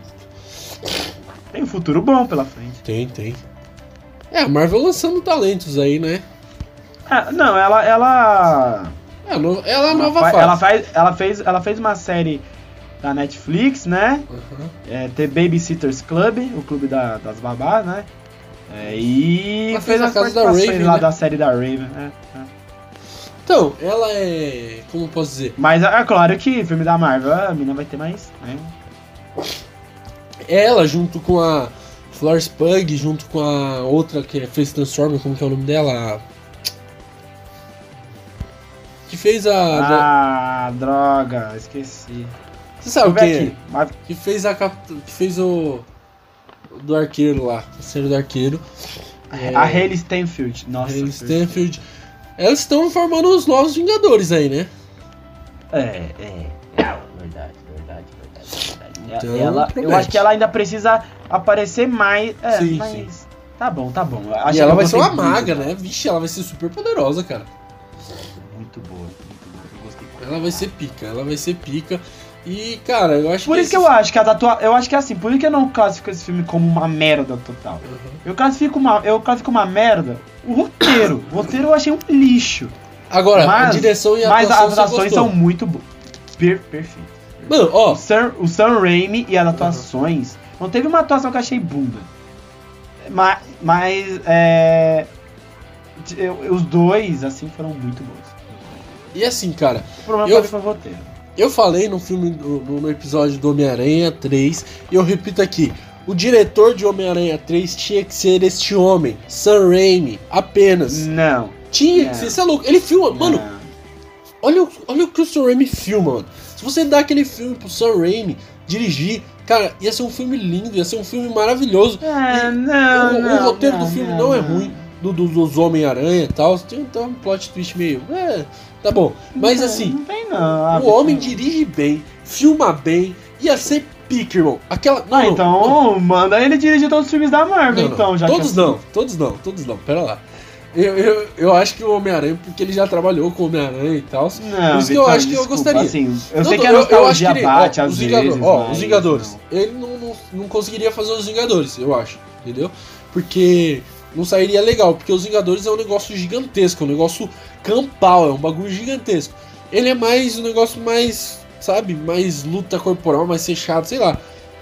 [SPEAKER 2] Tem um futuro bom pela frente.
[SPEAKER 1] Tem, tem. É, a Marvel lançando talentos aí, né?
[SPEAKER 2] É, não, ela. Ela,
[SPEAKER 1] é, ela é nova
[SPEAKER 2] ela, ela, faz, ela, fez, ela fez uma série da Netflix, né? Uhum. É, The Babysitters Club, o clube da, das babás, né? É, e
[SPEAKER 1] ela fez, fez a casa da Raven,
[SPEAKER 2] lá
[SPEAKER 1] né?
[SPEAKER 2] da série da Raven, né?
[SPEAKER 1] Então, ela é. Como posso dizer?
[SPEAKER 2] Mas é claro que filme da Marvel, a mina vai ter mais, né?
[SPEAKER 1] Ela, junto com a Florence Pug, junto com a outra que fez Transformer, como que é o nome dela? Que fez a.
[SPEAKER 2] Ah, droga, esqueci.
[SPEAKER 1] Você sabe o que? Que fez a. Que fez o. Do arqueiro lá, a série do arqueiro.
[SPEAKER 2] É... A Haley Stanfield. Nossa.
[SPEAKER 1] Haley Stanfield. Elas estão formando os novos Vingadores aí, né?
[SPEAKER 2] É, é. Verdade, verdade. Então, ela, eu acho que ela ainda precisa aparecer mais. É, sim, mas. Sim. Tá bom, tá bom.
[SPEAKER 1] Acho e ela vai ser uma maga, né? Vixe, ela vai ser super poderosa, cara.
[SPEAKER 2] Muito boa, muito boa. Eu gostei.
[SPEAKER 1] Ela vai ser pica, ela vai ser pica. E, cara, eu acho
[SPEAKER 2] por que. Por isso que eu acho que a datua... Eu acho que é assim, por isso que eu não classifico esse filme como uma merda total. Uhum. Eu classifico uma. Eu classifico uma merda o roteiro. o roteiro eu achei um lixo.
[SPEAKER 1] Agora, mas, a direção e a
[SPEAKER 2] Mas as atuações são muito boas. Per perfeito.
[SPEAKER 1] Mano, ó.
[SPEAKER 2] O Sam, o Sam Raimi e as atuações. Não teve uma atuação que eu achei bunda. Mas. Mas. É. os dois, assim, foram muito bons.
[SPEAKER 1] E assim, cara.
[SPEAKER 2] O problema eu, foi o roteiro.
[SPEAKER 1] Eu falei no filme, no, no episódio do Homem-Aranha 3, e eu repito aqui. O diretor de Homem-Aranha 3 tinha que ser este homem, Sam Raimi, apenas.
[SPEAKER 2] Não.
[SPEAKER 1] Tinha que ser, você é louco. Ele filma, não. mano. Olha, olha o que o Sam Raimi filma, mano. Se você dá aquele filme pro Sam Raimi dirigir, cara, ia ser um filme lindo, ia ser um filme maravilhoso.
[SPEAKER 2] É, não,
[SPEAKER 1] o,
[SPEAKER 2] não,
[SPEAKER 1] o roteiro não, do filme não, não é ruim, do, do, dos Homem-Aranha e tal. Tem, tem um plot twist meio. É, tá bom. Mas assim,
[SPEAKER 2] não tem, não.
[SPEAKER 1] o homem dirige bem, filma bem, ia ser pique, irmão. Aquela.
[SPEAKER 2] Não, ah, então não. manda ele dirigir todos os filmes da Marvel, então, já
[SPEAKER 1] Todos não, todos não, todos não, pera lá. Eu, eu, eu acho que o Homem-Aranha, porque ele já trabalhou com o Homem-Aranha e tal. Não, isso que eu acho que eu gostaria.
[SPEAKER 2] Assim, eu não, sei que a nostalgia eu, eu bate
[SPEAKER 1] ó,
[SPEAKER 2] às
[SPEAKER 1] os
[SPEAKER 2] vezes.
[SPEAKER 1] Vingadores, ó, os Vingadores. Não. Ele não, não, não conseguiria fazer os Vingadores, eu acho. Entendeu? Porque não sairia legal. Porque os Vingadores é um negócio gigantesco, um negócio campal, é um bagulho gigantesco. Ele é mais um negócio mais, sabe, mais luta corporal, mais fechado, sei lá.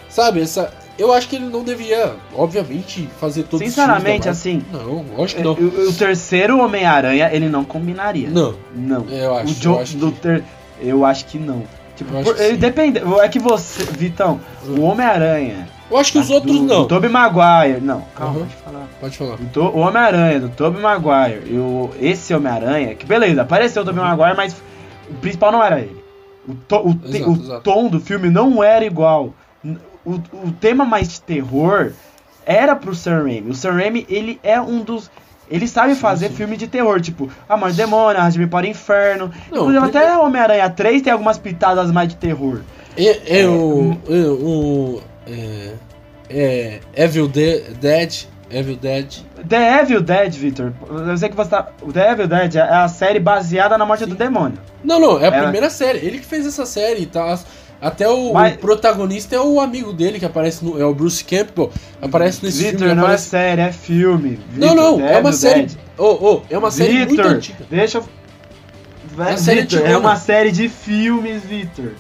[SPEAKER 1] Sabe, essa, eu acho que ele não devia, obviamente, fazer todos
[SPEAKER 2] Sinceramente, os assim.
[SPEAKER 1] Não, lógico que não.
[SPEAKER 2] O, o terceiro Homem-Aranha, ele não combinaria.
[SPEAKER 1] Não.
[SPEAKER 2] Não.
[SPEAKER 1] Eu acho,
[SPEAKER 2] o John,
[SPEAKER 1] eu acho
[SPEAKER 2] do
[SPEAKER 1] que...
[SPEAKER 2] ter... Eu acho que não. Tipo,
[SPEAKER 1] por,
[SPEAKER 2] ele depende. É que você. Vitão, o hum. Homem-Aranha.
[SPEAKER 1] Eu acho que os outros
[SPEAKER 2] do,
[SPEAKER 1] não.
[SPEAKER 2] Do Tobey Maguire. Não, calma, uhum. pode falar.
[SPEAKER 1] Pode falar.
[SPEAKER 2] O, o Homem-Aranha, do Tobey Maguire. E o, esse Homem-Aranha, que beleza, apareceu o Tobey uhum. Maguire, mas o principal não era ele. O, to, o, exato, o exato. tom do filme não era igual o, o tema mais de terror era pro Sam Raimi. O Sam Raimi, ele é um dos... Ele sabe sim, fazer sim. filme de terror, tipo, A Mãe Demônio, Arrasme para o Inferno. Não, Inclusive, até Homem-Aranha 3 tem algumas pitadas mais de terror.
[SPEAKER 1] É, é, o, é, o. É, é, Evil Dead. Evil Dead.
[SPEAKER 2] The Evil Dead, Victor. Eu sei que você tá. O The Evil Dead é a série baseada na morte Sim. do demônio.
[SPEAKER 1] Não, não, é a é. primeira série. Ele que fez essa série e tá. Até o, Mas... o, protagonista é o amigo dele que aparece no. É o Bruce Campbell. Aparece nesse
[SPEAKER 2] Victor,
[SPEAKER 1] filme.
[SPEAKER 2] não
[SPEAKER 1] aparece...
[SPEAKER 2] é série, é filme.
[SPEAKER 1] Victor, não, não, é uma série. Oh, oh, é uma série Victor, muito antiga.
[SPEAKER 2] Deixa. Uma série Victor, é uma série de filmes, Victor.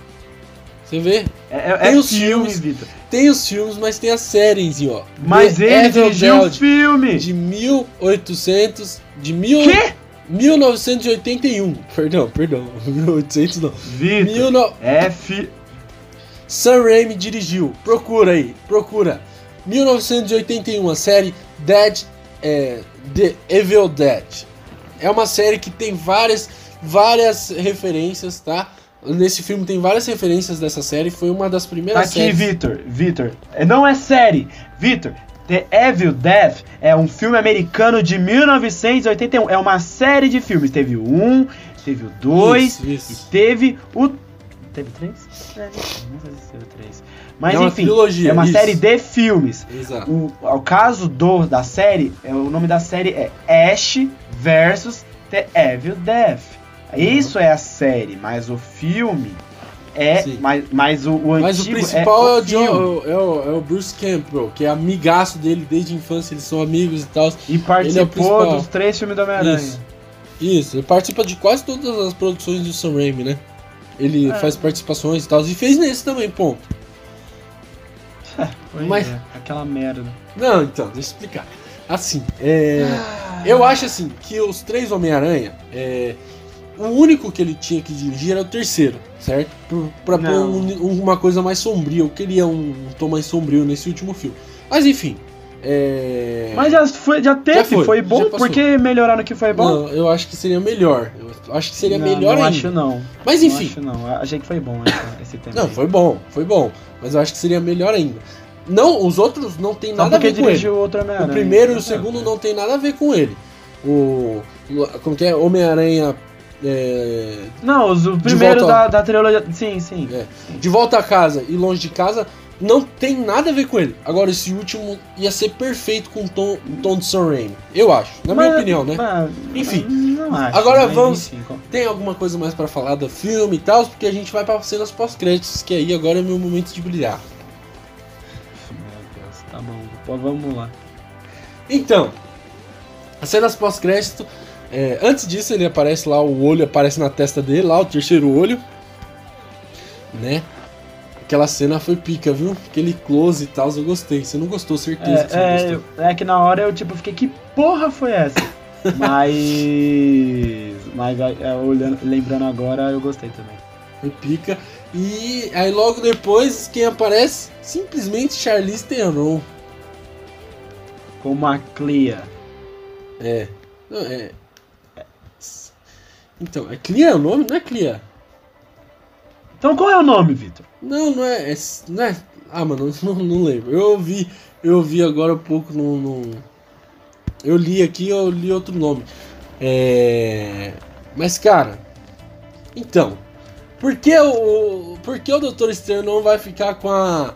[SPEAKER 1] Você vê?
[SPEAKER 2] É, é, tem é os filmes,
[SPEAKER 1] Victor. Tem os filmes, mas tem as séries, ó.
[SPEAKER 2] Mas The ele dirigiu o filme!
[SPEAKER 1] De 1800. De mil. Quê? 1981. Perdão, perdão. (laughs) 1800 não.
[SPEAKER 2] Victor. No... É fi...
[SPEAKER 1] Sam Raimi dirigiu. Procura aí, procura. 1981, a série Dead, é, The Evil Dead. É uma série que tem várias, várias referências, tá? Nesse filme tem várias referências dessa série. Foi uma das primeiras
[SPEAKER 2] tá aqui, séries. Vitor, Vitor. Não é série. Vitor, The Evil Death é um filme americano de 1981. É uma série de filmes. Teve o 1, teve o 2 e teve o Teve três? É, não sei se teve três. Mas é enfim, trilogia, é uma isso. série de filmes.
[SPEAKER 1] Exato.
[SPEAKER 2] O, o caso do, da série, é, o nome da série é Ash versus The Evil Death. Uhum. Isso é a série, mas o filme é. Mas, mas o, o
[SPEAKER 1] Mas o principal é, o, é o, John, é, o, é o Bruce Campbell, que é amigaço dele desde a infância, eles são amigos e tal.
[SPEAKER 2] E participou é dos três filmes do Homem-Aranha.
[SPEAKER 1] Isso. Isso, ele participa de quase todas as produções do Sam Raimi, né? Ele é. faz participações e tal. E fez nesse também, ponto. (laughs)
[SPEAKER 2] Mas... É, aquela merda.
[SPEAKER 1] Não, então, deixa eu explicar. Assim, é... ah. eu acho assim que os três Homem-Aranha, é... o único que ele tinha que dirigir era o terceiro, certo? Pra pôr um, uma coisa mais sombria. Eu queria um, um tom mais sombrio nesse último filme. Mas enfim, é...
[SPEAKER 2] Mas já, foi, já teve, já foi, foi, bom? Por que melhorar no que foi bom?
[SPEAKER 1] Não, eu acho que seria melhor. Eu acho que seria não, melhor
[SPEAKER 2] não
[SPEAKER 1] ainda.
[SPEAKER 2] acho não.
[SPEAKER 1] Mas enfim.
[SPEAKER 2] Não acho não. Achei que foi bom esse, esse
[SPEAKER 1] tema. Não, aí. foi bom, foi bom. Mas eu acho que seria melhor ainda. Não, os outros não tem nada a ver com ele.
[SPEAKER 2] O, outro
[SPEAKER 1] o primeiro e o segundo não tem nada a ver com ele. O. Como que é? Homem-Aranha. É...
[SPEAKER 2] Não, os, o primeiro da, da trilogia. Sim, sim,
[SPEAKER 1] é. De volta a casa e longe de casa não tem nada a ver com ele. Agora, esse último ia ser perfeito com o tom, tom de Sam Raimi. Eu acho, na mas, minha opinião, né? Mas, enfim. Não acho, agora vamos. Enfim, tem alguma coisa mais para falar do filme e tal? Porque a gente vai para cenas pós-créditos, que aí agora é meu momento de brilhar.
[SPEAKER 2] Meu Deus, tá bom. Pô, vamos lá.
[SPEAKER 1] Então, as cenas pós-crédito. É, antes disso, ele aparece lá, o olho aparece na testa dele, lá, o terceiro olho. Né? Aquela cena foi pica, viu? Aquele close e tal, eu gostei. Você não gostou, certeza
[SPEAKER 2] é,
[SPEAKER 1] que você
[SPEAKER 2] é, gostou. É que na hora eu tipo fiquei, que porra foi essa? (laughs) mas. Mas é, olhando, lembrando agora, eu gostei também.
[SPEAKER 1] Foi pica. E aí logo depois, quem aparece? Simplesmente Charlize Theron.
[SPEAKER 2] Como a Clea.
[SPEAKER 1] É. Não, é. Então, é Clea o nome? Não é Clea.
[SPEAKER 2] Então qual é o nome, Vitor?
[SPEAKER 1] Não, não é, é, não é. Ah, mano, (laughs) não, não lembro. Eu ouvi, eu ouvi agora há pouco no, no. Eu li aqui, eu li outro nome. É. Mas, cara. Então. Por que o. Por que o Doutor Estranho não vai ficar com a.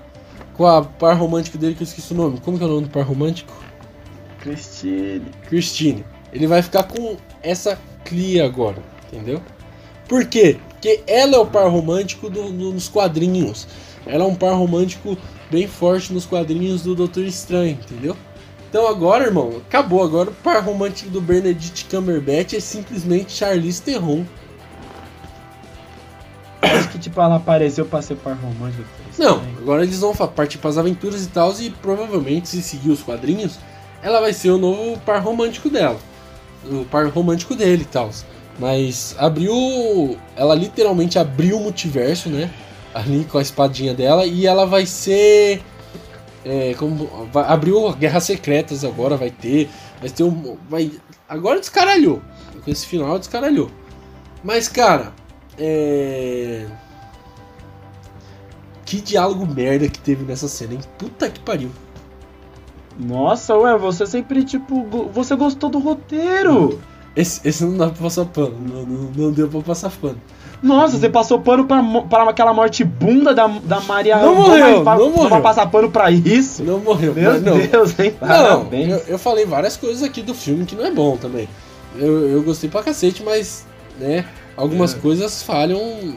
[SPEAKER 1] Com a par romântico dele, que eu esqueci o nome. Como que é o nome do par romântico?
[SPEAKER 2] Christine.
[SPEAKER 1] Christine. Ele vai ficar com essa Clia agora, entendeu? Por quê? Porque ela é o par romântico do, do, nos quadrinhos. Ela é um par romântico bem forte nos quadrinhos do Doutor Estranho, entendeu? Então agora, irmão, acabou. Agora o par romântico do Benedict Cumberbatch é simplesmente Charlize Theron.
[SPEAKER 2] Acho que tipo, ela apareceu pra ser par romântico.
[SPEAKER 1] Não, agora eles vão partir para as aventuras e tal, e provavelmente, se seguir os quadrinhos, ela vai ser o novo par romântico dela. O par romântico dele e tal. Mas abriu. Ela literalmente abriu o multiverso, né? Ali com a espadinha dela. E ela vai ser. É, como, vai, abriu Guerras Secretas agora, vai ter. Vai ter um. Vai, agora descaralhou. Com esse final descaralhou. Mas, cara. É. Que diálogo merda que teve nessa cena, hein? Puta que pariu.
[SPEAKER 2] Nossa, ué, você sempre, tipo, você gostou do roteiro.
[SPEAKER 1] Esse, esse não dá pra passar pano, não, não, não deu pra passar pano.
[SPEAKER 2] Nossa, você passou pano pra, pra aquela morte bunda da, da Maria
[SPEAKER 1] Não morreu, não, não morreu.
[SPEAKER 2] Vai passar pano pra isso?
[SPEAKER 1] Não morreu.
[SPEAKER 2] Meu
[SPEAKER 1] não.
[SPEAKER 2] Deus, hein?
[SPEAKER 1] Não, eu, eu, falei várias coisas aqui do filme que não é bom também. Eu, eu gostei pra cacete, mas, né, algumas é. coisas falham.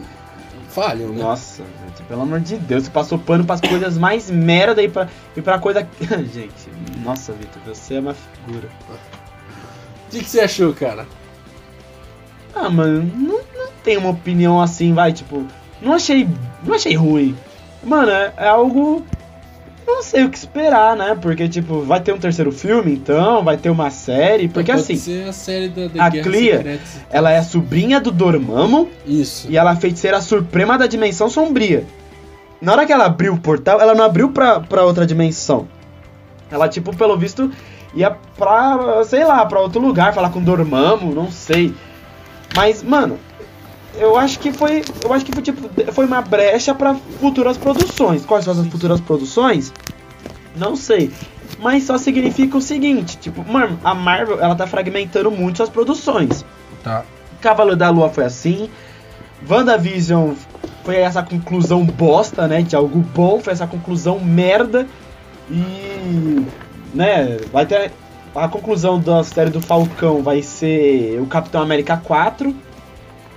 [SPEAKER 1] Falham, né?
[SPEAKER 2] Nossa, gente, pelo amor de Deus, você passou pano pras coisas mais merda e pra, e pra coisa. (laughs) gente, nossa, Vitor, você é uma figura.
[SPEAKER 1] O que, que você achou, cara?
[SPEAKER 2] Ah, mano, não, não tem uma opinião assim, vai, tipo, não achei, não achei ruim. Mano, é, é algo não sei o que esperar, né? Porque, tipo, vai ter um terceiro filme, então, vai ter uma série. Porque,
[SPEAKER 1] então,
[SPEAKER 2] assim.
[SPEAKER 1] Ser a série da, da
[SPEAKER 2] a Clea, ela é a sobrinha do Dormammu.
[SPEAKER 1] Isso.
[SPEAKER 2] E ela é feiticeira suprema da dimensão sombria. Na hora que ela abriu o portal, ela não abriu pra, pra outra dimensão. Ela, tipo, pelo visto, ia pra, sei lá, pra outro lugar, falar com Dormammu, não sei. Mas, mano, eu acho que foi, eu acho que foi tipo, foi uma brecha para futuras produções. Quais são as futuras produções? Não sei. Mas só significa o seguinte, tipo, mano, a Marvel, ela tá fragmentando muito as produções.
[SPEAKER 1] Tá.
[SPEAKER 2] Cavalo da Lua foi assim. WandaVision foi essa conclusão bosta, né, de algo bom, foi essa conclusão merda. E né, vai ter a conclusão da série do Falcão vai ser o Capitão América 4.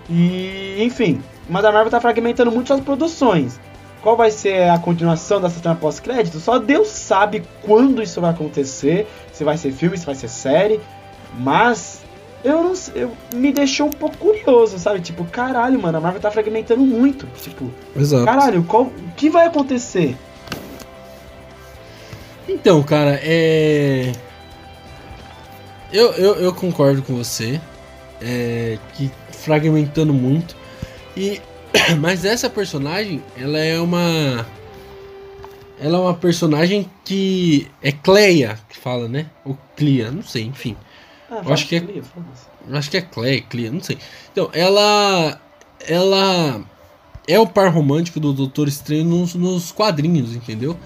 [SPEAKER 2] E, enfim, mas a Marvel tá fragmentando muito suas produções. Qual vai ser a continuação dessa cena pós-crédito? Só Deus sabe quando isso vai acontecer, se vai ser filme, se vai ser série. Mas eu não sei, eu, me deixou um pouco curioso, sabe? Tipo, caralho, mano, a Marvel tá fragmentando muito. Tipo,
[SPEAKER 1] Exato.
[SPEAKER 2] caralho, qual, o que vai acontecer?
[SPEAKER 1] Então, cara, é. Eu, eu, eu concordo com você. É, que fragmentando muito. E (clears throat) mas essa personagem, ela é uma ela é uma personagem que é Cleia que fala, né? Ou Clia, não sei, enfim. Ah, eu acho que é Cleia, acho que é Cleia, Clia, não sei. Então, ela ela é o par romântico do Doutor Estranho nos, nos quadrinhos, entendeu?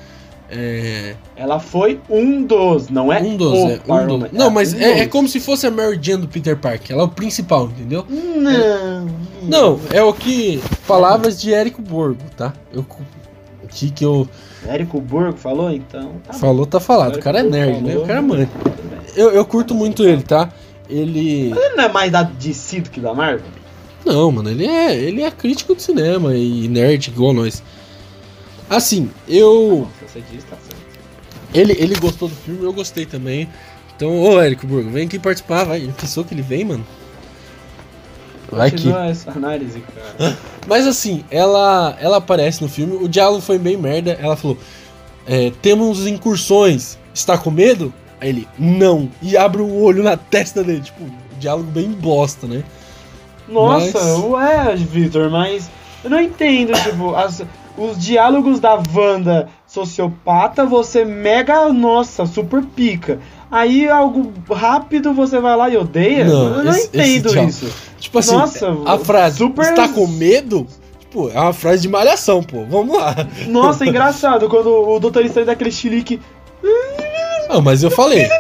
[SPEAKER 1] É...
[SPEAKER 2] Ela foi um dos, não é?
[SPEAKER 1] Um dos, é. Um dos. Não, mas um é, é, como se fosse a Mary Jane do Peter Parker. Ela é o principal, entendeu?
[SPEAKER 2] Não.
[SPEAKER 1] Não, é o que. Palavras de Érico Borgo, tá? Eu. Que que eu.
[SPEAKER 2] Érico Borgo falou, então.
[SPEAKER 1] Tá falou, tá falado. O cara é nerd, falou, né? O cara é mãe. Eu, eu curto muito ele, tá? Ele.
[SPEAKER 2] Mas ele não é mais da DC do que da Marvel?
[SPEAKER 1] Não, mano, ele é, ele é crítico de cinema e nerd igual nós. Assim, eu. Você diz, tá certo. Ele, ele gostou do filme, eu gostei também. Então, ô Érico Burgo, vem aqui participar, vai. Ele pensou que ele vem, mano?
[SPEAKER 2] Vai aqui. essa análise, cara. (laughs)
[SPEAKER 1] Mas assim, ela, ela aparece no filme, o diálogo foi bem merda. Ela falou: é, temos incursões, está com medo? Aí ele, não. E abre o um olho na (laughs) testa dele. Tipo, diálogo bem bosta, né?
[SPEAKER 2] Nossa, mas... ué, Victor, mas eu não entendo, tipo, as, os diálogos da Wanda sociopata, você mega, nossa, super pica. Aí algo rápido você vai lá e odeia? Não, eu não esse, entendo esse isso.
[SPEAKER 1] Tipo assim, nossa, a frase super... está com medo? Tipo, é uma frase de malhação, pô. Vamos lá.
[SPEAKER 2] Nossa, é (laughs) engraçado quando o Doutor Estranho dá aquele chilique.
[SPEAKER 1] Não, mas eu falei. (laughs)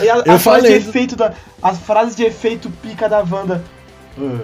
[SPEAKER 2] E a, eu a falei. Frase de efeito da, as frases de efeito pica da Wanda. Uh,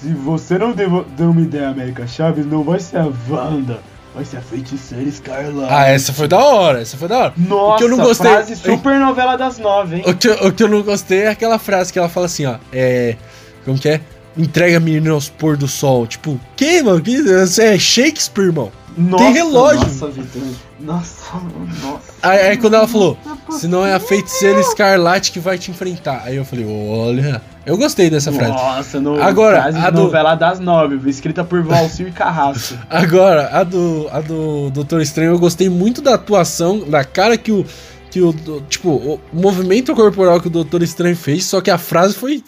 [SPEAKER 2] se você não deu, deu uma ideia, América Chaves, não vai ser a Wanda. Vai ser a feiticeira Scarlet.
[SPEAKER 1] Ah, essa foi da hora, essa foi da hora.
[SPEAKER 2] Nossa, o que eu não gostei... frase super novela das nove, hein?
[SPEAKER 1] O que, o que eu não gostei é aquela frase que ela fala assim, ó. É. Como que é? Entrega a menina aos pôr do sol. Tipo, que, mano? Que, você é Shakespeare, irmão?
[SPEAKER 2] Nossa, Tem relógio. Nossa, Victor. Nossa, nossa.
[SPEAKER 1] Aí, aí, quando ela falou, se não é a feiticeira escarlate que vai te enfrentar. Aí eu falei, olha. Eu gostei dessa frase.
[SPEAKER 2] Nossa, no, Agora, frase a do... novela das nove, escrita por Valcir (laughs) Carrasco.
[SPEAKER 1] Agora, a do, a do Doutor Estranho, eu gostei muito da atuação, da cara que o. Que o tipo, o movimento corporal que o Doutor Estranho fez, só que a frase foi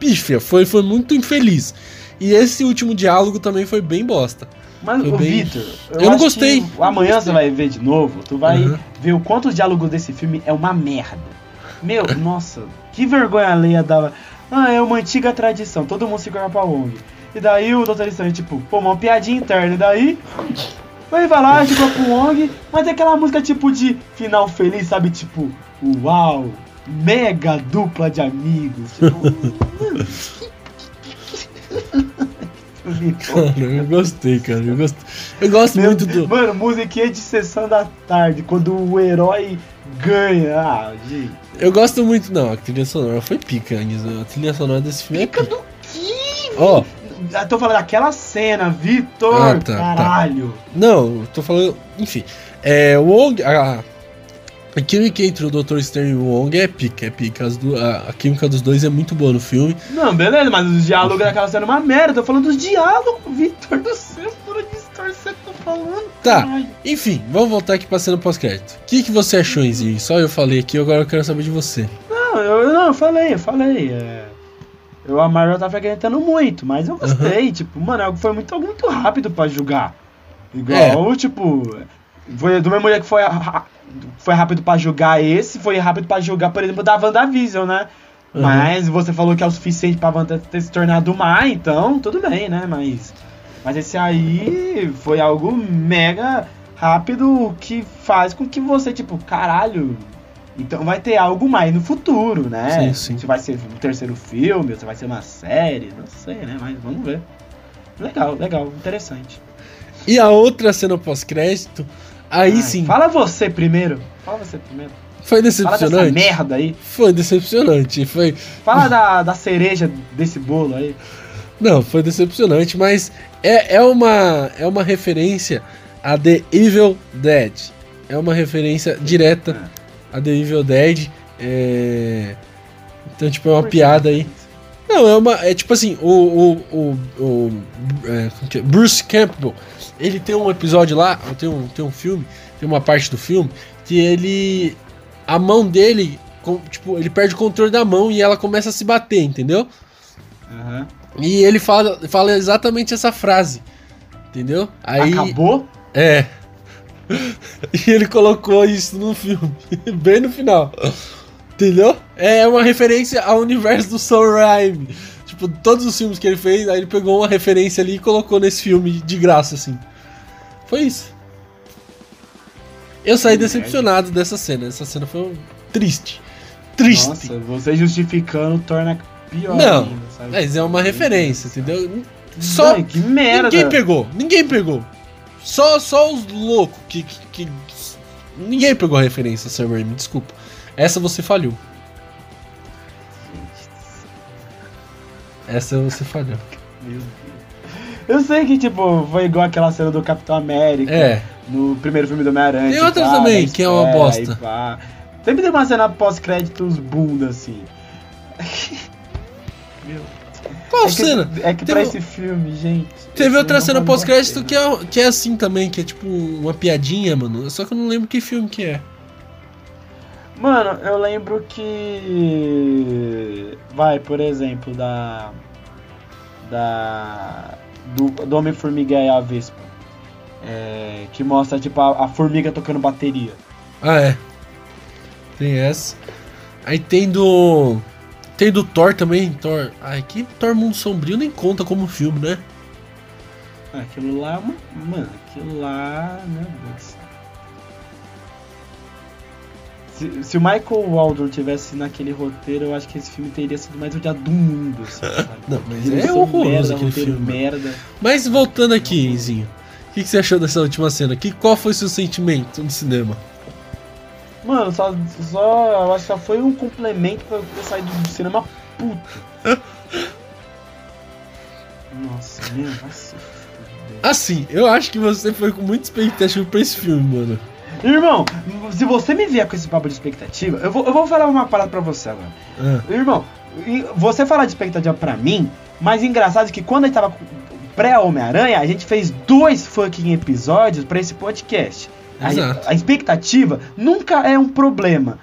[SPEAKER 1] pífia, foi, foi muito infeliz. E esse último diálogo também foi bem bosta.
[SPEAKER 2] Mas, o bem... Vitor,
[SPEAKER 1] eu, eu não gostei.
[SPEAKER 2] amanhã
[SPEAKER 1] gostei.
[SPEAKER 2] você vai ver de novo, tu vai uhum. ver o quanto os diálogos desse filme é uma merda. Meu, (laughs) nossa, que vergonha alheia da. Ah, é uma antiga tradição, todo mundo se guarda pra ONG. E daí o Doutor Estranho, tipo, pô, uma piadinha interna. E daí. Ele vai lá, chegou pro ONG, mas é aquela música tipo de final feliz, sabe? Tipo, uau, mega dupla de amigos. Tipo, (laughs)
[SPEAKER 1] Cara, eu gostei, cara. Eu gosto, eu gosto Meu, muito do.
[SPEAKER 2] Mano, musiquinha de sessão da tarde, quando o herói ganha. Ah, gente.
[SPEAKER 1] Eu gosto muito, não. A trilha sonora foi pica, A trilha sonora desse filme
[SPEAKER 2] pica é pica. do quê? Ó. Oh. tô falando daquela cena, Vitor. Ah, tá, tá. caralho. Tá.
[SPEAKER 1] Não, tô falando. Enfim. É, o Wong. A, a química entre o Dr. Stern e o Wong é pica, é pica. Do, a, a, química dos dois é muito boa no filme.
[SPEAKER 2] Não, beleza, mas os diálogos daquela cena é uma merda. Tô falando dos diálogos, Victor do céu, por distorcer tô falando.
[SPEAKER 1] Tá, Ai. enfim, vamos voltar aqui pra cena pós-crédito. O que, que você achou, Enzinho? Só eu falei aqui, agora eu quero saber de você.
[SPEAKER 2] Não, eu, não, eu falei, eu falei. É... Eu, a Marvel tava acreditando muito, mas eu gostei. Uhum. Tipo, mano, foi muito, muito rápido pra julgar. Igual, é. tipo. Foi do mesmo jeito que foi foi rápido para julgar esse, foi rápido para julgar, por exemplo, da WandaVision, né? Uhum. Mas você falou que é o suficiente pra Wanda ter se tornado má, então tudo bem, né? Mas, mas esse aí foi algo mega rápido que faz com que você, tipo, caralho, então vai ter algo mais no futuro, né? Sim, sim. Se vai ser um terceiro filme, se vai ser uma série, não sei, né? Mas vamos ver. Legal, legal, interessante.
[SPEAKER 1] E a outra cena pós-crédito Aí Ai, sim.
[SPEAKER 2] Fala você primeiro. Fala você primeiro.
[SPEAKER 1] Foi decepcionante. Fala dessa
[SPEAKER 2] merda aí.
[SPEAKER 1] Foi decepcionante. Foi.
[SPEAKER 2] Fala da, da cereja desse bolo aí.
[SPEAKER 1] Não, foi decepcionante, mas é, é, uma, é uma referência a The Evil Dead. É uma referência direta é. a The Evil Dead. É... Então, tipo, é uma piada aí. Não, é uma. É tipo assim, o. o, o, o é, é, Bruce Campbell ele tem um episódio lá, tem um, tem um filme, tem uma parte do filme que ele. A mão dele, tipo, ele perde o controle da mão e ela começa a se bater, entendeu? Uhum. E ele fala, fala exatamente essa frase. Entendeu?
[SPEAKER 2] Aí, Acabou?
[SPEAKER 1] É. (laughs) E ele colocou isso no filme, (laughs) bem no final. Entendeu? É uma referência ao universo do Sam Raimi. Tipo, todos os filmes que ele fez, aí ele pegou uma referência ali e colocou nesse filme de graça, assim. Foi isso. Eu saí decepcionado dessa cena. Essa cena foi triste. Triste. Nossa,
[SPEAKER 2] você justificando torna pior.
[SPEAKER 1] Não, ainda, mas é uma referência, entendeu? Só. Mãe, que merda. Ninguém pegou. Ninguém pegou. Só, só os loucos que, que, que, Ninguém pegou a referência, Sam Raimi, desculpa. Essa você falhou. Essa você falhou. Meu Deus.
[SPEAKER 2] Eu sei que, tipo, foi igual aquela cena do Capitão América.
[SPEAKER 1] É.
[SPEAKER 2] No primeiro filme do Homem-Aranha.
[SPEAKER 1] Tem outras também, que é uma é, bosta.
[SPEAKER 2] Sempre tem uma cena pós-créditos bunda, assim.
[SPEAKER 1] Meu. Qual
[SPEAKER 2] é
[SPEAKER 1] cena?
[SPEAKER 2] Que, é que teve, pra esse filme, gente.
[SPEAKER 1] Teve outra cena pós-crédito que é, que é assim também, que é tipo uma piadinha, mano. Só que eu não lembro que filme que é.
[SPEAKER 2] Mano, eu lembro que. Vai, por exemplo, da. Da. Do, do Homem-Formiga e a Vespa. É, que mostra, tipo, a, a formiga tocando bateria.
[SPEAKER 1] Ah, é. Tem essa. Aí tem do. Tem do Thor também, Thor. Ai, que Thor Mundo Sombrio nem conta como filme, né?
[SPEAKER 2] Aquilo lá é uma. Mano, aquilo lá. Meu Deus. Se, se o Michael Waldron tivesse naquele roteiro, eu acho que esse filme teria sido mais odiado do mundo. Assim, (laughs)
[SPEAKER 1] Não, mas é horroroso aquele filme.
[SPEAKER 2] Merda.
[SPEAKER 1] Mas voltando aqui, Enzinho. O que, que, você achou dessa última cena? Que, qual foi o seu sentimento no cinema?
[SPEAKER 2] Mano, só, só eu acho que só foi um complemento pra eu saído do cinema puto. (laughs) Nossa, meu, nossa.
[SPEAKER 1] Assim, eu acho que você foi com muita expectativa pra esse filme, mano.
[SPEAKER 2] Irmão, se você me vier com esse papo de expectativa, eu vou, eu vou falar uma parada pra você agora. É. Irmão, você falar de expectativa pra mim, mas engraçado é que quando a gente tava pré-Homem-Aranha, a gente fez dois fucking episódios pra esse podcast. A, a, expectativa nunca é um problema.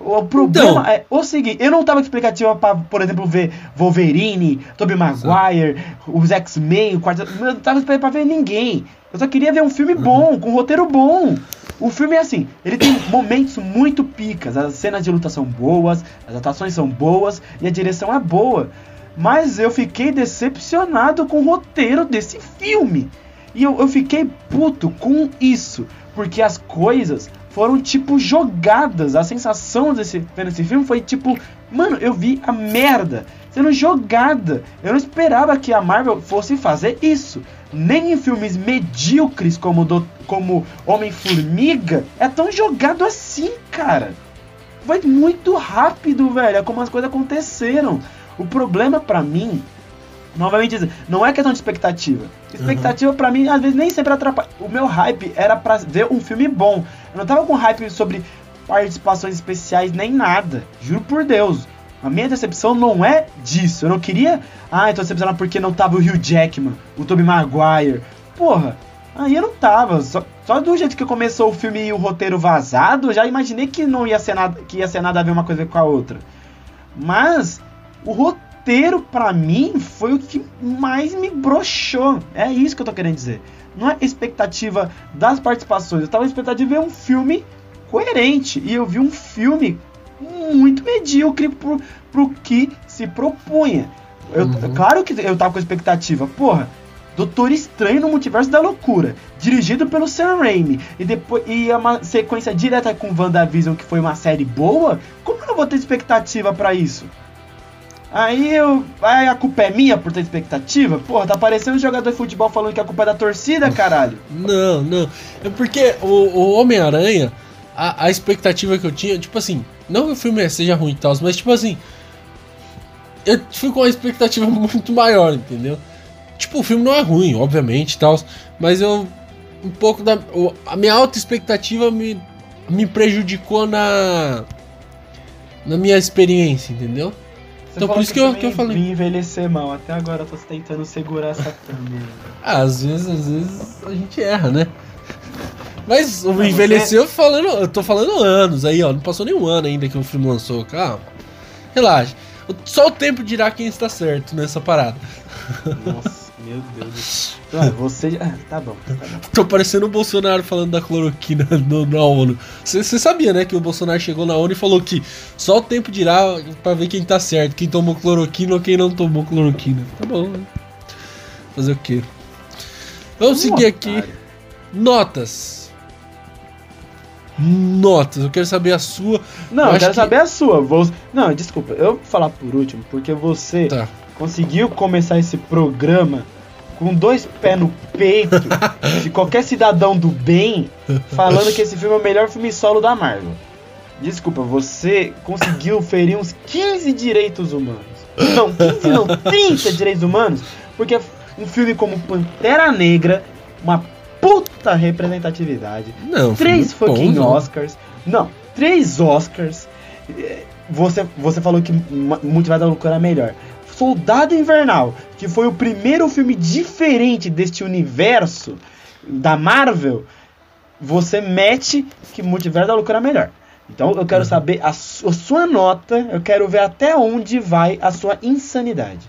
[SPEAKER 2] O problema então, é o seguinte, eu não tava com expectativa pra, por exemplo, ver Wolverine, Tobey Maguire, os X-Men, o quarto. Eu não tava esperando pra ver ninguém. Eu só queria ver um filme uhum. bom, com um roteiro bom. O filme é assim, ele tem momentos muito picas, as cenas de luta são boas, as atuações são boas e a direção é boa. Mas eu fiquei decepcionado com o roteiro desse filme. E eu, eu fiquei puto com isso porque as coisas foram tipo jogadas. A sensação desse vendo esse filme foi tipo, mano, eu vi a merda sendo jogada. Eu não esperava que a Marvel fosse fazer isso. Nem em filmes medíocres como do, como Homem-Formiga é tão jogado assim, cara. Foi muito rápido, velho, é como as coisas aconteceram. O problema para mim novamente não é questão de expectativa. Expectativa uhum. para mim às vezes nem sempre atrapalha. O meu hype era para ver um filme bom. Eu não tava com hype sobre participações especiais nem nada. Juro por Deus. A minha decepção não é disso. Eu não queria. Ah, tô decepcionado porque não tava o Hugh Jackman, o Tobey Maguire. Porra, aí eu não tava. Só, só do jeito que começou o filme e o roteiro vazado, já imaginei que não ia ser nada, que ia ser nada a ver uma coisa com a outra. Mas o roteiro roteiro, para mim, foi o que mais me broxou. É isso que eu tô querendo dizer. Não é expectativa das participações. Eu tava expectativa de ver um filme coerente. E eu vi um filme muito medíocre pro, pro que se propunha. Eu, uhum. Claro que eu tava com expectativa. Porra, Doutor Estranho no Multiverso da Loucura, dirigido pelo Sam Raimi, e depois e uma sequência direta com WandaVision, que foi uma série boa, como eu não vou ter expectativa para isso? Aí eu. Aí a culpa é minha por ter expectativa? Porra, tá parecendo um jogador de futebol falando que a culpa é da torcida, caralho.
[SPEAKER 1] Não, não. É porque o, o Homem-Aranha, a, a, expectativa que eu tinha, tipo assim, não que o filme seja ruim e tal, mas tipo assim. Eu fui com uma expectativa (laughs) muito maior, entendeu? Tipo, o filme não é ruim, obviamente e tal, mas eu. Um pouco da. A minha alta expectativa me, me prejudicou na. Na minha experiência, entendeu? Então por isso que, eu, que eu falei.
[SPEAKER 2] Vi envelhecer mal. Até agora eu tô tentando segurar essa câmera.
[SPEAKER 1] ah, às vezes, às vezes a gente erra, né? Mas o envelheceu você... falando. Eu tô falando anos aí, ó. Não passou nem um ano ainda que o filme lançou. Calma. Relaxa. Só o tempo dirá quem está certo nessa parada.
[SPEAKER 2] Nossa. Meu Deus do céu. (laughs) Ah, você. Ah, tá bom, tá bom.
[SPEAKER 1] Tô parecendo o Bolsonaro falando da cloroquina (laughs) no, na ONU. Você sabia, né, que o Bolsonaro chegou na ONU e falou que só o tempo dirá pra ver quem tá certo, quem tomou cloroquina ou quem não tomou cloroquina. Tá bom, né? Fazer o quê? Vamos seguir aqui. Notas. Notas, eu quero saber a sua.
[SPEAKER 2] Não, eu, eu quero que... saber a sua. Vou... Não, desculpa, eu vou falar por último, porque você tá. conseguiu começar esse programa com dois pés no peito (laughs) de qualquer cidadão do bem falando que esse filme é o melhor filme solo da Marvel. Desculpa, você conseguiu ferir uns 15 direitos humanos. Não, 15 não, 30 direitos humanos, porque um filme como Pantera Negra, uma puta representatividade. Não, três fucking bom, Oscars. Não, três Oscars. Você, você falou que Multiverso da Loucura é melhor. Soldado Invernal, que foi o primeiro filme diferente deste universo da Marvel, você mete que Multiverso da Loucura é melhor. Então eu quero uhum. saber a, a, sua nota, eu quero ver até onde vai a sua insanidade.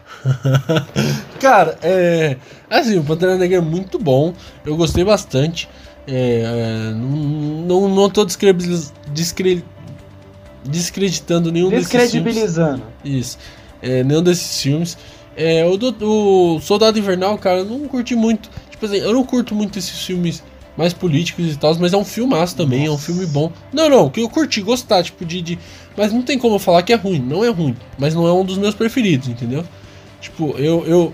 [SPEAKER 2] (laughs)
[SPEAKER 1] Cara, é. Assim, o Pantera Negra é muito bom, eu gostei bastante. É, é, não, não tô descre... Descre... descreditando nenhum desses filmes.
[SPEAKER 2] Descredibilizando.
[SPEAKER 1] Isso é, nenhum desses filmes. É, o, do, o Soldado Invernal, cara, eu não curti muito. Tipo assim, eu não curto muito esses filmes mais políticos e tal, mas é um filmaço também, Nossa. é um filme bom. Não, não, que eu curti, gostar, tipo, de, de. Mas não tem como eu falar que é ruim, não é ruim. Mas não é um dos meus preferidos, entendeu? Tipo, eu. Eu,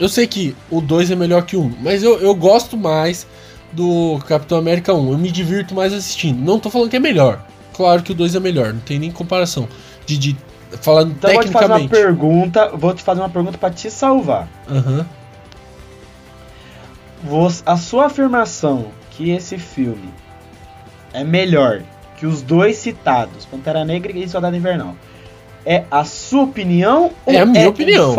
[SPEAKER 1] eu sei que o 2 é melhor que o 1, um, mas eu, eu gosto mais do Capitão América 1. Eu me divirto mais assistindo. Não tô falando que é melhor. Claro que o 2 é melhor, não tem nem comparação. De, de falando então tecnicamente. Vou te fazer
[SPEAKER 2] uma pergunta, vou te fazer uma pergunta para te salvar.
[SPEAKER 1] Uhum.
[SPEAKER 2] a sua afirmação que esse filme é melhor que os dois citados, Pantera Negra e Soldado Invernal, é a sua opinião
[SPEAKER 1] ou é a minha é opinião?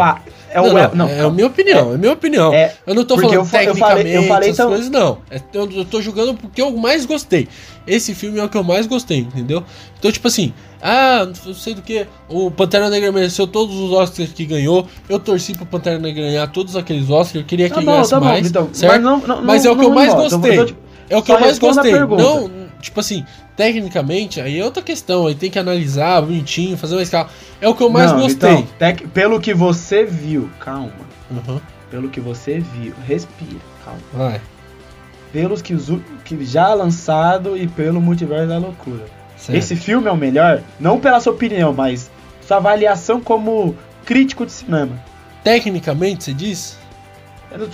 [SPEAKER 1] É, não, não, não, é a minha opinião, é, é minha opinião. É, eu não tô falando eu, tecnicamente eu falei, eu falei essas então... coisas, não. É, eu, eu tô julgando porque eu mais gostei. Esse filme é o que eu mais gostei, entendeu? Então, tipo assim, ah, não sei do que, o Pantera Negra mereceu todos os Oscars que ganhou. Eu torci pro Pantera Negra ganhar todos aqueles Oscars, eu queria que tá ele ganhasse tá mais, bom, então, certo? Mas, não, não, mas é o que eu mais gostei. É o que eu mais gostei. Não, tipo assim, tecnicamente, aí é outra questão, aí tem que analisar bonitinho, fazer uma escala. É o que eu mais não, gostei. Então,
[SPEAKER 2] tec, pelo que você viu, calma. Uhum. Pelo que você viu, respira, calma.
[SPEAKER 1] Vai.
[SPEAKER 2] Pelos que, que já lançado e pelo multiverso da loucura. Certo. Esse filme é o melhor, não pela sua opinião, mas sua avaliação como crítico de cinema.
[SPEAKER 1] Tecnicamente, você diz?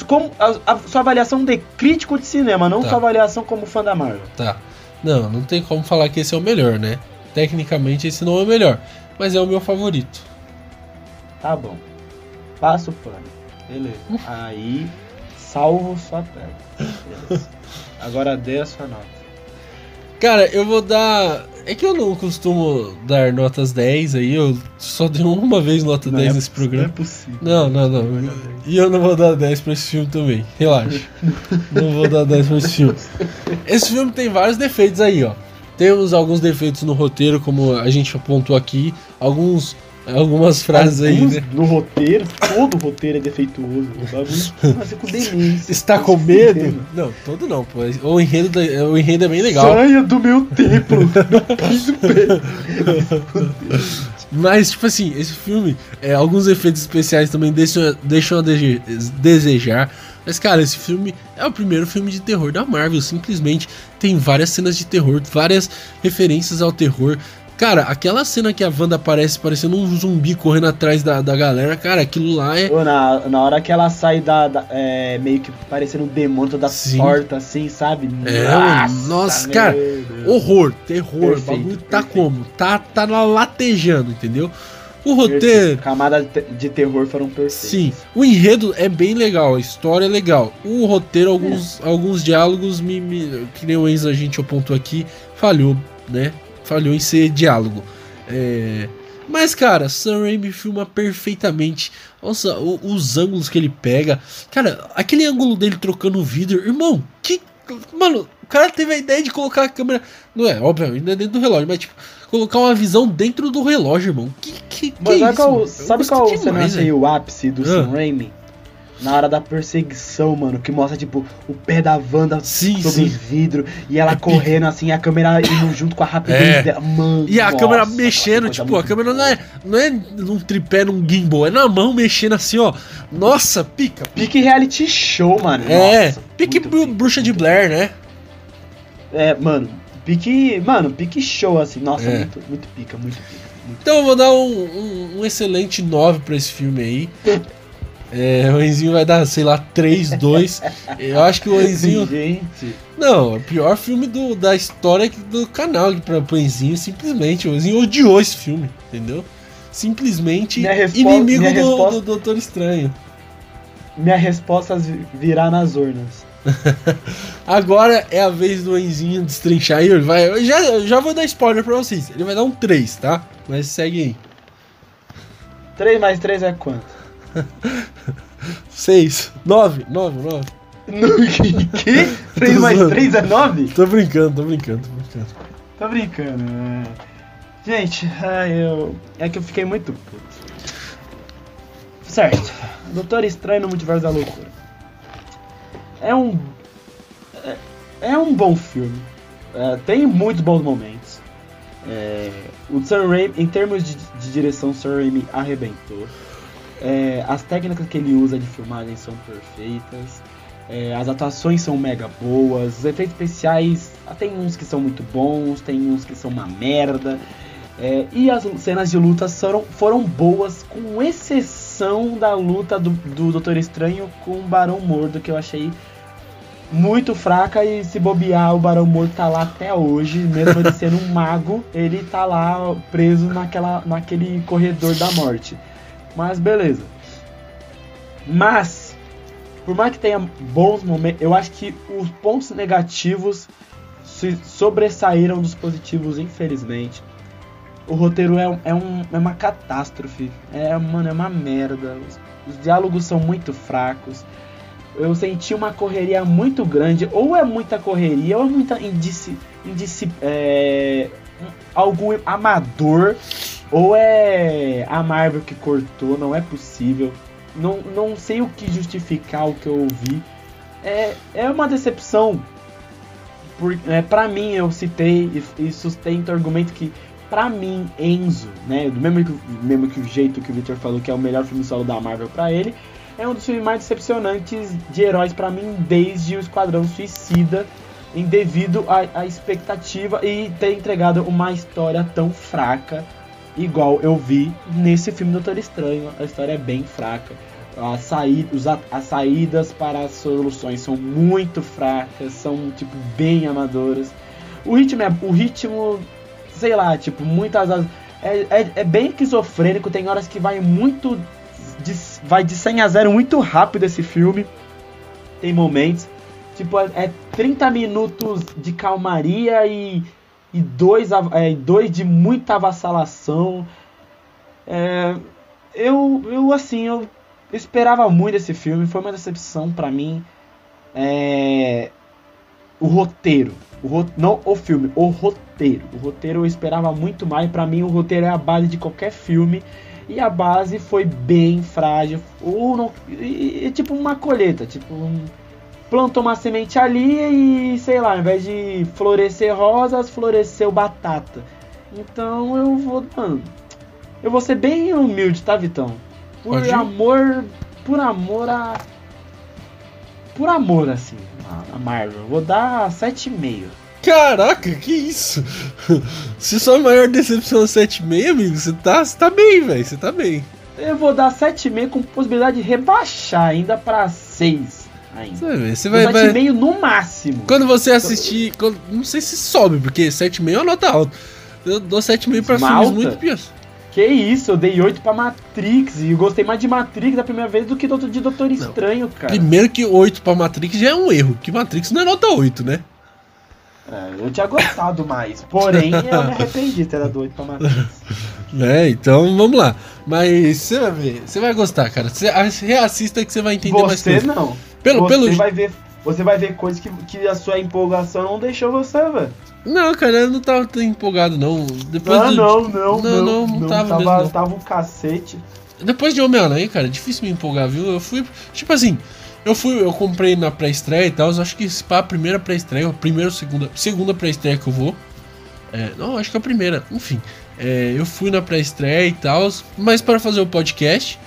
[SPEAKER 2] Como a, a, sua avaliação de crítico de cinema, não tá. sua avaliação como fã da Marvel.
[SPEAKER 1] Tá. Não, não tem como falar que esse é o melhor, né? Tecnicamente esse não é o melhor, mas é o meu favorito.
[SPEAKER 2] Tá bom. Passa o pano. Beleza. Aí, salvo sua. Beleza. (laughs) Agora dê a sua nota.
[SPEAKER 1] Cara, eu vou dar. É que eu não costumo dar notas 10 aí, eu só dei uma vez nota não 10 é nesse programa. Não
[SPEAKER 2] é possível.
[SPEAKER 1] Não, não, não. não e eu não vou dar 10 pra esse filme também. Relaxa. (laughs) não vou dar 10 pra esse filme. Esse filme tem vários defeitos aí, ó. Temos alguns defeitos no roteiro, como a gente apontou aqui. Alguns algumas frases Alguns aí, né?
[SPEAKER 2] No roteiro, todo roteiro é defeituoso. O (laughs) com demência.
[SPEAKER 1] Está com medo? Não, todo não, pô. O enredo, da, o enredo é bem legal.
[SPEAKER 2] Saia do meu templo, no piso.
[SPEAKER 1] Mas, tipo assim, esse filme, é, alguns efeitos especiais também deixam, deixam a desejar. Mas, cara, esse filme é o primeiro filme de terror da Marvel. Simplesmente tem várias cenas de terror, várias referências ao terror. Cara, aquela cena que a Wanda aparece parecendo um zumbi correndo atrás da, da galera, cara, aquilo lá é.
[SPEAKER 2] Na, na hora que ela sai da. da é, meio que parecendo um demônio toda Sim. torta, assim, sabe?
[SPEAKER 1] É, nossa, nossa cara, Deus. horror, terror, perfeito, o bagulho tá perfeito. como? Tá, tá latejando, entendeu? O roteiro.
[SPEAKER 2] Camadas de terror foram perfeitas.
[SPEAKER 1] Sim, o enredo é bem legal, a história é legal. O roteiro, alguns, é. alguns diálogos, me, me, que nem o ex a gente apontou aqui, falhou, né? Falhou em ser diálogo. É... Mas, cara, Sam Raimi filma perfeitamente. Nossa, o, os ângulos que ele pega. Cara, aquele ângulo dele trocando o vidro. Irmão, que. Mano, o cara teve a ideia de colocar a câmera. Não é, obviamente, é dentro do relógio, mas tipo, colocar uma visão dentro do relógio, irmão. Que, que, que
[SPEAKER 2] mas é isso? Qual, sabe qual demais, cena o ápice do ah. Sam Raimi? Na hora da perseguição, mano, que mostra, tipo, o pé da Wanda
[SPEAKER 1] sim,
[SPEAKER 2] sobre
[SPEAKER 1] sim.
[SPEAKER 2] vidro e ela é correndo assim, a câmera indo junto com a rapidez
[SPEAKER 1] é.
[SPEAKER 2] dela. Mano,
[SPEAKER 1] e a nossa, câmera mexendo, tipo, a câmera não é, não é num tripé, num gimbal, é na mão mexendo assim, ó. Nossa, pica.
[SPEAKER 2] Pique reality show, mano.
[SPEAKER 1] É, nossa, pique br bruxa de Blair, né?
[SPEAKER 2] É, mano, pique. Mano, pique show, assim. Nossa, é. muito, muito pica, muito pica.
[SPEAKER 1] Então eu vou dar um, um, um excelente 9 pra esse filme aí. (laughs) É, o Enzinho vai dar, sei lá, 3, 2. Eu acho que o Enzinho.
[SPEAKER 2] Gente.
[SPEAKER 1] Não, é o pior filme do, da história do canal pra, pro Enzinho, simplesmente. O Enzinho odiou esse filme, entendeu? Simplesmente inimigo do, resposta... do Doutor Estranho.
[SPEAKER 2] Minha resposta virá nas urnas. (laughs)
[SPEAKER 1] Agora é a vez do Enzinho destrinchar. Ele vai, já, já vou dar spoiler pra vocês. Ele vai dar um 3, tá? Mas segue aí.
[SPEAKER 2] 3 mais 3 é quanto?
[SPEAKER 1] 6. 9. 9, 9.
[SPEAKER 2] No que? 3 mais 3 é 9?
[SPEAKER 1] Tô brincando, tô brincando, tô brincando.
[SPEAKER 2] Tô brincando, né? Gente, ai, eu. É que eu fiquei muito puto. Certo. Doutor Estranho no Multiverso da Loucura. É um. É, é um bom filme. É, tem muitos bons momentos. É, o Sam Raimi, em termos de, de direção, o Sam Raimi arrebentou. É, as técnicas que ele usa de filmagem são perfeitas. É, as atuações são mega boas. Os efeitos especiais tem uns que são muito bons, tem uns que são uma merda. É, e as cenas de luta foram, foram boas, com exceção da luta do, do Doutor Estranho com o Barão Mordo, que eu achei muito fraca. E se bobear, o Barão Mordo tá lá até hoje, mesmo ele (laughs) sendo um mago, ele tá lá preso naquela, naquele corredor da morte. Mas beleza. Mas, por mais que tenha bons momentos, eu acho que os pontos negativos se sobressaíram dos positivos, infelizmente. O roteiro é, é, um, é uma catástrofe. É, mano, é uma merda. Os, os diálogos são muito fracos. Eu senti uma correria muito grande. Ou é muita correria, ou é muita indici, indici, é, algo amador ou é a Marvel que cortou, não é possível. Não, não sei o que justificar o que eu ouvi. É, é uma decepção. Por, é, pra mim, eu citei e, e sustento o argumento que, pra mim, Enzo, né, do mesmo, mesmo que o jeito que o Victor falou que é o melhor filme solo da Marvel pra ele, é um dos filmes mais decepcionantes de heróis para mim desde o Esquadrão Suicida, em devido à expectativa e ter entregado uma história tão fraca igual eu vi nesse filme Doutor Estranho. A história é bem fraca. As, saída, as saídas para as soluções são muito fracas, são tipo bem amadoras. O ritmo é o ritmo, sei lá, tipo, muitas é, é, é bem esquizofrênico, tem horas que vai muito de, vai de 100 a 0 muito rápido esse filme. Tem momentos tipo é 30 minutos de calmaria e e dois, é, dois de muita avassalação. É, eu, eu, assim, eu esperava muito desse filme, foi uma decepção para mim. É, o roteiro, o ro não o filme, o roteiro. O roteiro eu esperava muito mais. Para mim, o roteiro é a base de qualquer filme e a base foi bem frágil. Ou não, e, e, tipo uma colheita, tipo um, plantou uma semente ali e, sei lá, ao invés de florescer rosas, floresceu batata. Então eu vou, mano, eu vou ser bem humilde, tá, Vitão? Por Pode amor, por amor a por amor assim, a Marvel, vou dar 7,5.
[SPEAKER 1] Caraca, que isso? (laughs) Se sua maior decepção é 7,5, amigo, você tá, você tá bem, velho, você tá bem.
[SPEAKER 2] Eu vou dar 7,5 com possibilidade de rebaixar ainda para 6 ainda. Você vai ver,
[SPEAKER 1] você vai, vai...
[SPEAKER 2] meio no máximo.
[SPEAKER 1] Quando você assistir, quando, não sei se sobe, porque 7,5 é uma nota alta. Eu dou 7,5 pra Malta? filmes muito piores.
[SPEAKER 2] Que isso, eu dei 8 pra Matrix e eu gostei mais de Matrix da primeira vez do que de Doutor Estranho, cara.
[SPEAKER 1] Primeiro que 8 pra Matrix já é um erro, que Matrix não é nota 8, né?
[SPEAKER 2] É, eu tinha gostado mais, porém eu me (laughs) arrependi de ter dado 8 pra Matrix. (laughs)
[SPEAKER 1] É, então vamos lá. Mas você vai ver, você vai gostar, cara. Você reassista que você vai entender
[SPEAKER 2] você
[SPEAKER 1] mais coisas.
[SPEAKER 2] Você não.
[SPEAKER 1] Pelo,
[SPEAKER 2] você
[SPEAKER 1] pelo...
[SPEAKER 2] vai ver Você vai ver coisas que, que a sua empolgação não deixou você, velho.
[SPEAKER 1] Não, cara, eu não tava tão empolgado, não. Depois
[SPEAKER 2] ah,
[SPEAKER 1] do...
[SPEAKER 2] não, não, não,
[SPEAKER 1] não, não, não,
[SPEAKER 2] não
[SPEAKER 1] tava,
[SPEAKER 2] tava,
[SPEAKER 1] mesmo, não.
[SPEAKER 2] tava um cacete.
[SPEAKER 1] depois de Homem-Aranha, cara, é difícil me empolgar, viu? Eu fui, tipo assim, eu fui, eu comprei na pré-estreia e tal, acho que para a primeira pré-estreia, a primeira ou segunda, segunda pré-estreia que eu vou. É, não, acho que é a primeira, enfim. É, eu fui na pré-estreia e tal, mas para fazer o podcast.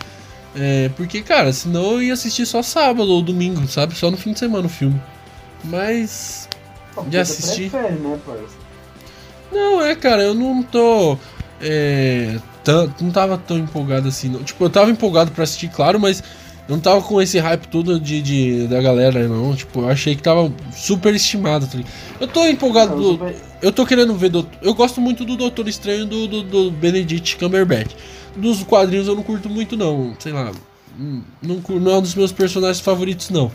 [SPEAKER 1] É, porque, cara, senão eu ia assistir só sábado ou domingo, sabe? Só no fim de semana o filme. Mas. já assisti. Prefere, né, não, é, cara, eu não tô. É, não tava tão empolgado assim. Não. Tipo, eu tava empolgado para assistir, claro, mas não tava com esse hype todo de, de, da galera, não. Tipo, eu achei que tava super estimado. Tá eu tô empolgado. Não, do, eu tô querendo ver. Do, eu gosto muito do Doutor Estranho do, do, do Benedict Cumberbatch. Dos quadrinhos eu não curto muito, não. Sei lá. Não, não é um dos meus personagens favoritos, não.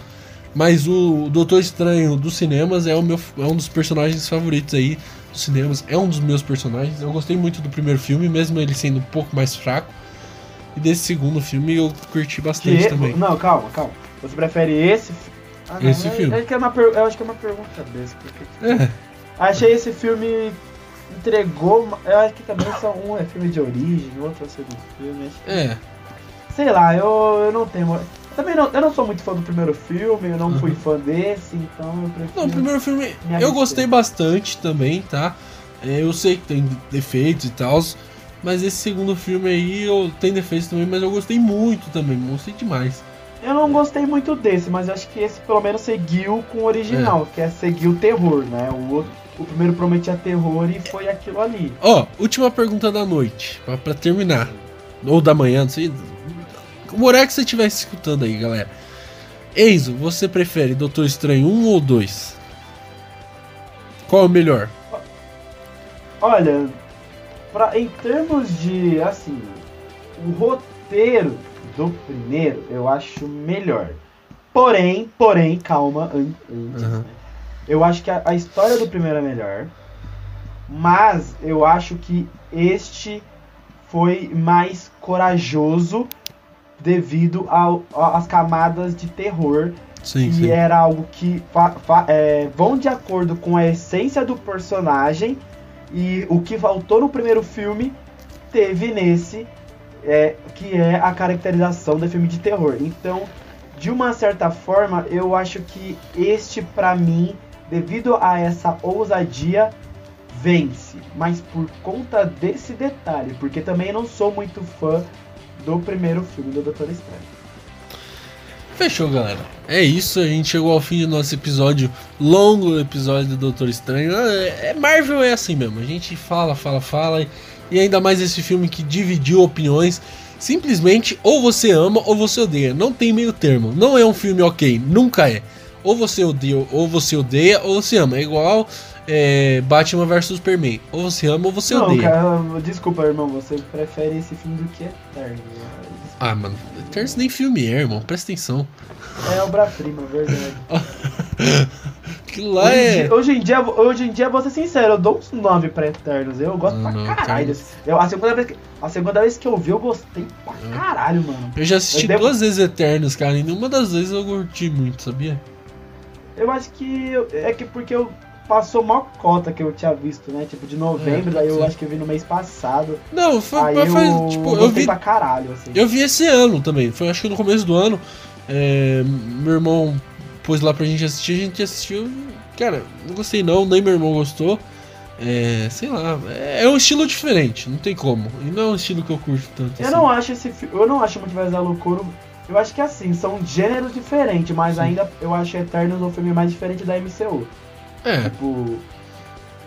[SPEAKER 1] Mas o Doutor Estranho dos cinemas é, o meu, é um dos personagens favoritos aí dos cinemas. É um dos meus personagens. Eu gostei muito do primeiro filme, mesmo ele sendo um pouco mais fraco. E desse segundo filme eu curti bastante que... também.
[SPEAKER 2] Não, calma, calma. Você prefere esse
[SPEAKER 1] ah, não, esse
[SPEAKER 2] é,
[SPEAKER 1] filme?
[SPEAKER 2] É que é uma. Eu acho que é uma pergunta desse. Porque... É. Achei esse filme entregou. Eu acho que também são um é filme de origem, outro é segundo filme.
[SPEAKER 1] É.
[SPEAKER 2] Sei lá, eu, eu não tenho. Também não, eu não sou muito fã do primeiro filme, eu não uhum. fui fã desse, então eu prefiro.
[SPEAKER 1] Não, o primeiro filme eu gostei bastante também, tá? É, eu sei que tem defeitos e tal, mas esse segundo filme aí eu tem defeitos também, mas eu gostei muito também, gostei demais.
[SPEAKER 2] Eu não gostei muito desse, mas acho que esse pelo menos seguiu com o original, é. que é seguir o terror, né? O outro, o primeiro prometia terror e foi aquilo ali.
[SPEAKER 1] Ó, oh, última pergunta da noite, pra, pra terminar. Ou da manhã, não sei o horário que você estiver escutando aí, galera. Enzo, você prefere Doutor Estranho 1 ou 2? Qual é o melhor?
[SPEAKER 2] Olha, pra, em termos de, assim, o roteiro do primeiro eu acho melhor. Porém, porém, calma, antes, uhum. né? Eu acho que a, a história do primeiro é melhor. Mas eu acho que este foi mais corajoso devido às camadas de terror.
[SPEAKER 1] Sim,
[SPEAKER 2] e
[SPEAKER 1] sim.
[SPEAKER 2] era algo que é, vão de acordo com a essência do personagem e o que faltou no primeiro filme teve nesse, é, que é a caracterização do filme de terror. Então, de uma certa forma, eu acho que este, para mim, devido a essa ousadia, vence. Mas por conta desse detalhe, porque também não sou muito fã do primeiro filme do Doutor Estranho.
[SPEAKER 1] Fechou, galera. É isso, a gente chegou ao fim do nosso episódio, longo episódio do Doutor Estranho. É, é Marvel é assim mesmo, a gente fala, fala, fala, e ainda mais esse filme que dividiu opiniões. Simplesmente ou você ama ou você odeia, não tem meio termo. Não é um filme ok, nunca é. Ou você odeia, ou você odeia, ou você ama. É igual é, Batman vs Superman. Ou você ama ou você
[SPEAKER 2] não,
[SPEAKER 1] odeia.
[SPEAKER 2] Cara, desculpa, irmão, você prefere esse filme do que Eterno.
[SPEAKER 1] Ah, mano, Eterno nem filme é, irmão, presta atenção.
[SPEAKER 2] É obra-prima, verdade. (laughs)
[SPEAKER 1] Aquilo lá hoje é.
[SPEAKER 2] Dia, hoje, em dia, hoje em dia, vou ser sincero, eu dou uns 9 pra Eternos. Eu gosto não, pra caralho. Eu, a, segunda vez que, a segunda vez que eu vi, eu gostei pra caralho, mano.
[SPEAKER 1] Eu já assisti eu duas devo... vezes Eternos, cara, e nenhuma das vezes eu curti muito, sabia?
[SPEAKER 2] Eu acho que. É que porque eu passou mó cota que eu tinha visto, né? Tipo, de novembro, é, daí eu acho que eu vi no mês passado.
[SPEAKER 1] Não, foi, aí eu, foi, tipo, eu vi
[SPEAKER 2] pra caralho, assim.
[SPEAKER 1] Eu vi esse ano também, foi acho que no começo do ano. É, meu irmão pôs lá pra gente assistir, a gente assistiu. Cara, não gostei não, nem meu irmão gostou. É, sei lá, é, é um estilo diferente, não tem como. E não é um estilo que eu curto tanto.
[SPEAKER 2] Eu assim. não acho esse eu não acho muito mais da loucura. Eu acho que assim, são gêneros diferentes, mas Sim. ainda eu acho Eternos o filme mais diferente da MCU.
[SPEAKER 1] É.
[SPEAKER 2] Tipo,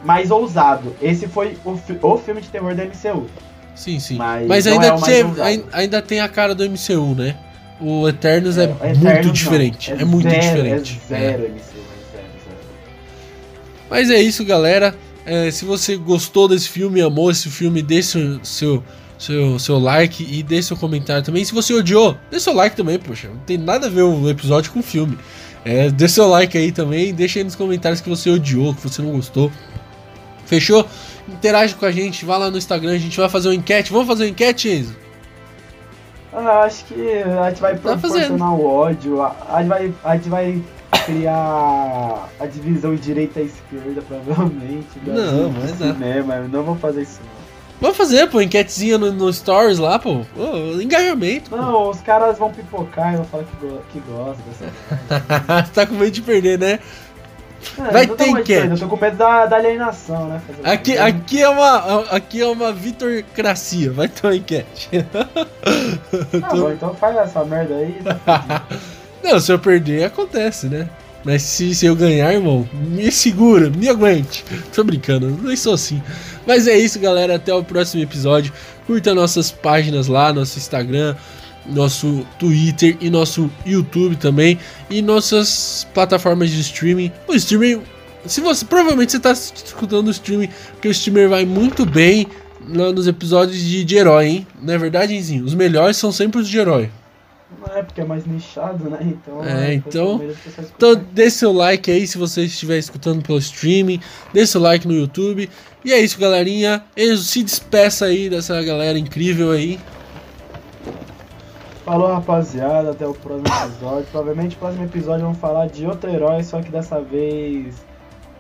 [SPEAKER 2] mais ousado. Esse foi o, o filme de terror da MCU.
[SPEAKER 1] Sim, sim. Mas, Mas ainda, é tem, ainda tem a cara do MCU, né? O Eternos é, é Eternos muito diferente. É, é, muito zero, diferente.
[SPEAKER 2] É zero é. MCU, é zero, zero.
[SPEAKER 1] Mas é isso, galera. É, se você gostou desse filme, amou esse filme, deixe seu, seu, seu like e deixe seu comentário também. Se você odiou, deixe seu like também, poxa. Não tem nada a ver o episódio com o filme. É, deixa seu like aí também, deixa aí nos comentários que você odiou, que você não gostou. Fechou? Interage com a gente, vá lá no Instagram, a gente vai fazer uma enquete. Vamos fazer uma enquete, Enzo?
[SPEAKER 2] Ah, acho que a gente vai tá proporcionar o ódio, a, gente vai, a gente vai criar a divisão direita e esquerda, provavelmente.
[SPEAKER 1] Não, mas
[SPEAKER 2] é. Cinema. Não vou fazer isso.
[SPEAKER 1] Vamos fazer, pô, enquetezinha no, no Stories lá, pô. Oh, engajamento.
[SPEAKER 2] Não, pô. os caras vão pipocar e vão falar que, go que gostam
[SPEAKER 1] dessa. (laughs) tá com medo de perder, né? É, Vai ter enquete.
[SPEAKER 2] Eu tô com medo da, da alienação, né?
[SPEAKER 1] Aqui, aqui, é uma, aqui é uma vitorcracia. Vai ter uma enquete. (laughs)
[SPEAKER 2] Ah, tô... bom, então faz essa merda aí. Tá (laughs)
[SPEAKER 1] Não, se eu perder, acontece, né? Mas se, se eu ganhar, irmão, me segura, me aguente. Tô brincando, não sou assim. Mas é isso, galera. Até o próximo episódio. Curta nossas páginas lá, nosso Instagram, nosso Twitter e nosso YouTube também. E nossas plataformas de streaming. O streaming. Se você. Provavelmente você está escutando o streaming, porque o streamer vai muito bem nos episódios de, de herói, hein? Não é verdade, Enzinho? Os melhores são sempre os de herói.
[SPEAKER 2] Não é porque é mais nichado, né? Então.
[SPEAKER 1] É, então. Então, dê seu like aí se você estiver escutando pelo streaming. Dê seu like no YouTube. E é isso, galerinha. Se despeça aí dessa galera incrível aí.
[SPEAKER 2] Falou, rapaziada. Até o próximo episódio. Provavelmente no próximo episódio vamos falar de outro herói, só que dessa vez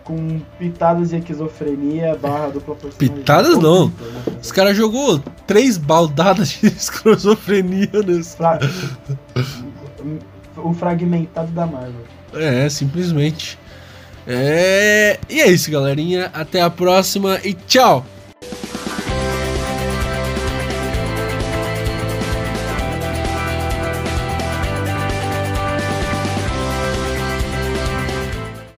[SPEAKER 2] com pitadas de esquizofrenia barra dupla
[SPEAKER 1] personalidade. Pitadas não. Os caras jogou três baldadas de (laughs) esquizofrenia nesse. Fra...
[SPEAKER 2] o fragmentado da Marvel.
[SPEAKER 1] É, simplesmente. É... E é isso, galerinha. Até a próxima e tchau!